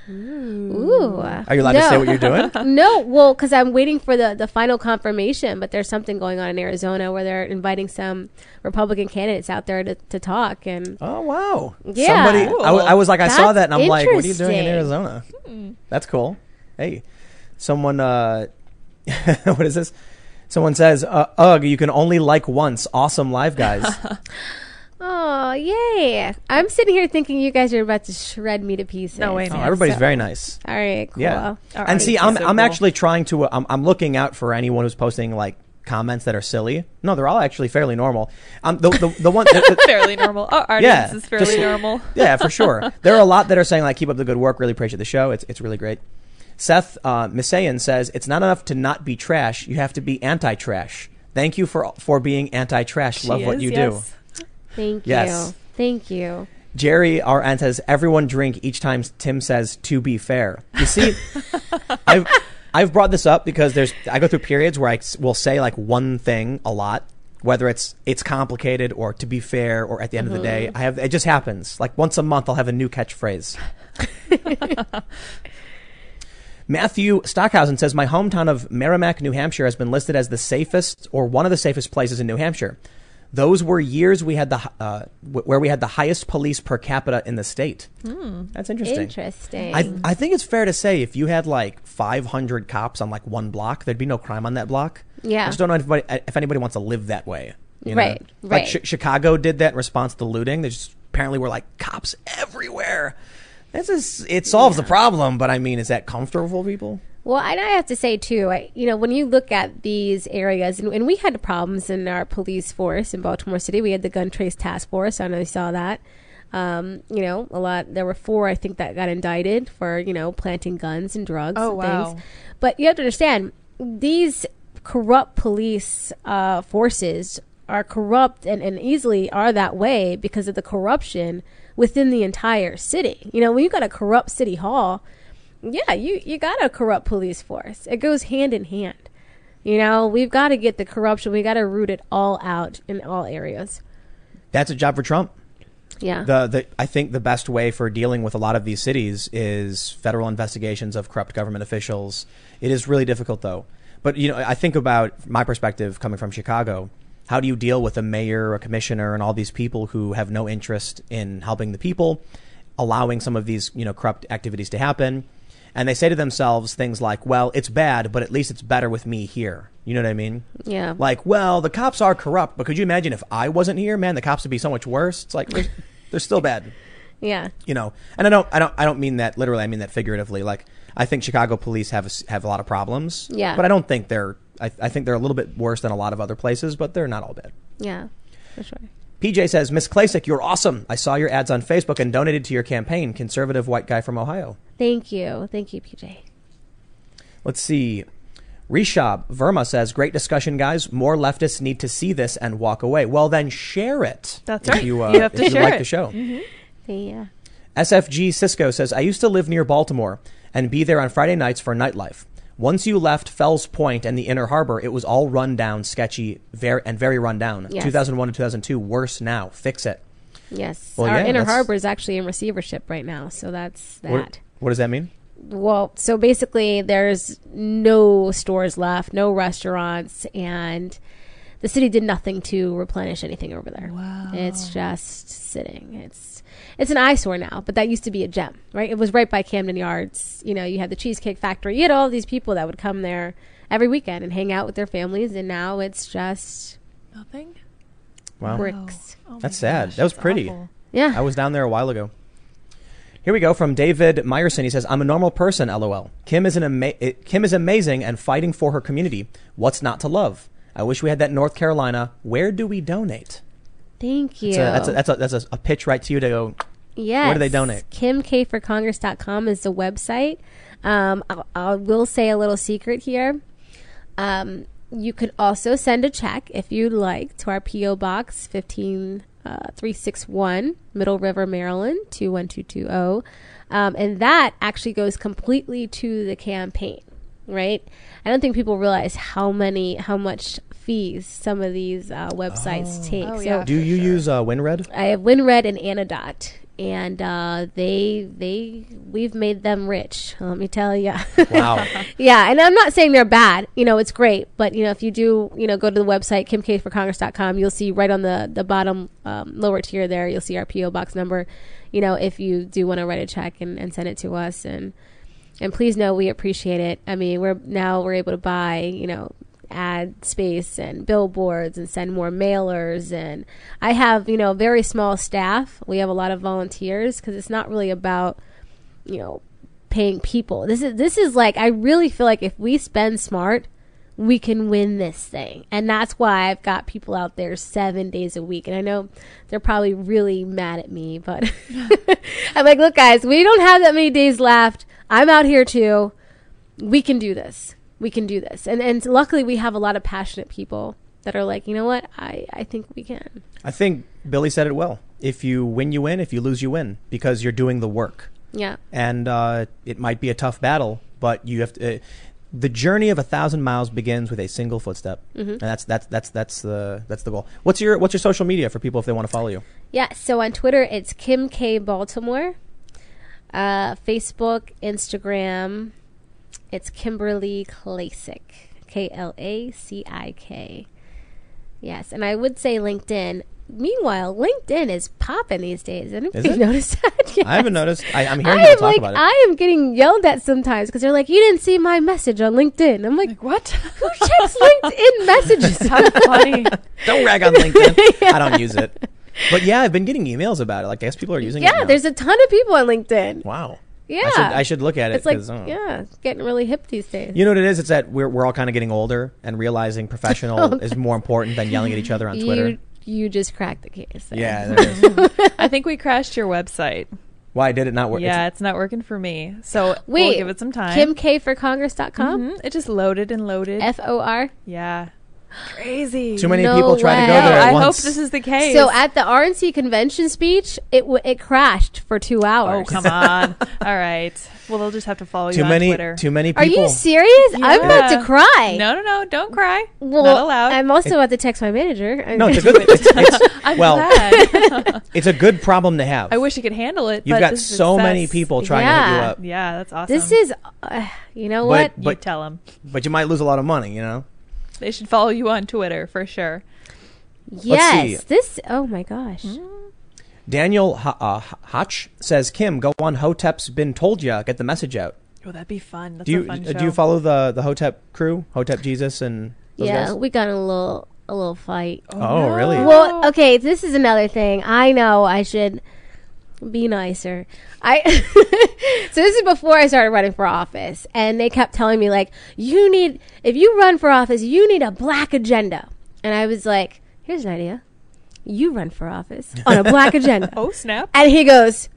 Ooh. Are you allowed to say what you're doing? [laughs] no, well, because I'm waiting for the, the final confirmation, but there's something going on in Arizona where they're inviting some Republican candidates out there to, to talk. And Oh wow! Yeah. Somebody, I, w- I was like, I saw that, and I'm like, what are you doing in interesting. Arizona? That's cool. Hey, someone, uh, [laughs] what is this? Someone says, uh, "Ugh, you can only like once." Awesome live, guys. [laughs] oh, yay. I'm sitting here thinking you guys are about to shred me to pieces. No way, oh, everybody's So- very nice. All right, cool. Yeah, Our and see, I'm so I'm cool. actually trying to. uh, I'm I'm looking out for anyone who's posting like comments that are silly. No, they're all actually fairly normal. Um, the the, the one. the- the- [laughs] fairly normal. Our [laughs] audience Yeah, is fairly just- normal. yeah, for sure. There are a lot that are saying like, "Keep up the good work." Really appreciate the show. It's it's really great. Seth uh, Misayan says it's not enough to not be trash. You have to be anti-trash. Thank you for for being anti-trash. Love She what is, you yes. Thank Yes. you. Thank you. Jerry our aunt says everyone drink each time Tim says to be fair. You see, [laughs] I've I've brought this up because there's I go through periods where I will say like one thing a lot. Whether it's it's complicated or to be fair or at the end of the day, I have it just happens. Like once a month, I'll have a new catchphrase. [laughs] Matthew Stockhausen says, My hometown of Merrimack, New Hampshire has been listed as the safest or one of the safest places in New Hampshire. Those were years we had the uh, where we had the highest police per capita in the state. That's interesting. Interesting. I, I think it's fair to say if you had like 500 cops on like one block, there'd be no crime on that block. Yeah. I just don't know if anybody, if anybody wants to live that way. you know? Right, Like right. Chicago did that in response to looting. They just apparently were like cops everywhere. This is it solves the problem, but I mean, is that comfortable for people? Well, and I have to say too, I, you know, when you look at these areas, and, and we had problems in our police force in Baltimore City, we had the gun trace task force. I know you saw that. Um, you know, a lot. There were four, I think, that got indicted for you know planting guns and drugs. Oh, and wow. Things. But you have to understand these corrupt police uh, forces are corrupt and, and easily are that way because of the corruption within the entire city. You know, when you've got a corrupt city hall, yeah, you you got a corrupt police force. It goes hand in hand. You know, we've got to get the corruption. We got to root it all out in all areas. That's a job for Trump. Yeah. The, the I think the best way for dealing with a lot of these cities is federal investigations of corrupt government officials. It is really difficult though. But you know, I think about my perspective coming from Chicago. How do you deal with a mayor, a commissioner, and all these people who have no interest in helping the people, allowing some of these you know corrupt activities to happen? And they say to themselves things like, "Well, it's bad, but at least it's better with me here." You know what I mean? yeah. Like, well, the cops are corrupt, but could you imagine if I wasn't here, man? The cops would be so much worse. It's like they're, they're still bad, [laughs] yeah. you know. And I don't, I don't, I don't mean that literally. I mean that figuratively. Like, I think Chicago police have a, have a lot of problems. Yeah. but I don't think they're. I, I think they're a little bit worse than a lot of other places, but they're not all bad. Yeah, for sure. PJ says, Miss Klacik, you're awesome. I saw your ads on Facebook and donated to your campaign. Conservative white guy from Ohio. Thank you, thank you, PJ. Let's see. Rishab Verma says, Great discussion, guys. More leftists need to see this and walk away. Well, then share it. That's if right. You, [laughs] uh, You have to share like it. the show. Yeah. SFG Cisco says, I used to live near Baltimore and be there on Friday nights for nightlife. Once you left Fells Point and the Inner Harbor, it was all run down, sketchy, very, and very run down. Yes. 2001 to 2002, worse now. Fix it. Yes. Well, Our yeah, Inner Harbor is actually in receivership right now, so that's that. What, what does that mean? Well, so basically, there's no stores left, no restaurants, and the city did nothing to replenish anything over there. Wow. It's just sitting. It's it's an eyesore now, but that used to be a gem, right? It was right by Camden Yards. You know, you had the Cheesecake Factory. You had all these people that would come there every weekend and hang out with their families, and now it's just Nothing. Wow. bricks. Oh my That's sad. gosh, That was pretty. awful. Yeah. I was down there a while ago. Here we go from David Meyerson. He says, "I'm a normal person. LOL. Kim is an ama- eh, Kim is amazing and fighting for her community. What's not to love? I wish we had that North Carolina. Where do we donate? Thank you. That's a, that's a, that's a, that's a, pitch right to you to go. Yes. Where do they donate? KimKforCongress.com is the website. Um, I, I will say a little secret here. Um, you could also send a check if you'd like to our P.O. Box 15361, Middle River, Maryland 21220. Um, and that actually goes completely to the campaign, right? I don't think people realize how many, how much fees some of these uh, websites take. Oh, so. Do you use uh, WinRed? I have WinRed and Anedot, and uh, they they we've made them rich. Let me tell you. Wow. [laughs] yeah, and I'm not saying they're bad. You know, it's great, but you know, if you do, you know, go to the website kimkforcongress.com, you'll see right on the the bottom um, lower tier there, you'll see our PO box number. You know, if you do want to write a check and, and send it to us, and and please know we appreciate it. I mean, we're now we're able to buy, you know, ad space and billboards and send more mailers and I have, you know, very small staff. We have a lot of volunteers because it's not really about, you know, paying people. This is this is like I really feel like if we spend smart, we can win this thing. And that's why I've got people out there 7 days a week. And I know they're probably really mad at me, but [laughs] I'm like, "Look guys, we don't have that many days left. I'm out here too. We can do this. We can do this." And and luckily we have a lot of passionate people that are like, "You know what? I I think we can." I think Billy said it well. If you win, you win. If you lose, you win because you're doing the work. Yeah. and uh, it might be a tough battle, but you have to. Uh, the journey of a thousand miles begins with a single footstep, Mm-hmm. and that's that's that's that's the that's the goal. What's your what's your social media for people if they want to follow you? Yeah, so on Twitter it's Kim K Baltimore. Uh, Facebook, Instagram, it's Kimberly Klacik. K L A C I K. Yes, and I would say LinkedIn. Meanwhile, LinkedIn is popping these days. Anybody Is it? notice that? [laughs] I haven't noticed. I, I'm hearing I people am talk like about it. I am getting yelled at sometimes because they're like, "You didn't see my message on LinkedIn." I'm like, Like what? "Who checks LinkedIn [laughs] messages?" How funny. don't rag on LinkedIn. [laughs] I don't use it, but yeah, I've been getting emails about it. Like, I guess people are using it. yeah, there's a ton of people on LinkedIn. wow. Yeah, I should I should look at it. it's like oh. yeah, it's getting really hip these days. You know what it is? It's that we're we're all kind of getting older and realizing [laughs] professional is more important than yelling at each other on Twitter. You you just cracked the case. there. yeah, there is. [laughs] I think we crashed your website. Why did it not work? Yeah, It's- it's not working for me. So Wait, we'll give it some time. KimKforCongress.com. Mhm. It just loaded and loaded. F O R. yeah. Crazy. too many No people try to go there at I hope this is the case. So at the RNC convention speech, it w- it crashed for two hours. Oh come [laughs] on. All right. Well, they'll just have to follow too you on Twitter. too many people. Are you serious? I'm about to cry. No, no, no. Don't cry. well, Not allowed. I'm also about to text my manager. no, it's a good. [laughs] It's, it's, [laughs] I'm well, glad. it's a good problem to have. I wish I could handle it. You've but got so success. many people trying to hit you up, Yeah, that's awesome. This is, uh, you know But- what? You but- tell them. but you might lose a lot of money. You know. They should follow you on Twitter for sure. Yes, this. Oh my gosh. Daniel Ho- uh, Hotch says, "Kim, go on. Hotep's been told ya. Get the message out. Oh, that'd be fun. That's Do you a fun uh, do you follow the the Hotep crew? Hotep Jesus and those Yeah, guys? we got a little a little fight. Oh, really? Well, okay, this is another thing. I know I should be nicer. I [laughs] so this is before I started running for office, and they kept telling me like, you need if you run for office, you need a black agenda, and I was like, here's an idea, you run for office on a black [laughs] agenda. Oh snap! And he goes,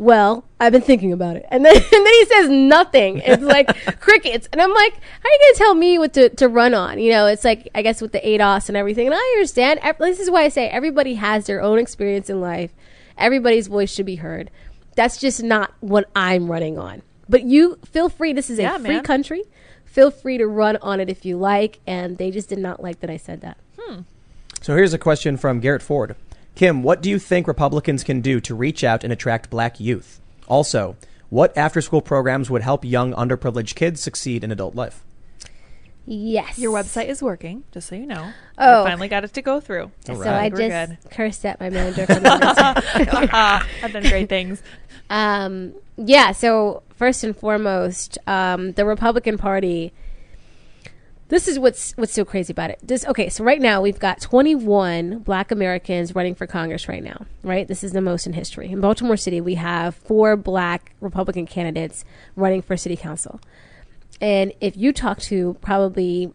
well, I've been thinking about it. And then, [laughs] and then he says nothing. It's like crickets. And I'm like, how are you going to tell me what to, to run on? You know, it's like, I guess with the ADOS and everything. And I understand. This is why I say everybody has their own experience in life. Everybody's voice should be heard. That's just not what I'm running on. But you feel free. This is a Yeah, free man. country. Feel free to run on it if you like. And they just did not like that I said that. Hmm. So here's a question from Garrett Ford. Kim, what do you think Republicans can do to reach out and attract black youth? Also, what after school programs would help young underprivileged kids succeed in adult life? Yes. Your website is working, just so you know. Oh. I finally got it to go through. All So right. I We're just good. cursed at my [laughs] manager for the I've done great things. Um, yeah. So first and foremost, um, the Republican Party. This is what's what's so crazy about it. This okay. So right now we've got 21 Black Americans running for Congress right now. Right. This is the most in history. In Baltimore City, we have four Black Republican candidates running for City Council. And if you talk to probably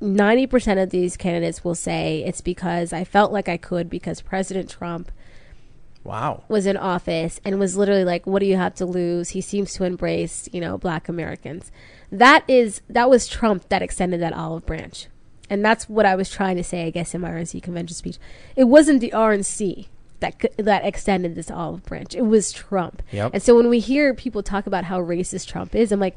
90% of these candidates will say it's because I felt like I could because President Trump Wow. was in office and was literally like, "What do you have to lose?" He seems to embrace, you know, Black Americans. That is that was Trump that extended that olive branch, and that's what I was trying to say, I guess, in my RNC convention speech. It wasn't the RNC that that extended this olive branch. It was Trump. Yep. And so when we hear people talk about how racist Trump is, I'm like,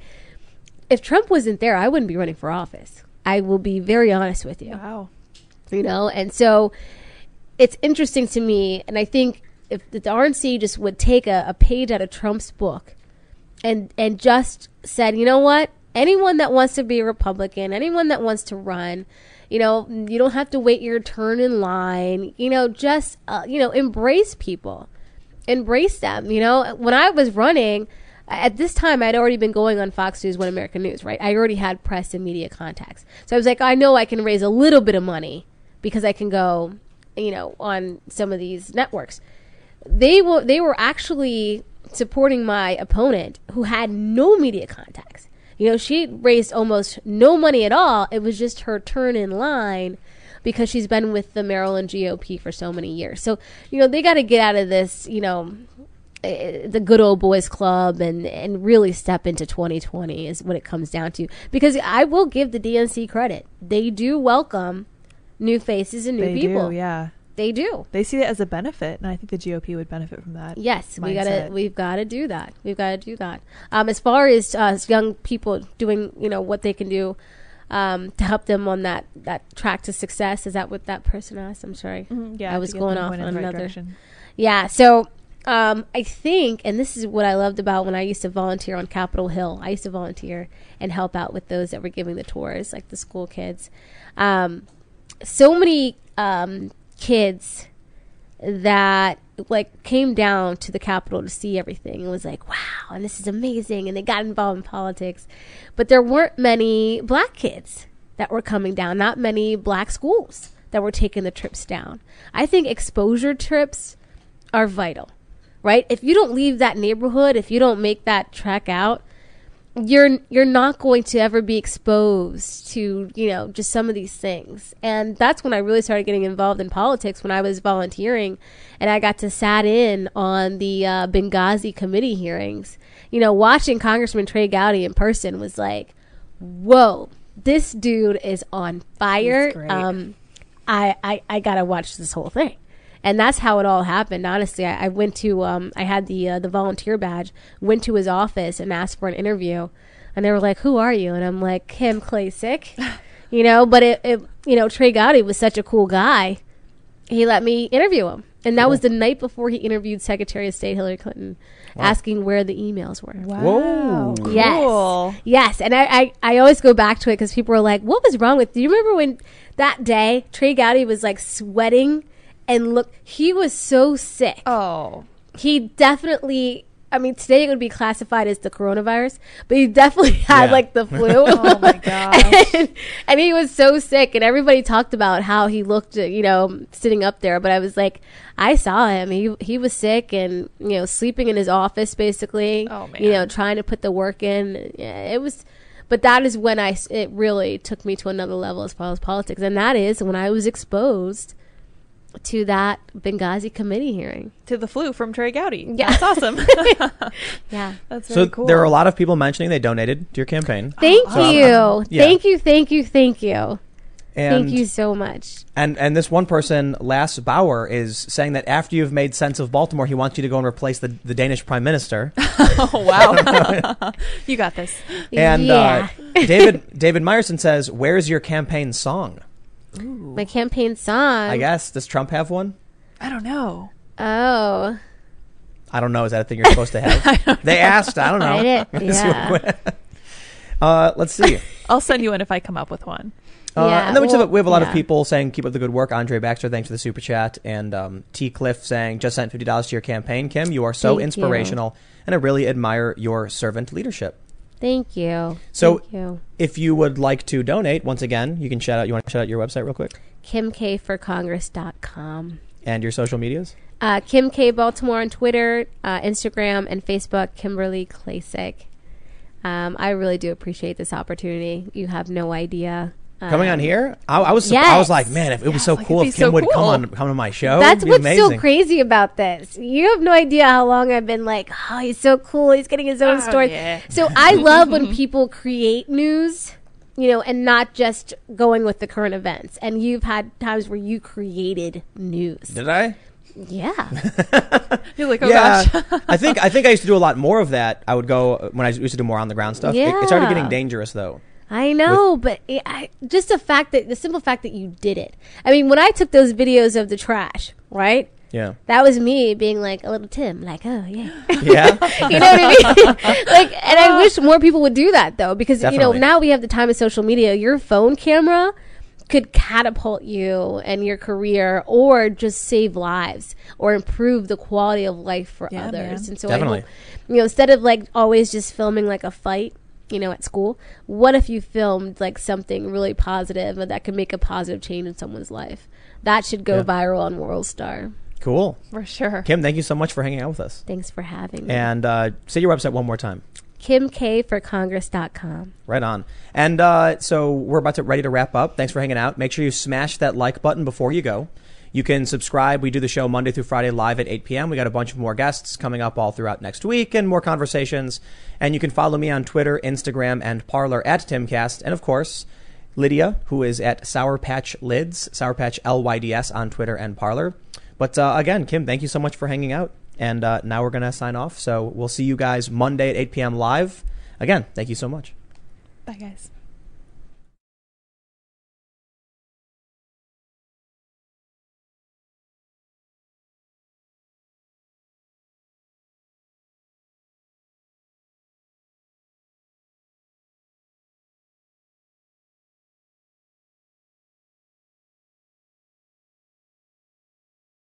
if Trump wasn't there, I wouldn't be running for office. I will be very honest with you Wow. you know and so it's interesting to me and i think if the rnc just would take a, a page out of trump's book and and just said you know what anyone that wants to be a republican anyone that wants to run you know you don't have to wait your turn in line you know just uh, you know embrace people embrace them. You know, when I was running, at this time, I'd already been going on Fox News, One American News, right? I already had press and media contacts. So I was like, I know I can raise a little bit of money because I can go, you know, on some of these networks. They were they were actually supporting my opponent who had no media contacts. You know, she raised almost no money at all. It was just her turn in line because she's been with the Maryland GOP for so many years. So, you know, they got to get out of this, you know, the good old boys club and and really step into 2020 is what it comes down to. Because I will give the DNC credit. They do welcome new faces and new They people. do, yeah. They do. They see it as a benefit, and I think the GOP would benefit from that. Yes, we gotta, we've got to do that. We've got to do that. Um, as far as uh, young people doing, you know, what they can do um, to help them on that that track to success. Is that what that person asked? I'm sorry. Mhm, yeah, I was going off on right another-. Yeah. So um, I think, and this is what I loved about when I used to volunteer on Capitol Hill. I used to volunteer and help out with those that were giving the tours, like the school kids. Um, so many um, kids that like came down to the Capitol to see everything and was like, wow, and this is amazing. And they got involved in politics. But there weren't many black kids that were coming down, not many black schools that were taking the trips down. I think exposure trips are vital, right? If you don't leave that neighborhood, if you don't make that trek out, you're you're not going to ever be exposed to you know just some of these things. And that's when i really started getting involved in politics when i was volunteering and i got to sat in on the uh, benghazi committee hearings. You know watching congressman trey gowdy in person was like whoa this dude is on fire. um I, I i gotta watch this whole thing and that's how it all happened. Honestly, I, I went to um, I had the uh, the volunteer badge. Went to his office and asked for an interview, and they were like, "Who are you?" And I'm like, "Kim Klacik," [laughs] you know. But it, it you know Trey Gowdy was such a cool guy. He let me interview him, and that was the night before he interviewed Secretary of State Hillary Clinton, asking where the emails were. Wow. Whoa. Yes. Cool. Yes, and I, I, I always go back to it because people are like, "What was wrong with?" Do you remember when that day Trey Gowdy was like sweating and look? He was so sick. Oh. He definitely. I mean, today it would be classified as the coronavirus, but he definitely [laughs] had Yeah. like the flu. [laughs] Oh my [laughs] gosh. and, and he was so sick, and everybody talked about how he looked, uh, you know, sitting up there. But I was like, I saw him. He he was sick and you know sleeping in his office basically. Oh, man. You know, trying to put the work in. Yeah, it was. But that is when I it really took me to another level as far as politics, and that is when I was exposed to that Benghazi committee hearing. to the flu from Trey Gowdy. Yeah. That's awesome. [laughs] Yeah. [laughs] That's So cool. there are a lot of people mentioning they donated to your campaign. Thank So, you. um, yeah. Thank you. Thank you. Thank you. And, thank you so much. And and this one person, Lass Bauer, is saying that after you've made sense of Baltimore, he wants you to go and replace the, the Danish prime minister. [laughs] oh wow. you got this. And yeah. uh, David David Meyerson says, "Where's your campaign song?" My campaign song. I guess does Trump have one? I don't know. Oh. I don't know. Is that a thing you're supposed to have? [laughs] they asked. I don't know. I did- [laughs] yeah. [laughs] uh, let's see. I'll send you one if I come up with one. Uh, Yeah, and then we, have, we have a lot of people saying keep up the good work. Andre Baxter, thanks for the super chat, and um, T Cliff saying just sent fifty dollars to your campaign. Kim, you are so Thank you. inspirational, and I really admire your servant leadership. Thank you. So- Thank you. If you would like to donate, once again, you can shout out. You want to shout out your website real quick KimKforCongress.com. and your social medias. Uh, Kim K Baltimore on Twitter, uh, Instagram, and Facebook. Kimberly Klacik. Um, I really do appreciate this opportunity. You have no idea. Coming on Um, here, I, I was I was like, man, if it was so like, cool if Kim so would come on come to my show. That's what's amazing. so crazy about this. You have no idea how long I've been like, oh, he's so cool. He's getting his own Oh, story. yeah. So I love when [laughs] people create news, you know, and not just going with the current events. And you've had times where you created news. Did I? Yeah. [laughs] You're like, oh yeah, gosh. [laughs] I think I think I used to do a lot more of that. I would go uh, when I used to do more on the ground stuff. It, it started getting dangerous though. I know, but it, I, just the fact that the simple fact that you did it. I mean, when I took those videos of the trash, right? Yeah, That was me being like a little Tim, like, oh yeah, [laughs] yeah. [laughs] you know what I mean? [laughs] like, and I wish more people would do that though, because you know now we have the time of social media. Your phone camera could catapult you and your career, or just save lives, or improve the quality of life for Yeah, others. man. And so, Definitely. I hope, you know, instead of like always just filming like a fight. You know, at school, what if you filmed like something really positive positive that could make a positive change in someone's life? That should go Yeah. viral on World Star. Cool. For sure. Kim, thank you so much for hanging out with us. Thanks for having me. And uh, say your website one more time. KimKforCongress.com. Right on. And uh, so we're about to ready to wrap up. Thanks for hanging out. Make sure you smash that like button before you go. You can subscribe. We do the show Monday through Friday live at 8 p.m. We got a bunch of more guests coming up all throughout next week and more conversations. And you can follow me on Twitter, Instagram, and Parler at Timcast. And of course, Lydia, who is at Sour Patch Lids, Sour Patch LYDS on Twitter and Parler. But uh, again, Kim, thank you so much for hanging out. And uh, now we're going to sign off. So we'll see you guys Monday at 8 p.m. live. Again, thank you so much. Bye, guys.